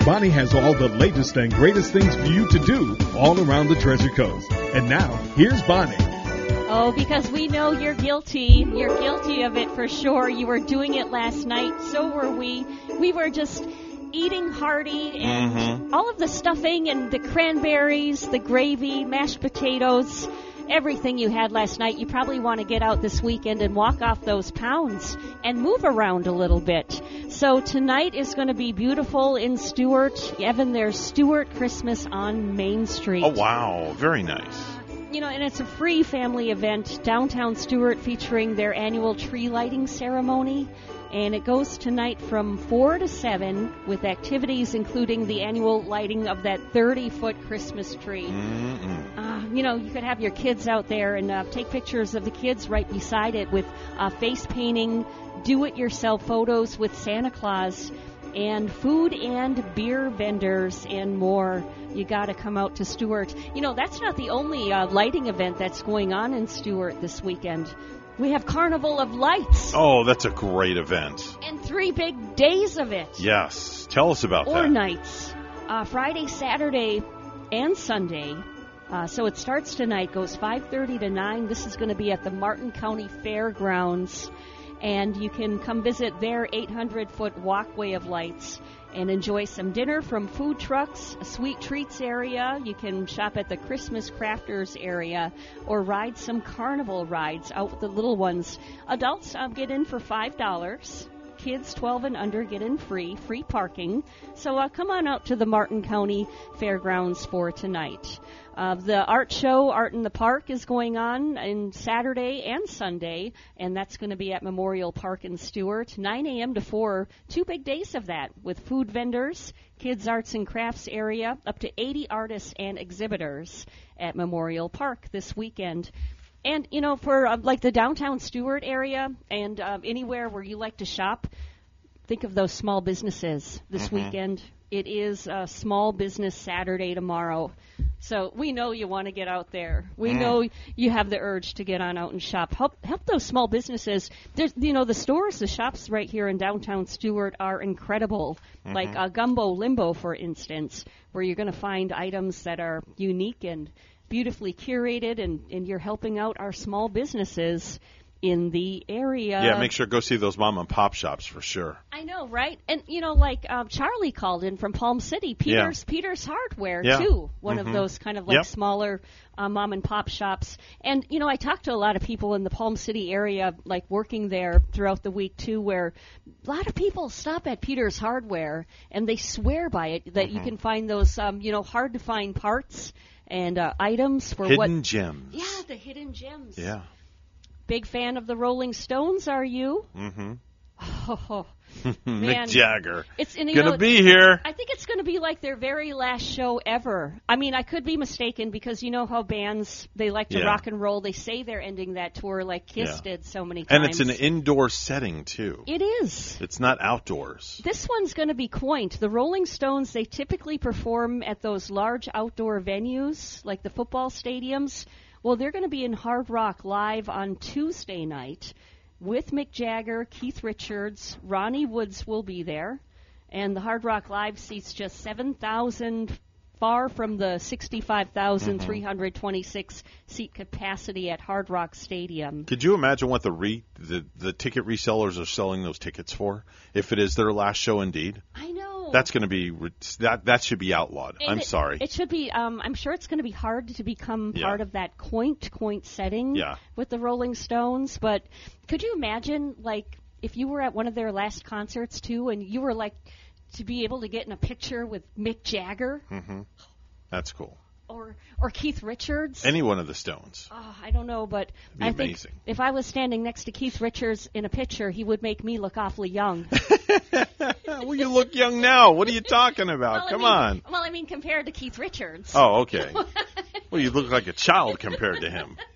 Bonnie has all the latest and greatest things for you to do all around the Treasure Coast. And now, here's Bonnie. Oh, because we know you're guilty. You're guilty of it for sure. You were doing it last night. So were we. We were just eating hearty and Mm-hmm. all of the stuffing and the cranberries, the gravy, mashed potatoes, everything you had last night. You probably want to get out this weekend and walk off those pounds and move around a little bit. So tonight is going to be beautiful in Stuart. Evan, there's Stuart Christmas on Main Street Oh wow, very nice. you know, and it's a free family event downtown Stuart featuring their annual tree lighting ceremony. And it goes tonight from 4 to 7 with activities including the annual lighting of that 30 foot Christmas tree. Uh, you know, you could have your kids out there and uh, take pictures of the kids right beside it with uh, face painting, do it yourself photos with Santa Claus, and food and beer vendors and more. You got to come out to Stuart. You know, that's not the only uh, lighting event that's going on in Stuart this weekend. We have Carnival of Lights Oh, that's a great event. and three big days of it Yes, tell us about or that. nights. Uh, Friday, Saturday, and Sunday. Uh, so it starts tonight, goes 5:30 to 9. This is going to be at the Martin County Fairgrounds, and you can come visit their 800-foot walkway of lights and enjoy some dinner from food trucks, sweet treats area. You can shop at the Christmas crafters area or ride some carnival rides out with the little ones. Adults um, get in for five dollars kids 12 and under get in free, free parking. So uh, come on out to the Martin County Fairgrounds for tonight. Uh, the art show, Art in the Park, is going on in Saturday and Sunday, and that's going to be at Memorial Park in Stuart, 9 a.m. to 4. Two big days of that with food vendors, kids arts and crafts area, up to 80 artists and exhibitors at Memorial Park this weekend. And you know, for uh, like the downtown Stuart area and um, anywhere where you like to shop, think of those small businesses this Mhm. weekend. It is a small business Saturday tomorrow. So we know you want to get out there. We Mm. know you have the urge to get on out and shop. Help help those small businesses. There's you know the stores, the shops right here in downtown Stuart are incredible. Mhm. Like uh, Gumbo Limbo, for instance, where you're going to find items that are unique and beautifully curated, and, and you're helping out our small businesses in the area. yeah, make sure to go see those mom and pop shops for sure. I know, right? And you know, like um, Charlie called in from Palm City, Peter's Peter's Hardware Yeah. too, one Mhm. of those kind of like Yep. smaller uh, mom and pop shops. And you know, I talked to a lot of people in the Palm City area, like working there throughout the week too, where a lot of people stop at Peter's Hardware and they swear by it that you Mhm. can find those, um, you know, hard to find parts and uh, items for what? Hidden what. gems. Yeah, the hidden gems. Yeah. Big fan of the Rolling Stones, are you? Mm-hmm. Oh, Mick Jagger. It's and, gonna know, be here. I think it's going to be like their very last show ever. I mean, I could be mistaken because you know how bands they like to Yeah. rock and roll. They say they're ending that tour like Kiss Yeah. did so many times. And it's an indoor setting too. It is. It's not outdoors. This one's going to be quaint. The Rolling Stones, they typically perform at those large outdoor venues like the football stadiums. Well, they're going to be in Hard Rock live on Tuesday night with Mick Jagger, Keith Richards, Ronnie Woods will be there. And the Hard Rock Live seats just 7,000, far from the 65,326 mm-hmm. seat capacity at Hard Rock Stadium. Could you imagine what the re the, the ticket resellers are selling those tickets for? If it is their last show indeed, I know. That's going to be re- that that should be outlawed. And I'm it- sorry. It should be. Um, I'm sure it's going to be hard to become Yeah. part of that quaint, quaint setting Yeah. with the Rolling Stones. But could you imagine, like, if you were at one of their last concerts too, and you were like to be able to get in a picture with Mick Jagger Mm-hmm. That's cool. Or or Keith Richards? Any one of the Stones. Oh, I don't know, but be I think if I was standing next to Keith Richards in a picture, he would make me look awfully young. well, you look young now. What are you talking about? Well, I Come mean- on. Well, I mean, compared to Keith Richards. Oh, okay. well, you look like a child compared to him.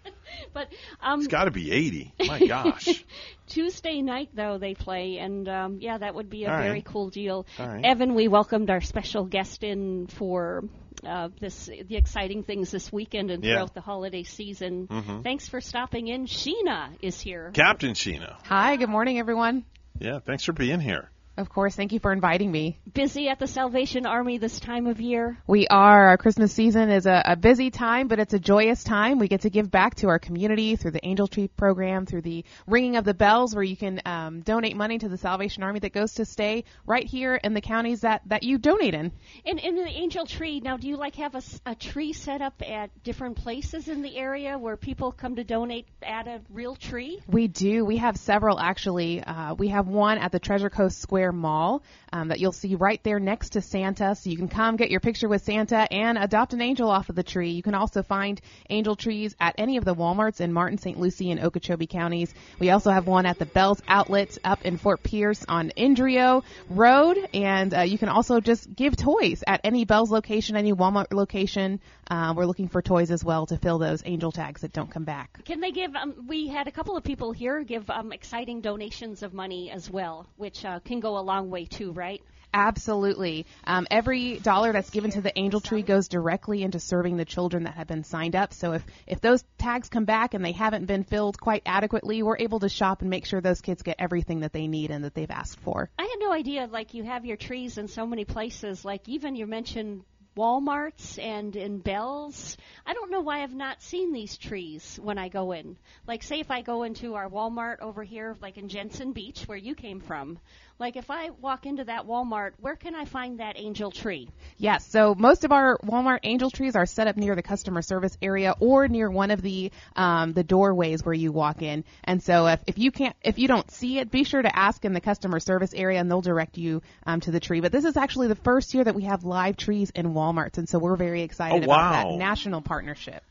But um, He's got to be 80. My gosh. Tuesday night, though, they play, and um, yeah, that would be a All very right. cool deal. Right. Evan, we welcomed our special guest in for uh, this the exciting things this weekend and Yeah. throughout the holiday season. Mhm. Thanks for stopping in. Sheena is here. Captain Sheena. Hi, good morning, everyone. Yeah, thanks for being here. Of course. Thank you for inviting me. Busy at the Salvation Army this time of year? We are. Our Christmas season is a, a, busy time, but it's a joyous time. We get to give back to our community through the Angel Tree program, through the ringing of the bells, where you can um, donate money to the Salvation Army that goes to stay right here in the counties that, that you donate in. And in the Angel Tree, now do you like have a, a tree set up at different places in the area where people come to donate at a real tree? We do. We have several actually. Uh, we have one at the Treasure Coast Square Square Mall um, that you'll see right there next to Santa. So you can come get your picture with Santa and adopt an angel off of the tree. You can also find angel trees at any of the Walmarts in Martin, St. Lucie, and Okeechobee counties. We also have one at the Bells Outlet up in Fort Pierce on Indrio Road. And uh, you can also just give toys at any Bells location, any Walmart location. Uh, we're looking for toys as well to fill those angel tags that don't come back. Can they give? Um, we had a couple of people here give um, exciting donations of money as well, which uh, can go a long way too, right? Absolutely. Um, every dollar that's given to the Angel Tree goes directly into serving the children that have been signed up. So if, if those tags come back and they haven't been filled quite adequately, we're able to shop and make sure those kids get everything that they need and that they've asked for. I had no idea, like, you have your trees in so many places. Like, even you mentioned Walmarts and in Bells. I don't know why I've not seen these trees when I go in. Like, say if I go into our Walmart over here, like in Jensen Beach, where you came from, like if I walk into that Walmart, where can I find that angel tree? Yes, so most of our Walmart angel trees are set up near the customer service area or near one of the um, the doorways where you walk in. And so if, if you can't if you don't see it, be sure to ask in the customer service area and they'll direct you um, to the tree. But this is actually the first year that we have live trees in Walmarts, and so we're very excited oh, wow. about that national partnership.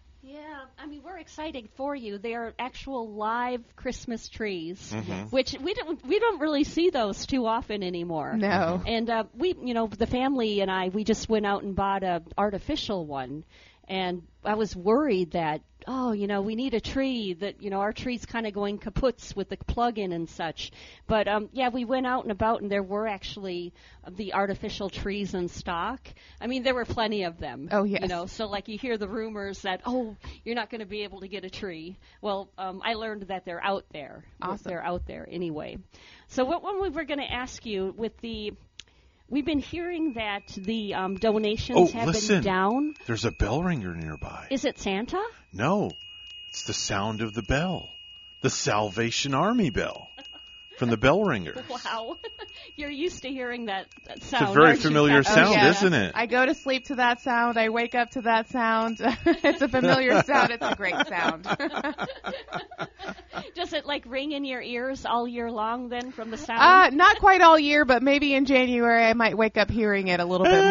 I mean, we're excited for you. They are actual live Christmas trees, mm-hmm. which we don't we don't really see those too often anymore. No. And uh, we, you know, the family and I, we just went out and bought a artificial one, and I was worried that oh, you know, we need a tree that, you know, our tree's kind of going kaputs with the plug-in and such. But um, yeah, we went out and about, and there were actually the artificial trees in stock. I mean, there were plenty of them. Oh yes. You know, so like you hear the rumors that oh, you're not going to be able to get a tree. Well, um, I learned that they're out there. Awesome. They're out there anyway. So what one we were going to ask you with the We've been hearing that the um, donations oh, have listen. been down. There's a bell ringer nearby. Is it Santa? No, it's the sound of the bell, the Salvation Army bell from the bell ringer. Wow, you're used to hearing that, that sound. It's a very you? familiar Oh, sound, yeah. isn't it? I go to sleep to that sound. I wake up to that sound. it's a familiar sound. It's a great sound. Does it like ring in your ears all year long then from the sound? Uh, not quite all year, but maybe in January I might wake up hearing it a little bit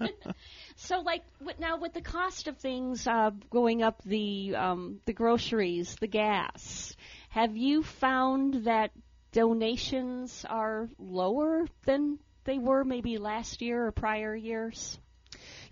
more. So, like with, now, with the cost of things uh, going up, the um, the groceries, the gas, have you found that donations are lower than they were maybe last year or prior years?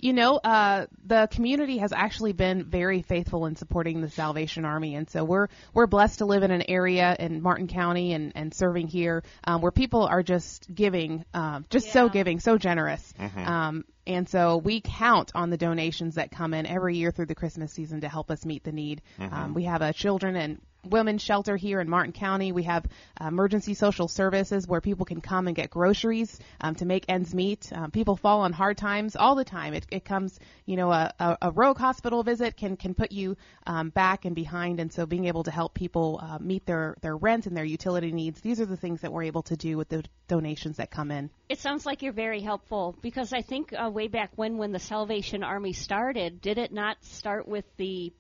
You know, uh, the community has actually been very faithful in supporting the Salvation Army, and so we're we're blessed to live in an area in Martin County and and serving here um, where people are just giving, um, just so giving, so generous. Mhm. Um, and so we count on the donations that come in every year through the Christmas season to help us meet the need. Mhm. Um, we have a children and women's shelter here in Martin County. We have uh, emergency social services where people can come and get groceries um, to make ends meet. Um, people fall on hard times all the time. It, it comes, you know, a, a, a rogue hospital visit can can put you um, back and behind, and so being able to help people uh, meet their their rent and their utility needs. These are the things that we're able to do with the donations that come in. It sounds like you're very helpful because I think uh, way back when, when the Salvation Army started, did it not start with the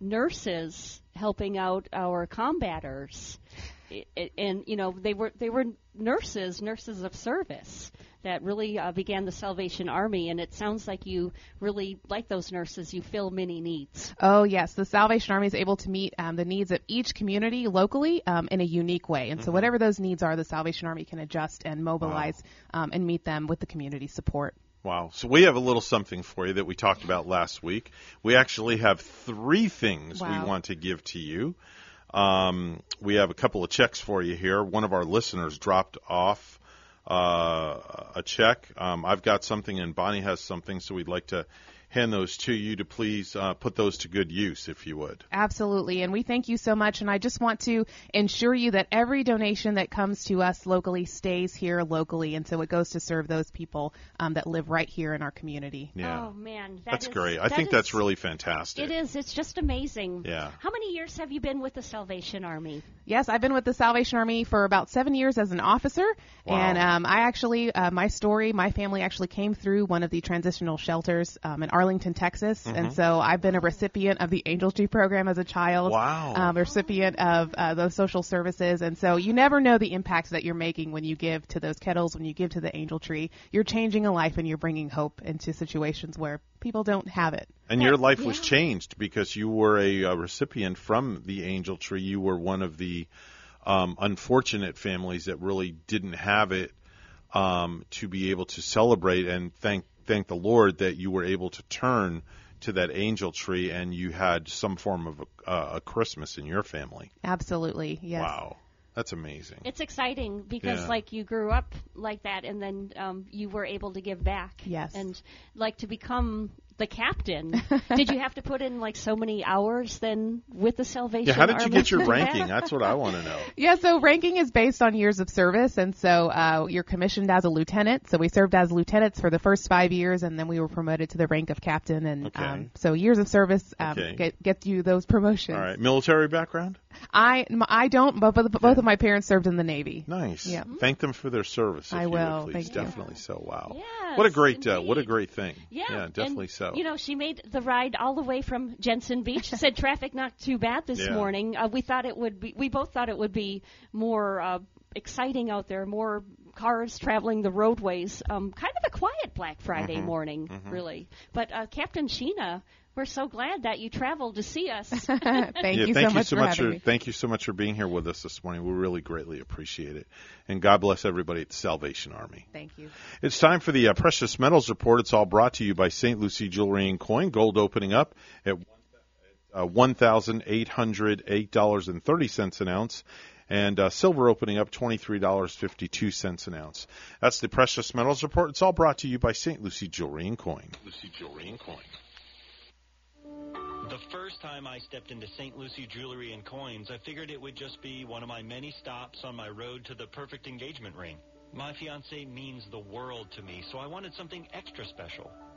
nurses helping out our combaters? It, it, and you know they were they were nurses, nurses of service that really uh, began the Salvation Army. And it sounds like you really like those nurses. You fill many needs. Oh yes, the Salvation Army is able to meet um, the needs of each community locally um, in a unique way, and so Mhm. whatever those needs are, the Salvation Army can adjust and mobilize um, and meet them with the community support. Wow. So we have a little something for you that we talked about last week. We actually have three things Wow. we want to give to you. Um, we have a couple of checks for you here. One of our listeners dropped off uh, a check. Um, I've got something, and Bonnie has something, so we'd like to hand those to you to please uh, put those to good use, if you would. Absolutely, and we thank you so much. And I just want to ensure you that every donation that comes to us locally stays here locally, and so it goes to serve those people um, that live right here in our community. Yeah. Oh man, that that's is- great. I that think is- that's really fantastic. It is. It's just amazing. Yeah. How many years have you been with the Salvation Army? Yes, I've been with the Salvation Army for about seven years as an officer, Wow. and um, I actually, uh, my story, my family actually came through one of the transitional shelters um, in Arlington, Texas, Mhm. and so I've been a recipient of the Angel Tree program as a child. Wow. Um, a recipient of uh, those social services, and so you never know the impact that you're making when you give to those kettles, when you give to the Angel Tree. You're changing a life, and you're bringing hope into situations where people don't have it. And your life was changed because you were a, uh recipient from the Angel Tree. You were one of the um, unfortunate families that really didn't have it um, to be able to celebrate and thank thank the Lord that you were able to turn to that Angel Tree and you had some form of a, uh, a Christmas in your family. Absolutely, yes. Wow, that's amazing. It's exciting because Yeah. like you grew up like that, and then um, you were able to give back. Yes. And like to become the captain. Did you have to put in like so many hours then with the Salvation Yeah, how did you get your to do that? ranking? That's what I want to know. Yeah, so ranking is based on years of service, and so uh, you're commissioned as a lieutenant. So we served as lieutenants for the first five years, and then we were promoted to the rank of captain. And Okay. um, so years of service um, Okay. get get you those promotions. All right, military background. I I don't, but both, both of my parents served in the Navy. Nice. Yeah. Thank them for their service. If I you will. Would, please. Thank you. Definitely so. Wow. Yes, what a great, uh, what a great thing. Yeah, definitely and, so. You know, she made the ride all the way from Jensen Beach. Said traffic not too bad this Yeah. morning. Uh, we thought it would be. We both thought it would be more uh, exciting out there, more cars traveling the roadways. Um, kind of a quiet Black Friday Mhm. morning, Mhm. really. But uh, Captain Sheena, we're so glad that you traveled to see us. Thank yeah, you thank so you much so for much having for thank you so much for being here with us this morning. We really greatly appreciate it, and God bless everybody at the Salvation Army. Thank you. It's time for the uh, precious metals report. It's all brought to you by St. Lucie Jewelry and Coin. Gold opening up at uh, one thousand eight hundred eight dollars and thirty cents an ounce. And uh, silver opening up $23.52 an ounce. That's the Precious Metals Report. It's all brought to you by St. Lucie Jewelry and Coin. Lucie Jewelry and Coin. The first time I stepped into St. Lucie Jewelry and Coins, I figured it would just be one of my many stops on my road to the perfect engagement ring. My fiance means the world to me, so I wanted something extra special.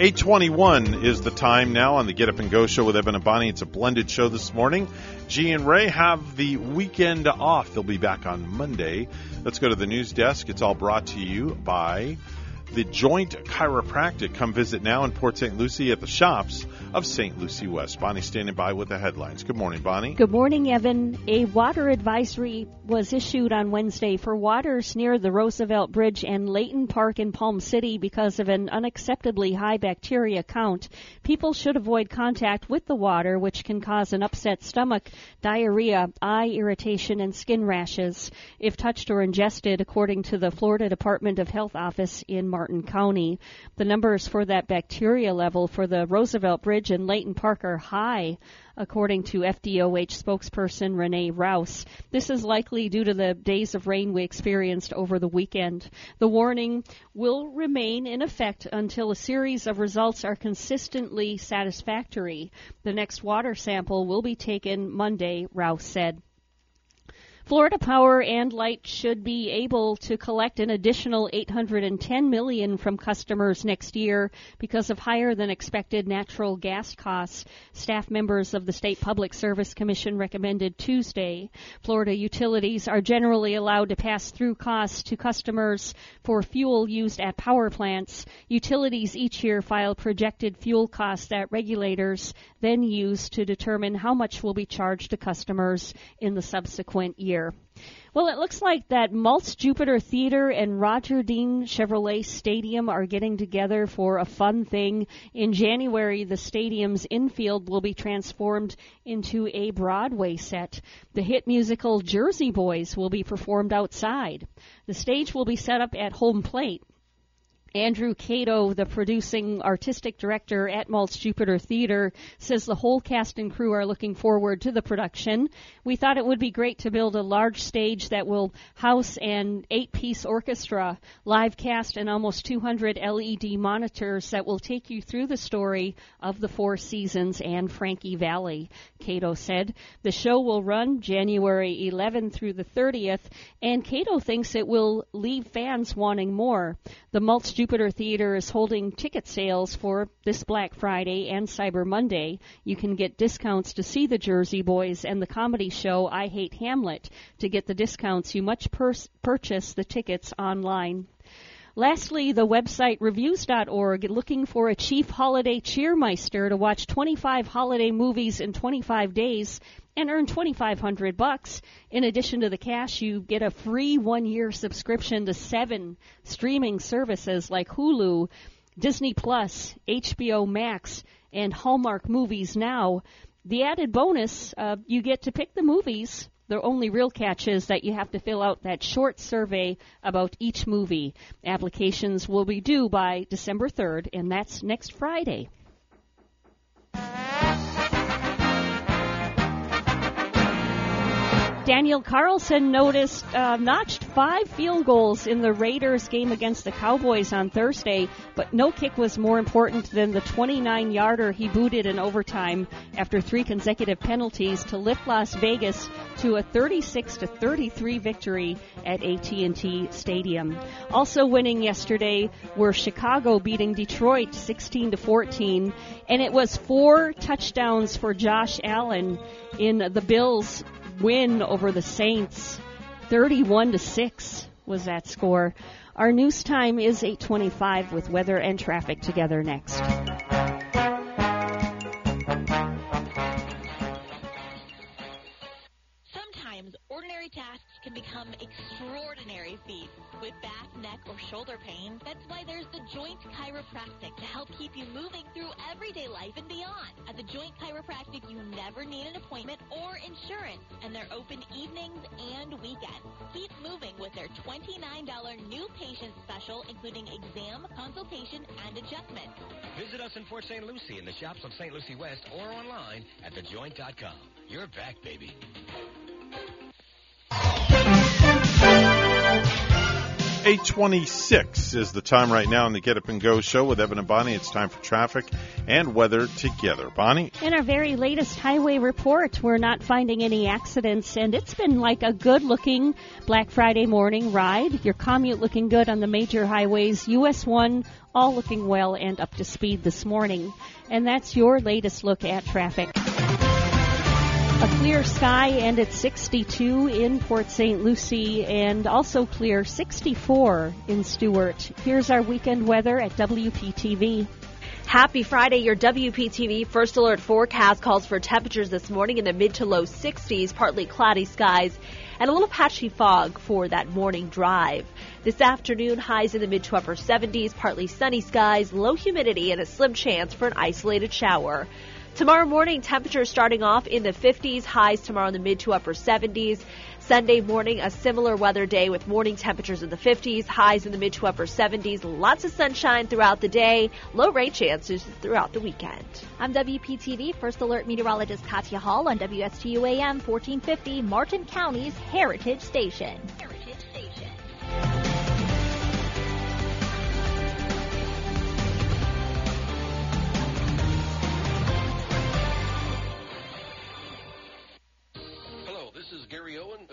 821 is the time now on the Get Up and Go show with Evan and Bonnie. It's a blended show this morning. G and Ray have the weekend off. They'll be back on Monday. Let's go to the news desk. It's all brought to you by the Joint Chiropractic. Come visit now in Port St. Lucie at the shops of St. Lucie West. Bonnie standing by with the headlines. Good morning, Bonnie. Good morning, Evan. A water advisory was issued on Wednesday for waters near the Roosevelt Bridge and Leighton Park in Palm City because of an unacceptably high bacteria count. People should avoid contact with the water, which can cause an upset stomach, diarrhea, eye irritation, and skin rashes if touched or ingested, according to the Florida Department of Health office in Martin County. The numbers for that bacteria level for the Roosevelt Bridge and Leighton Park are high, according to FDOH spokesperson Renee Rouse. This is likely due to the days of rain we experienced over the weekend. The warning will remain in effect until a series of results are consistently satisfactory. The next water sample will be taken Monday, Rouse said. Florida Power and Light should be able to collect an additional 810 million from customers next year because of higher than expected natural gas costs. Staff members of the State Public Service Commission recommended Tuesday. Florida utilities are generally allowed to pass through costs to customers for fuel used at power plants. Utilities each year file projected fuel costs that regulators then use to determine how much will be charged to customers in the subsequent year. Well, it looks like that Maltz Jupiter Theater and Roger Dean Chevrolet Stadium are getting together for a fun thing. In January, the stadium's infield will be transformed into a Broadway set. The hit musical Jersey Boys will be performed outside. The stage will be set up at home plate. Andrew Kato, the producing artistic director at Maltz Jupiter Theater, says the whole cast and crew are looking forward to the production. We thought it would be great to build a large stage that will house an eight piece orchestra, live cast, and almost 200 LED monitors that will take you through the story of the Four Seasons and Frankie Valli, Kato said. The show will run January 11 through the 30th, and Kato thinks it will leave fans wanting more. The Maltz Jupiter Theater is holding ticket sales for this Black Friday and Cyber Monday. You can get discounts to see the Jersey Boys and the comedy show I Hate Hamlet. To get the discounts, you must pur- purchase the tickets online. Lastly, the website reviews.org looking for a chief holiday cheermeister to watch 25 holiday movies in 25 days and earn 2500 bucks. In addition to the cash, you get a free 1-year subscription to 7 streaming services like Hulu, Disney Plus, HBO Max, and Hallmark Movies Now. The added bonus, uh, you get to pick the movies the only real catch is that you have to fill out that short survey about each movie. Applications will be due by December 3rd, and that's next Friday. Daniel Carlson noticed uh, notched five field goals in the Raiders game against the Cowboys on Thursday, but no kick was more important than the 29-yarder he booted in overtime after three consecutive penalties to lift Las Vegas to a 36 to 33 victory at AT&T Stadium. Also winning yesterday were Chicago beating Detroit 16 to 14, and it was four touchdowns for Josh Allen in the Bills win over the Saints. 31 to 6 was that score. Our news time is 8:25 with weather and traffic together next. Sometimes ordinary tasks can become extraordinary feats with back, neck, or shoulder pain. That's why there's the Joint Chiropractic to help keep you moving through everyday life and beyond. At the Joint Chiropractic, you never need an appointment or insurance, and they're open evenings and weekends. Keep moving with their $29 new patient special, including exam, consultation, and adjustment. Visit us in Port St. Lucie in the shops of St. Lucie West or online at thejoint.com. You're back, baby. 826 is the time right now on the Get Up and Go show with Evan and Bonnie. It's time for traffic and weather together. Bonnie? In our very latest highway report, we're not finding any accidents, and it's been like a good looking Black Friday morning ride. Your commute looking good on the major highways. US 1 all looking well and up to speed this morning. And that's your latest look at traffic. A clear sky and it's 62 in Port St. Lucie and also clear 64 in Stuart. Here's our weekend weather at WPTV. Happy Friday. Your WPTV First Alert forecast calls for temperatures this morning in the mid to low 60s, partly cloudy skies, and a little patchy fog for that morning drive. This afternoon, highs in the mid to upper 70s, partly sunny skies, low humidity, and a slim chance for an isolated shower. Tomorrow morning, temperatures starting off in the 50s, highs tomorrow in the mid to upper 70s. Sunday morning, a similar weather day with morning temperatures in the 50s, highs in the mid to upper 70s. Lots of sunshine throughout the day, low rain chances throughout the weekend. I'm WPTV First Alert Meteorologist Katya Hall on WSTU AM 1450, Martin County's Heritage Station. Heritage Station.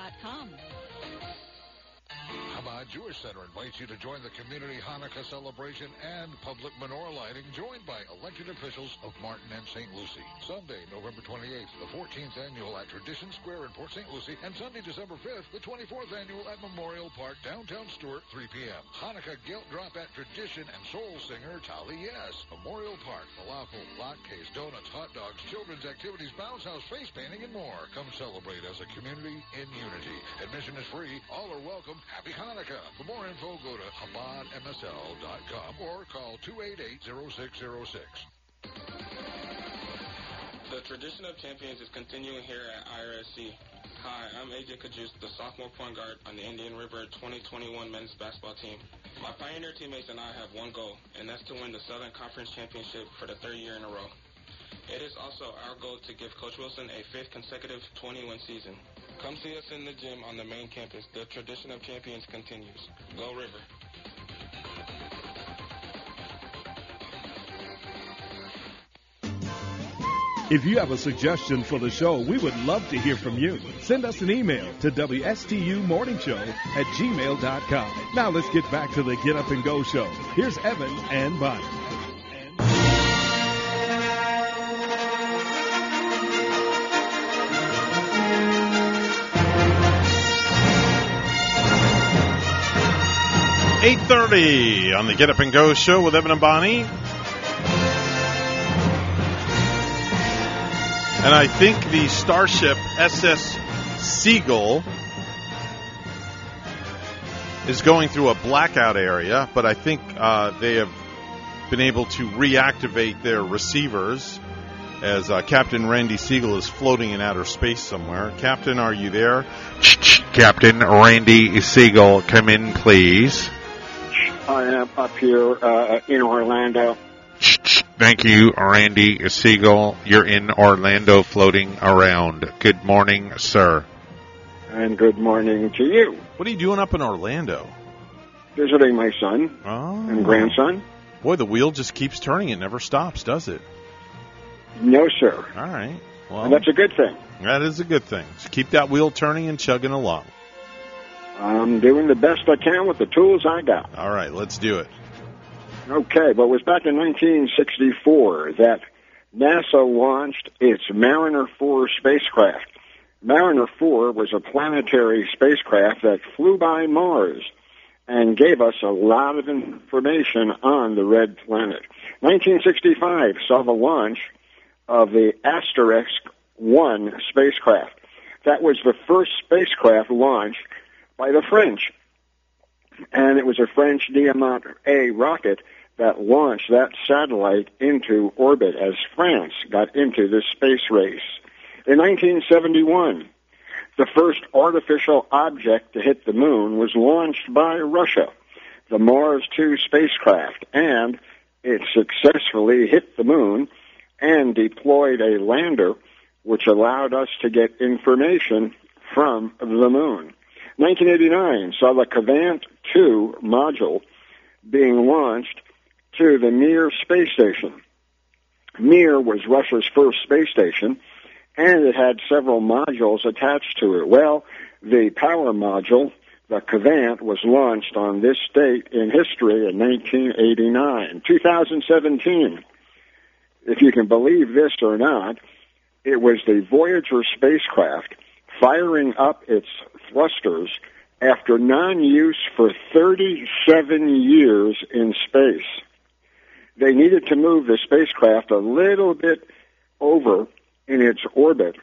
Amazon.com. Chabad Jewish Center invites you to join the community Hanukkah celebration and public menorah lighting joined by elected officials of Martin and St. Lucie. Sunday, November 28th, the 14th annual at Tradition Square in Port St. Lucie, and Sunday, December 5th, the 24th annual at Memorial Park, downtown Stuart, 3 p.m. Hanukkah Gelt Drop at Tradition and soul singer Tali Yes. Memorial Park, falafel, latkes, donuts, hot dogs, children's activities, bounce house, face painting, and more. Come celebrate as a community in unity. Admission is free. All are welcome. Happy Hanukkah. For more info, go to ChabadMSL.com or call 288-0606. The tradition of champions is continuing here at IRSC. Hi, I'm AJ Cajuste, the sophomore point guard on the Indian River 2021 men's basketball team. My Pioneer teammates and I have one goal, and that's to win the Southern Conference Championship for the third year in a row. It is also our goal to give Coach Wilson a fifth consecutive 20-win season. Come see us in the gym on the main campus. The tradition of champions continues. Go River. If you have a suggestion for the show, we would love to hear from you. Send us an email to WSTUmorningshow at gmail.com. Now let's get back to the Get Up and Go show. Here's Evan and Bonnie. Eight thirty on the Get Up and Go show with Evan and Bonnie. And I think the Starship SS Seagull is going through a blackout area, but I think uh, they have been able to reactivate their receivers as uh, Captain Randy Segal is floating in outer space somewhere. Captain, are you there? Captain Randy Segal, come in, please. I am up here uh, in Orlando. Thank you, Randy Segal. You're in Orlando floating around. Good morning, sir. And good morning to you. What are you doing up in Orlando? Visiting my son oh. and grandson. Boy, the wheel just keeps turning. It never stops, does it? No, sir. All right. Well, and that's a good thing. That is a good thing. Just keep that wheel turning and chugging along. I'm doing the best I can with the tools I got. All right, let's do it. Okay, but it was back in 1964 that NASA launched its Mariner 4 spacecraft. Mariner 4 was a planetary spacecraft that flew by Mars and gave us a lot of information on the red planet. 1965 saw the launch of the Asterix 1 spacecraft. That was the first spacecraft launched by the French. And it was a French Diamant A rocket that launched that satellite into orbit as France got into the space race. In 1971, the first artificial object to hit the moon was launched by Russia, the Mars 2 spacecraft, and it successfully hit the moon and deployed a lander which allowed us to get information from the moon. 1989 saw the Kvant 2 module being launched to the Mir space station. Mir was Russia's first space station, and it had several modules attached to it. Well, the power module, the Kvant, was launched on this date in history in 1989. 2017, if you can believe this or not, it was the Voyager spacecraft firing up its thrusters after non-use for 37 years in space. They needed to move the spacecraft a little bit over in its orbit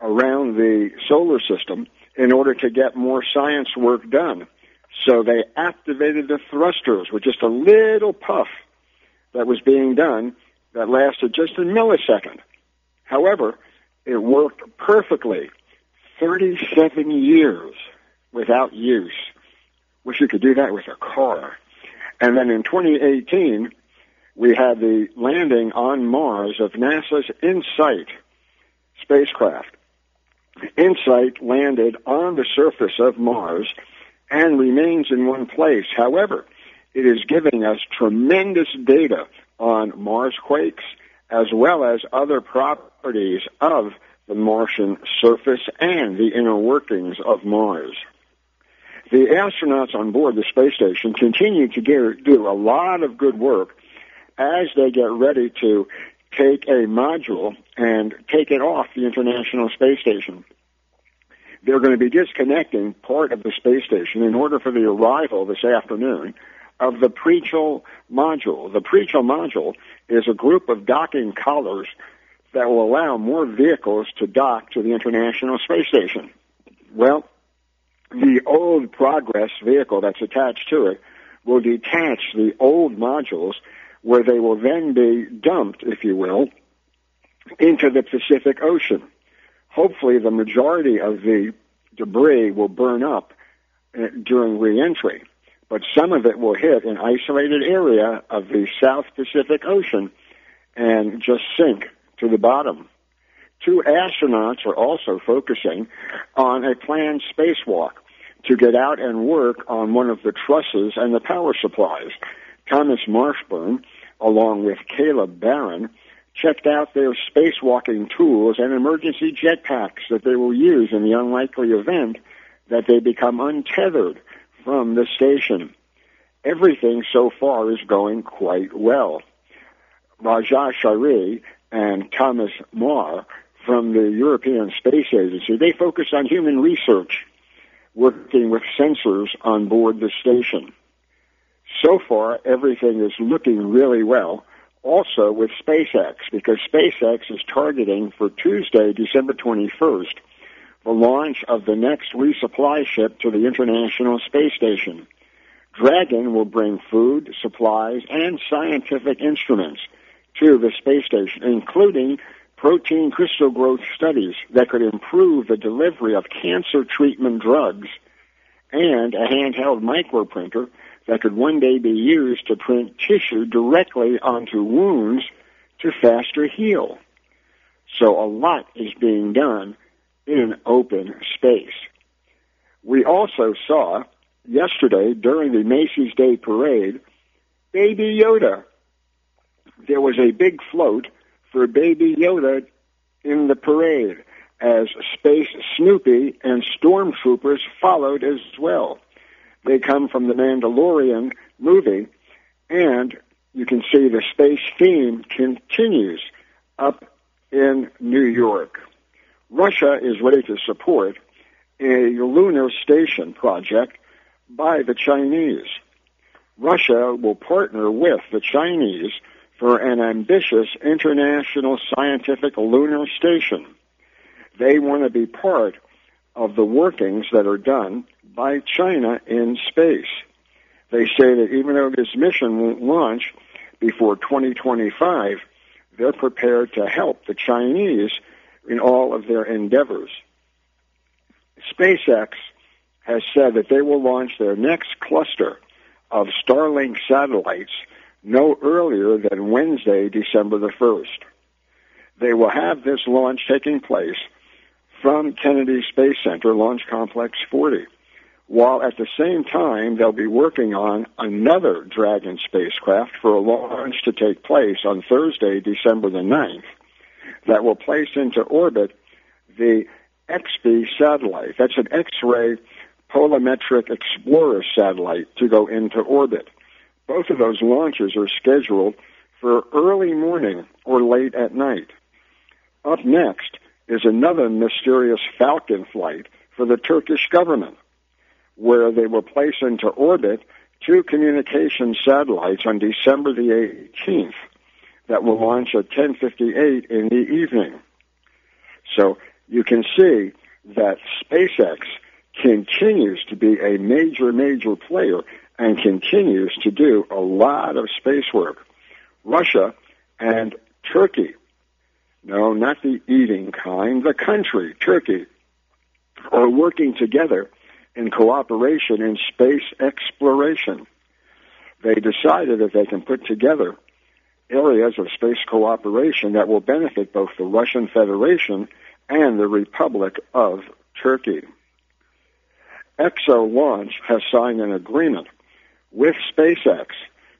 around the solar system in order to get more science work done. So they activated the thrusters with just a little puff that was being done that lasted just a millisecond. However, it worked perfectly. 37 years without use. Wish you could do that with a car. And then in 2018, we had the landing on Mars of NASA's InSight spacecraft. InSight landed on the surface of Mars and remains in one place. However, it is giving us tremendous data on Mars quakes as well as other properties of the Martian surface and the inner workings of Mars. The astronauts on board the space station continue to do a lot of good work as they get ready to take a module and take it off the International Space Station. They're going to be disconnecting part of the space station in order for the arrival this afternoon of the Prichal module. The Prichal module is a group of docking collars that will allow more vehicles to dock to the International Space Station. Well, the old Progress vehicle that's attached to it will detach the old modules where they will then be dumped, if you will, into the Pacific Ocean. Hopefully the majority of the debris will burn up uh, during reentry, but some of it will hit an isolated area of the South Pacific Ocean and just sink to the bottom. Two astronauts are also focusing on a planned spacewalk to get out and work on one of the trusses and the power supplies. Thomas Marshburn, along with Kayla Barron, checked out their spacewalking tools and emergency jetpacks that they will use in the unlikely event that they become untethered from the station. Everything so far is going quite well. Raja Chari and Thomas Marr from the European Space Agency, they focus on human research, working with sensors on board the station. So far, everything is looking really well. Also with SpaceX, because SpaceX is targeting for Tuesday, December 21st, the launch of the next resupply ship to the International Space Station. Dragon will bring food, supplies, and scientific instruments to the space station, including protein crystal growth studies that could improve the delivery of cancer treatment drugs and a handheld microprinter that could one day be used to print tissue directly onto wounds to faster heal. So a lot is being done in open space. We also saw yesterday during the Macy's Day Parade, Baby Yoda there was a big float for Baby Yoda in the parade as Space Snoopy and Stormtroopers followed as well. They come from the Mandalorian movie, and you can see the space theme continues up in New York. Russia is ready to support a lunar station project by the Chinese. Russia will partner with the Chinese for an ambitious international scientific lunar station. They want to be part of the workings that are done by China in space. They say that even though this mission won't launch before 2025, they're prepared to help the Chinese in all of their endeavors. SpaceX has said that they will launch their next cluster of Starlink satellites no earlier than Wednesday, December the 1st. They will have this launch taking place from Kennedy Space Center Launch Complex 40, while at the same time they'll be working on another Dragon spacecraft for a launch to take place on Thursday, December the 9th, that will place into orbit the IXPE satellite. That's an X-ray polarimetric explorer satellite to go into orbit. Both of those launches are scheduled for early morning or late at night. Up next is another mysterious Falcon flight for the Turkish government, where they will place into orbit two communication satellites on December the 18th that will launch at 10:58 in the evening. So you can see that SpaceX continues to be a major, major player and continues to do a lot of space work. Russia and Turkey, no, not the eating kind, the country, Turkey, are working together in cooperation in space exploration. They decided that they can put together areas of space cooperation that will benefit both the Russian Federation and the Republic of Turkey. Exolaunch has signed an agreement with SpaceX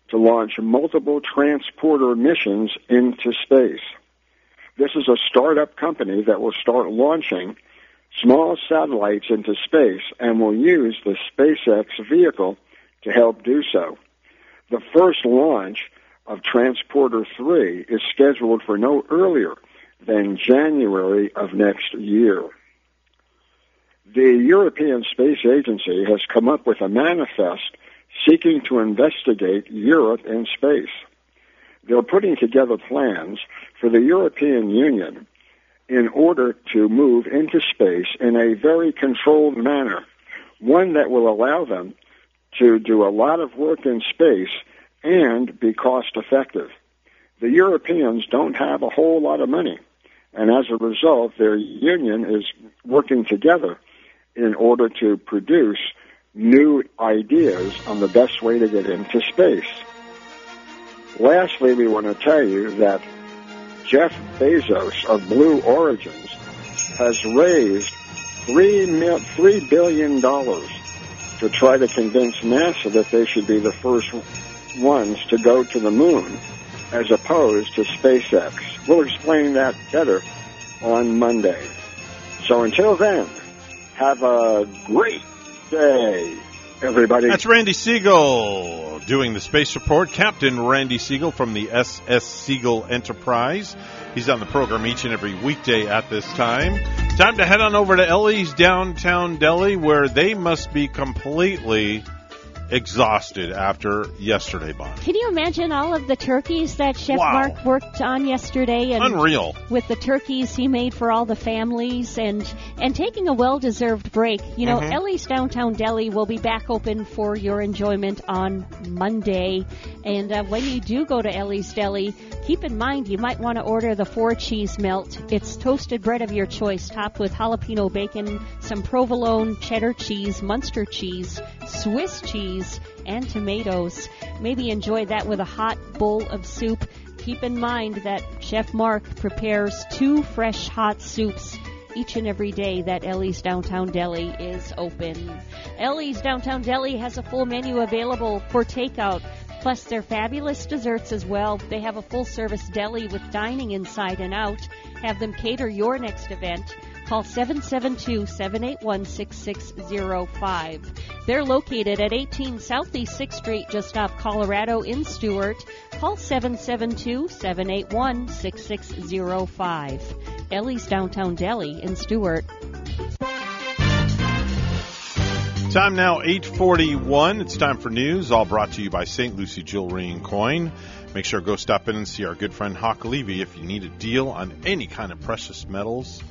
to launch multiple transporter missions into space. This is a startup company that will start launching small satellites into space and will use the SpaceX vehicle to help do so. The first launch of Transporter 3 is scheduled for no earlier than January of next year. The European Space Agency has come up with a manifest seeking to investigate Europe in space. They're putting together plans for the European Union in order to move into space in a very controlled manner, one that will allow them to do a lot of work in space and be cost effective. The Europeans don't have a whole lot of money, and as a result, their union is working together in order to produce new ideas on the best way to get into space. Lastly, we want to tell you that Jeff Bezos of Blue Origins has raised three mil- three billion dollars to try to convince NASA that they should be the first ones to go to the moon, as opposed to SpaceX. We'll explain that better on Monday. So until then, have a great day, everybody. That's Randy Segal doing the space report. Captain Randy Segal from the SS Segal Enterprise. He's on the program each and every weekday at this time. Time to head on over to Ellie's downtown deli where they must be completely exhausted after yesterday, Bonnie. Can you imagine all of the turkeys that Chef Wow. Mark worked on yesterday? And Unreal. With the turkeys he made for all the families and and taking a well-deserved break. You know, Mhm. Ellie's Downtown Deli will be back open for your enjoyment on Monday. And uh, when you do go to Ellie's Deli, keep in mind you might want to order the four cheese melt. It's toasted bread of your choice, topped with jalapeno bacon, some provolone, cheddar cheese, Munster cheese, Swiss cheese, and tomatoes. Maybe enjoy that with a hot bowl of soup. Keep in mind that Chef Mark prepares two fresh hot soups each and every day that Ellie's Downtown Deli is open. Ellie's Downtown Deli has a full menu available for takeout. Plus, their fabulous desserts as well. They have a full service deli with dining inside and out. Have them cater your next event. Call 772 781 6605. They're located at 18 Southeast 6th Street, just off Colorado in Stuart. Call 772 781 6605. Ellie's Downtown Deli in Stuart. Time now 841. It's time for news, all brought to you by St. Lucie Jewelry and Coin. Make sure to go stop in and see our good friend Hawk Levy if you need a deal on any kind of precious metals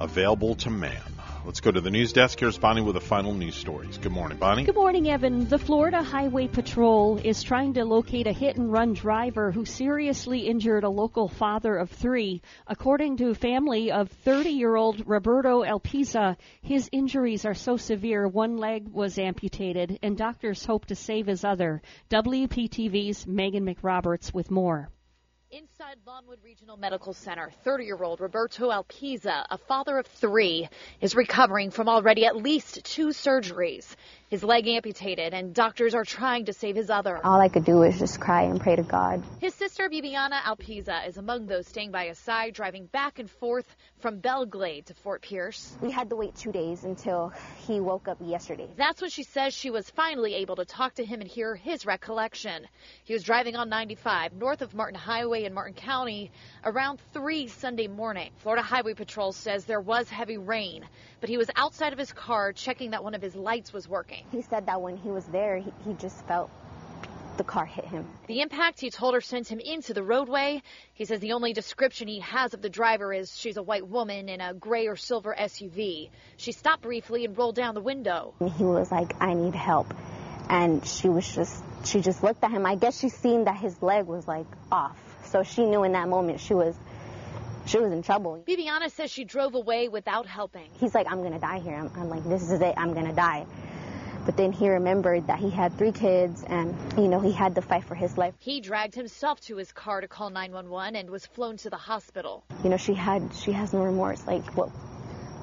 available to man. Let's go to the news desk. Here's Bonnie with the final news stories. Good morning, Bonnie. Good morning, Evan. The Florida Highway Patrol is trying to locate a hit and run driver who seriously injured a local father of three. According to family of 30 year old Roberto Alpiza, his injuries are so severe one leg was amputated, and doctors hope to save his other. WPTV's Megan McRoberts with more. Inside Lawnwood Regional Medical Center, 30 year old Roberto Alpiza, a father of three, is recovering from already at least two surgeries. His leg amputated, and doctors are trying to save his other. All I could do was just cry and pray to God. His sister, Bibiana Alpiza, is among those staying by his side, driving back and forth from Belle Glade to Fort Pierce. We had to wait two days until he woke up yesterday. That's when she says she was finally able to talk to him and hear his recollection. He was driving on 95 north of Martin Highway in Martin County around 3 Sunday morning. Florida Highway Patrol says there was heavy rain, but he was outside of his car checking that one of his lights was working. He said that when he was there, he, he just felt the car hit him. The impact, he told her, sent him into the roadway. He says the only description he has of the driver is she's a white woman in a gray or silver SUV. She stopped briefly and rolled down the window. He was like, I need help. And she was just, she just looked at him. I guess she seen that his leg was like off. So she knew in that moment she was, she was in trouble. Bibiana says she drove away without helping. He's like, I'm going to die here. I'm, I'm like, this is it. I'm going to die. But then he remembered that he had three kids and, you know, he had to fight for his life. He dragged himself to his car to call 911 and was flown to the hospital. You know, she had, she has no remorse. Like, what,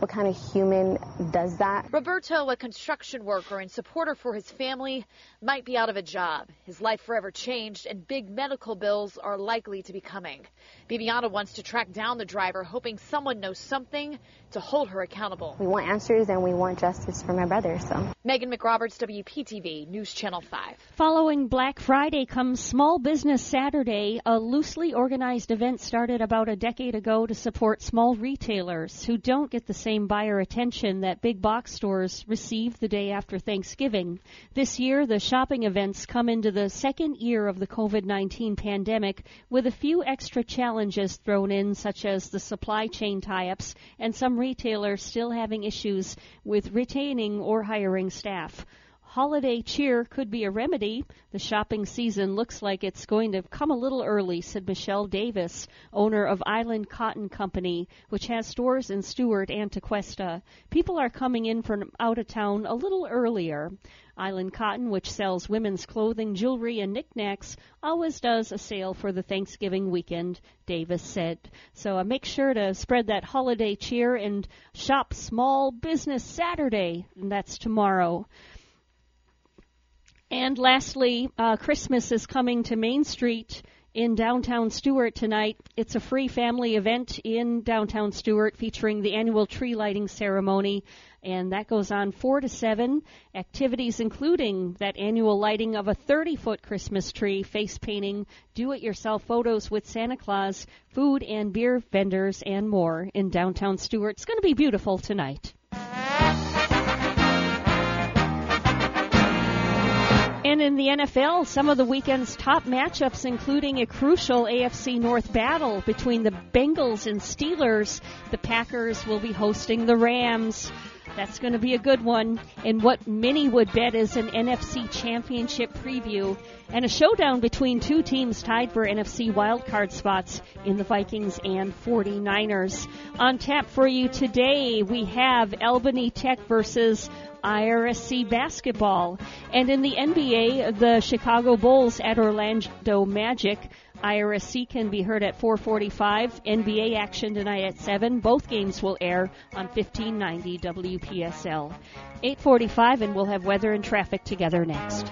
what kind of human does that? Roberto, a construction worker and supporter for his family, might be out of a job. His life forever changed, and big medical bills are likely to be coming. Bibiana wants to track down the driver, hoping someone knows something to hold her accountable. We want answers and we want justice for my brother, so. Megan McRoberts, WPTV, News Channel 5. Following Black Friday comes Small Business Saturday, a loosely organized event started about a decade ago to support small retailers who don't get the same buyer attention that big box stores receive the day after Thanksgiving. This year, the shopping events come into the second year of the COVID 19 pandemic with a few extra challenges thrown in, such as the supply chain tie ups and some retailers still having issues with retaining or hiring staff. Holiday cheer could be a remedy. The shopping season looks like it's going to come a little early, said Michelle Davis, owner of Island Cotton Company, which has stores in Stuart and Tequesta. People are coming in from out of town a little earlier. Island Cotton, which sells women's clothing, jewelry, and knickknacks, always does a sale for the Thanksgiving weekend, Davis said. So uh, make sure to spread that holiday cheer and shop Small Business Saturday, and that's tomorrow. And lastly, uh, Christmas is coming to Main Street in downtown Stuart tonight. It's a free family event in downtown Stuart featuring the annual tree lighting ceremony, and that goes on 4 to 7. Activities including that annual lighting of a 30 foot Christmas tree, face painting, do it yourself photos with Santa Claus, food and beer vendors, and more in downtown Stuart. It's going to be beautiful tonight. And in the NFL, some of the weekend's top matchups, including a crucial AFC North battle between the Bengals and Steelers. The Packers will be hosting the Rams. That's going to be a good one. And what many would bet is an NFC Championship preview and a showdown between two teams tied for NFC wildcard spots in the Vikings and 49ers. On tap for you today, we have Albany Tech versus IRSC basketball. And in the NBA, the Chicago Bulls at Orlando Magic. IRSC can be heard at 445. NBA action tonight at 7. Both games will air on 1590 WPSL. 845 and we'll have weather and traffic together next.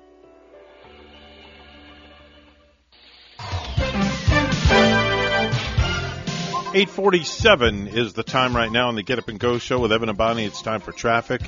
Eight forty-seven is the time right now on the Get Up and Go show with Evan and Bonnie. It's time for traffic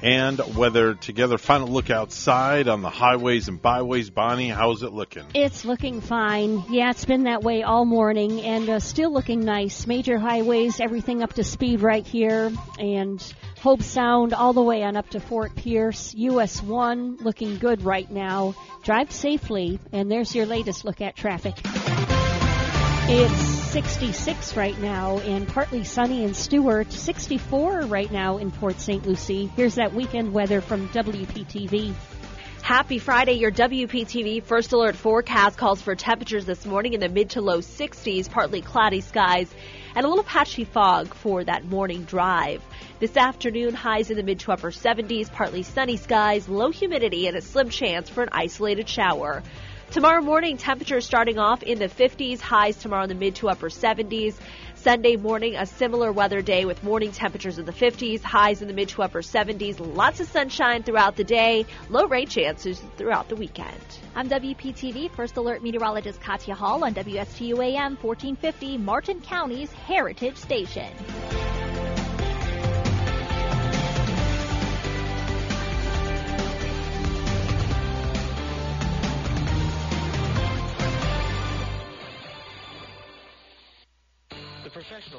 and weather together. Final look outside on the highways and byways. Bonnie, how's it looking? It's looking fine. Yeah, it's been that way all morning and uh, still looking nice. Major highways, everything up to speed right here, and Hobe Sound all the way on up to Fort Pierce. US 1 looking good right now. Drive safely, and there's your latest look at traffic. It's 66 right now and partly sunny in Stuart, 64 right now in Port St. Lucie. Here's that weekend weather from WPTV. Happy Friday. Your WPTV First Alert forecast calls for temperatures this morning in the mid to low 60s, partly cloudy skies, and a little patchy fog for that morning drive. This afternoon, highs in the mid to upper 70s, partly sunny skies, low humidity, and a slim chance for an isolated shower. Tomorrow morning, temperatures starting off in the 50s, highs tomorrow in the mid to upper 70s. Sunday morning, a similar weather day with morning temperatures in the 50s, highs in the mid to upper 70s. Lots of sunshine throughout the day, low rain chances throughout the weekend. I'm WPTV First Alert Meteorologist Katya Hall on WSTU AM 1450, Martin County's Heritage Station.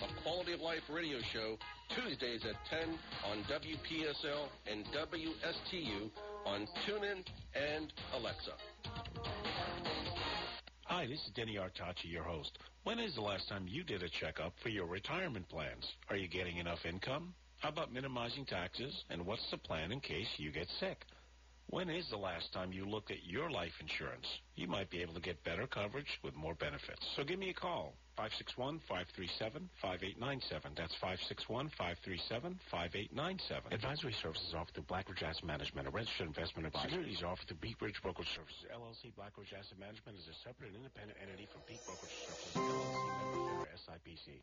a Quality of Life radio show Tuesdays at 10 on WPSL and WSTU on TuneIn and Alexa. Hi, this is Denny Artachi, your host. When is the last time you did a checkup for your retirement plans? Are you getting enough income? How about minimizing taxes? And what's the plan in case you get sick? When is the last time you looked at your life insurance? You might be able to get better coverage with more benefits. So give me a call. 561-537-5897. That's 561-537-5897. Advisory services offered through Blackridge Asset Management, a registered investment advisor. Securities offered through Peak Bridge Brokerage Services, LLC. Blackridge Asset Management is a separate and independent entity from Peak Brokerage Services, LLC, member SIPC.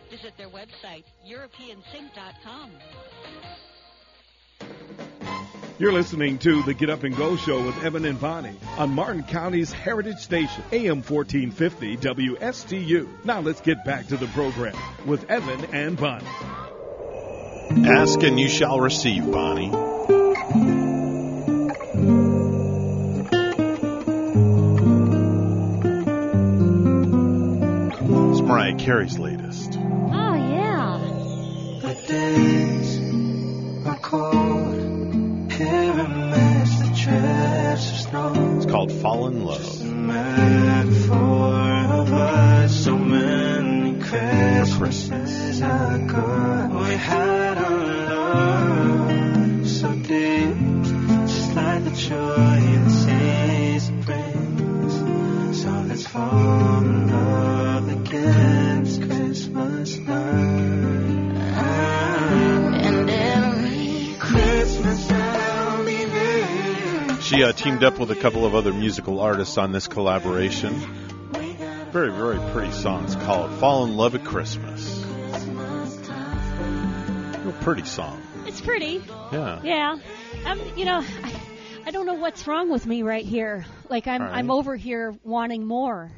Visit their website, EuropeanSink.com. You're listening to the Get Up and Go Show with Evan and Bonnie on Martin County's Heritage Station, AM 1450 WSTU. Now let's get back to the program with Evan and Bonnie. Ask and you shall receive, Bonnie. It's Mariah Carey's latest days are cold. Here amidst the drifts of snow. It's called Fall in Love. Just so many Christmases ago. We had She uh, teamed up with a couple of other musical artists on this collaboration. Very, very pretty song. It's called Fall in Love at Christmas. Real pretty song. It's pretty. Yeah. Yeah. Um, you know, I, I don't know what's wrong with me right here. Like I'm, right. I'm over here wanting more.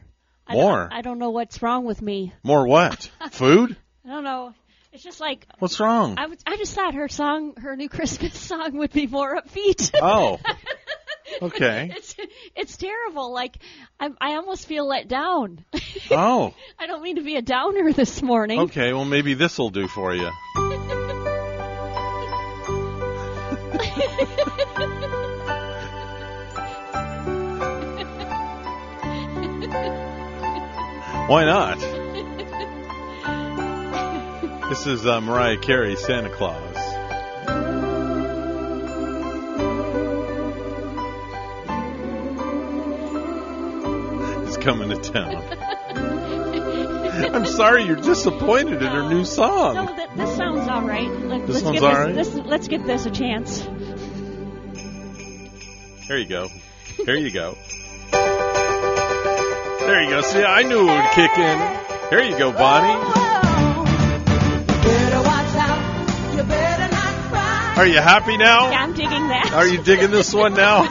I More? Don't, I don't know what's wrong with me. More what? Food? I don't know. It's just like What's wrong? I, I just thought her song, her new Christmas song, would be more upbeat. Oh. Okay. it's it's terrible. Like I I almost feel let down. Oh. I don't mean to be a downer this morning. Okay, well maybe this will do for you. Why not? This is uh, Mariah Carey, Santa Claus. Coming to town. I'm sorry you're disappointed in her new uh, song. No, th- this sounds all right. Let, This give all this, right? this let's give this a chance. There you go. There you go. There you go. See, I knew it would kick in. There you go, Bonnie. Oh, Are you happy now? Yeah, I'm digging that. Are you digging this one now?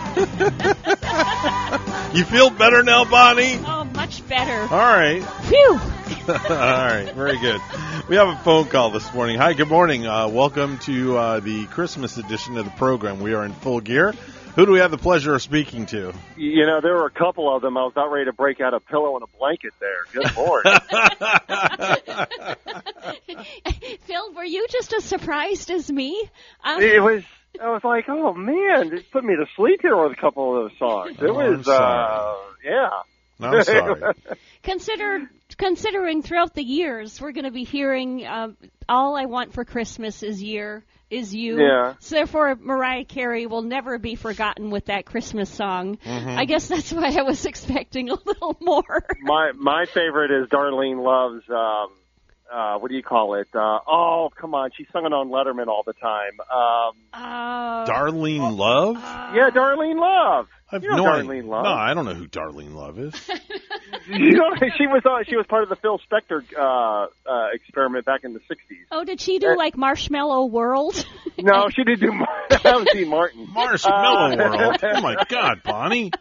you feel better now, Bonnie? Oh, much better. All right. Phew. All right, very good. We have a phone call this morning. Hi, good morning. Uh, welcome to uh, the Christmas edition of the program. We are in full gear. Who do we have the pleasure of speaking to? You know, there were a couple of them. I was about ready to break out a pillow and a blanket there. Good lord. Phil, were you just as surprised as me? Um, it was. I was like, oh man, it put me to sleep here with a couple of those songs. It Oh, I'm was, uh, yeah. I'm sorry. consider considering throughout the years we're going to be hearing um, all I want for Christmas is year is you. Yeah. So therefore, Mariah Carey will never be forgotten with that Christmas song. Mhm. I guess that's why I was expecting a little more. my my favorite is Darlene Love's. Um, uh, what do you call it? Uh, oh, come on, she sung it on Letterman all the time. Um, Uh, Darlene Love? yeah, Darlene Love. I have you know no Darlene idea. Love. No, I don't know who Darlene Love is. you know, she was uh, she was part of the Phil Spector uh, uh, experiment back in the '60s. oh, did she do like Marshmallow World? No, she didn't do. That was Dean Martin. Marshmallow Uh, World. Oh my God, Bonnie.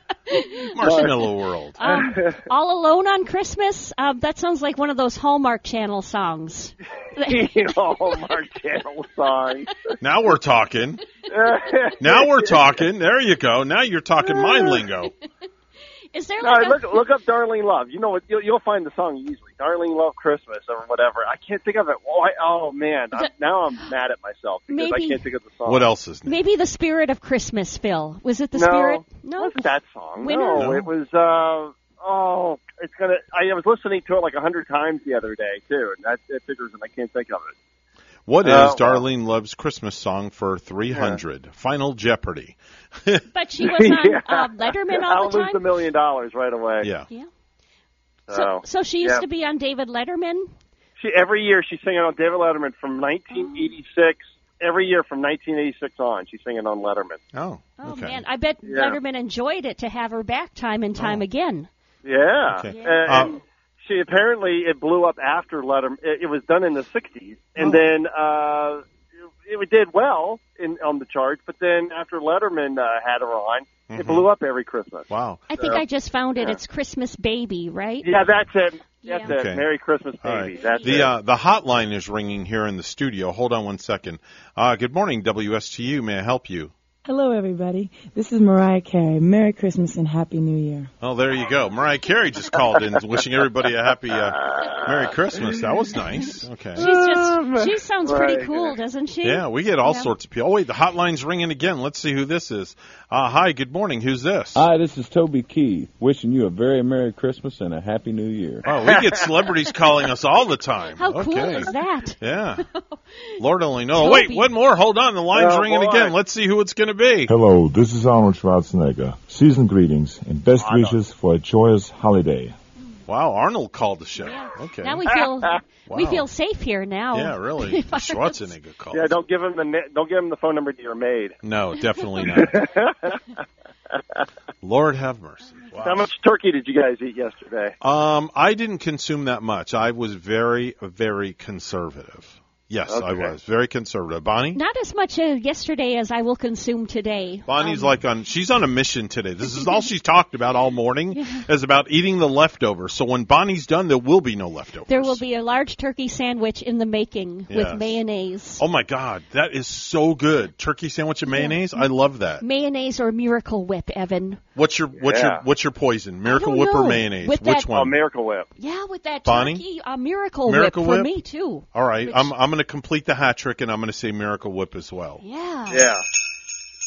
Marshmallow World. Um, all Alone on Christmas? Um, that sounds like one of those Hallmark Channel songs. Hallmark Channel song. Now we're talking. Now we're talking. There you go. Now you're talking mind lingo. Is there No, a, look look up Darlene Love. You know what? You'll, you'll find the song easily. Darlene Love Christmas or whatever. I can't think of it. Oh, I, oh man, I'm, now I'm mad at myself because Maybe- I can't think of the song. What else is new? maybe the spirit of Christmas, Phil? Was it the no, spirit? No, it wasn't that song. Winter? No, No. it was. uh Oh, it's gonna. I was listening to it like a hundred times the other day too, and that it figures, and I can't think of it. What is Uh, well- Darlene Love's Christmas song for 300? Final Jeopardy. But she was on Yeah. uh, Letterman I'll all the lose time. the million dollars right away. Yeah. Yeah. So, So, so she used yeah. to be on David Letterman. She every year she's singing on David Letterman from 1986. Every year from 1986 on, she's singing on Letterman. Oh, Oh okay. man, I bet Yeah. Letterman enjoyed it to have her back time and Oh. time again. Yeah, Okay. And- and She apparently it blew up after Letterman. It, it was done in the 60s, and Oh. then uh, it, it did well in on the charts. But then after Letterman uh, had her on, Mhm. it blew up every Christmas. Wow. I think So- I just found it. yeah. It's Christmas Baby, right? Yeah, that's it. That's Yeah. it. Okay. Merry Christmas, baby. right. That's the it. uh, the hotline is ringing here in the studio. Hold on one second. Uh, good morning, WSTU. May I help you? Hello, everybody. This is Mariah Carey. Merry Christmas and Happy New Year. Oh, there you go. Mariah Carey just called in, wishing everybody a happy uh, Merry Christmas. That was nice. Okay. She's just she sounds pretty cool, doesn't she? Yeah, we get all Yeah. sorts of people. Oh, wait, the hotline's ringing again. Let's see who this is. Uh, hi, good morning. Who's this? Hi, this is Toby Keith, wishing you a very Merry Christmas and a Happy New Year. Oh, we get celebrities calling us all the time. How cool is that? Yeah. Lord only knows. Wait, Toby. one more. Hold on. The line's Oh, ringing boy. again. Let's see who it's going to be. Hello, this is Arnold Schwarzenegger. Season greetings and best Arnold. wishes for a joyous holiday. Wow, Arnold called the show. Okay. Now we feel we feel safe here now. Yeah, really. Schwarzenegger called. yeah, don't give him the don't give him the phone number to your maid. No, definitely not. Lord have mercy. How much turkey did you guys eat yesterday? Um, I didn't consume that much. I was very, very conservative. Yes, I was very conservative. Bonnie. Not as much uh, yesterday as I will consume today. Bonnie's Um, like on. She's on a mission today. This is all she's talked about all morning is about eating the leftovers. So when Bonnie's done, there will be no leftovers. There will be a large turkey sandwich in the making Yes. with mayonnaise. Oh my God, that is so good! Turkey sandwich and mayonnaise. I love that. Mayonnaise or Miracle Whip, Evan. What's your what's Yeah. your what's your poison? Miracle don't Whip or mayonnaise? With Which that- one? Oh, Miracle Whip. Yeah, with that Bonnie? turkey, a Miracle, Miracle Whip for me too. All right, Which- I'm I'm going to complete the hat trick, and I'm going to say Miracle Whip as well. Yeah. Yeah.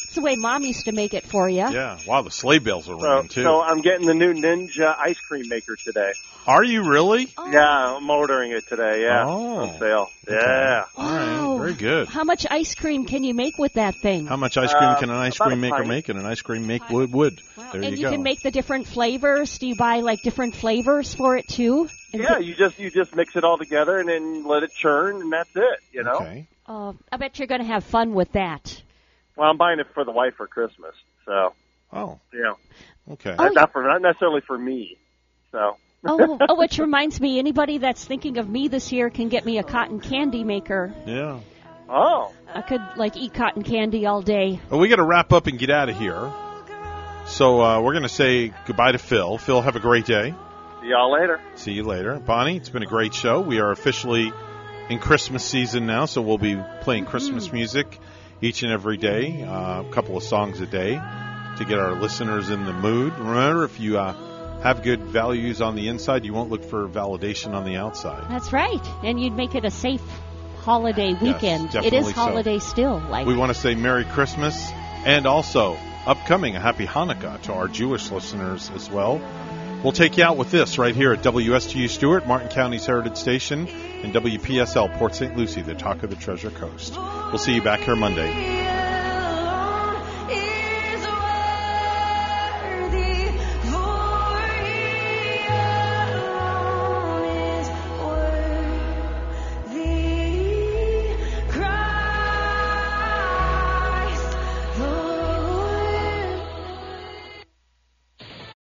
It's the way Mom used to make it for you. Yeah. Wow, the sleigh bells are So, ringing too. so I'm getting the new Ninja ice cream maker today. Are you really? Yeah, I'm ordering it today. Yeah, Oh. on sale. Yeah. All right, very good. How much ice cream can you make with that thing? How much ice cream Uh, can an ice cream maker pint. make? And an ice cream make wood wood. There and you, you, go. can make the different flavors. Do you buy like different flavors for it too? And Yeah, you just you just mix it all together and then let it churn, and that's it. You know. Okay. Uh, I bet you're going to have fun with that. Well, I'm buying it for the wife for Christmas, so Oh. yeah. Okay. Oh, not for not necessarily for me. So. oh, oh, which reminds me, anybody that's thinking of me this year can get me a cotton candy maker. Yeah. Oh. I could like eat cotton candy all day. Well, we got to wrap up and get out of here. So uh, we're going to say goodbye to Phil. Phil, have a great day. See y'all later. See you later. Bonnie, it's been a great show. We are officially in Christmas season now, so we'll be playing Christmas music each and every day, uh, a couple of songs a day to get our listeners in the mood. Remember, if you uh, have good values on the inside, you won't look for validation on the outside. That's right. And you'd make it a safe holiday weekend. it definitely is so. holiday still. Like We want to say Merry Christmas and also upcoming a Happy Hanukkah to our Jewish listeners as well. We'll take you out with this right here at WSTU Stuart, Martin County's Heritage Station, and WPSL Port St. Lucie, the talk of the Treasure Coast. We'll see you back here Monday.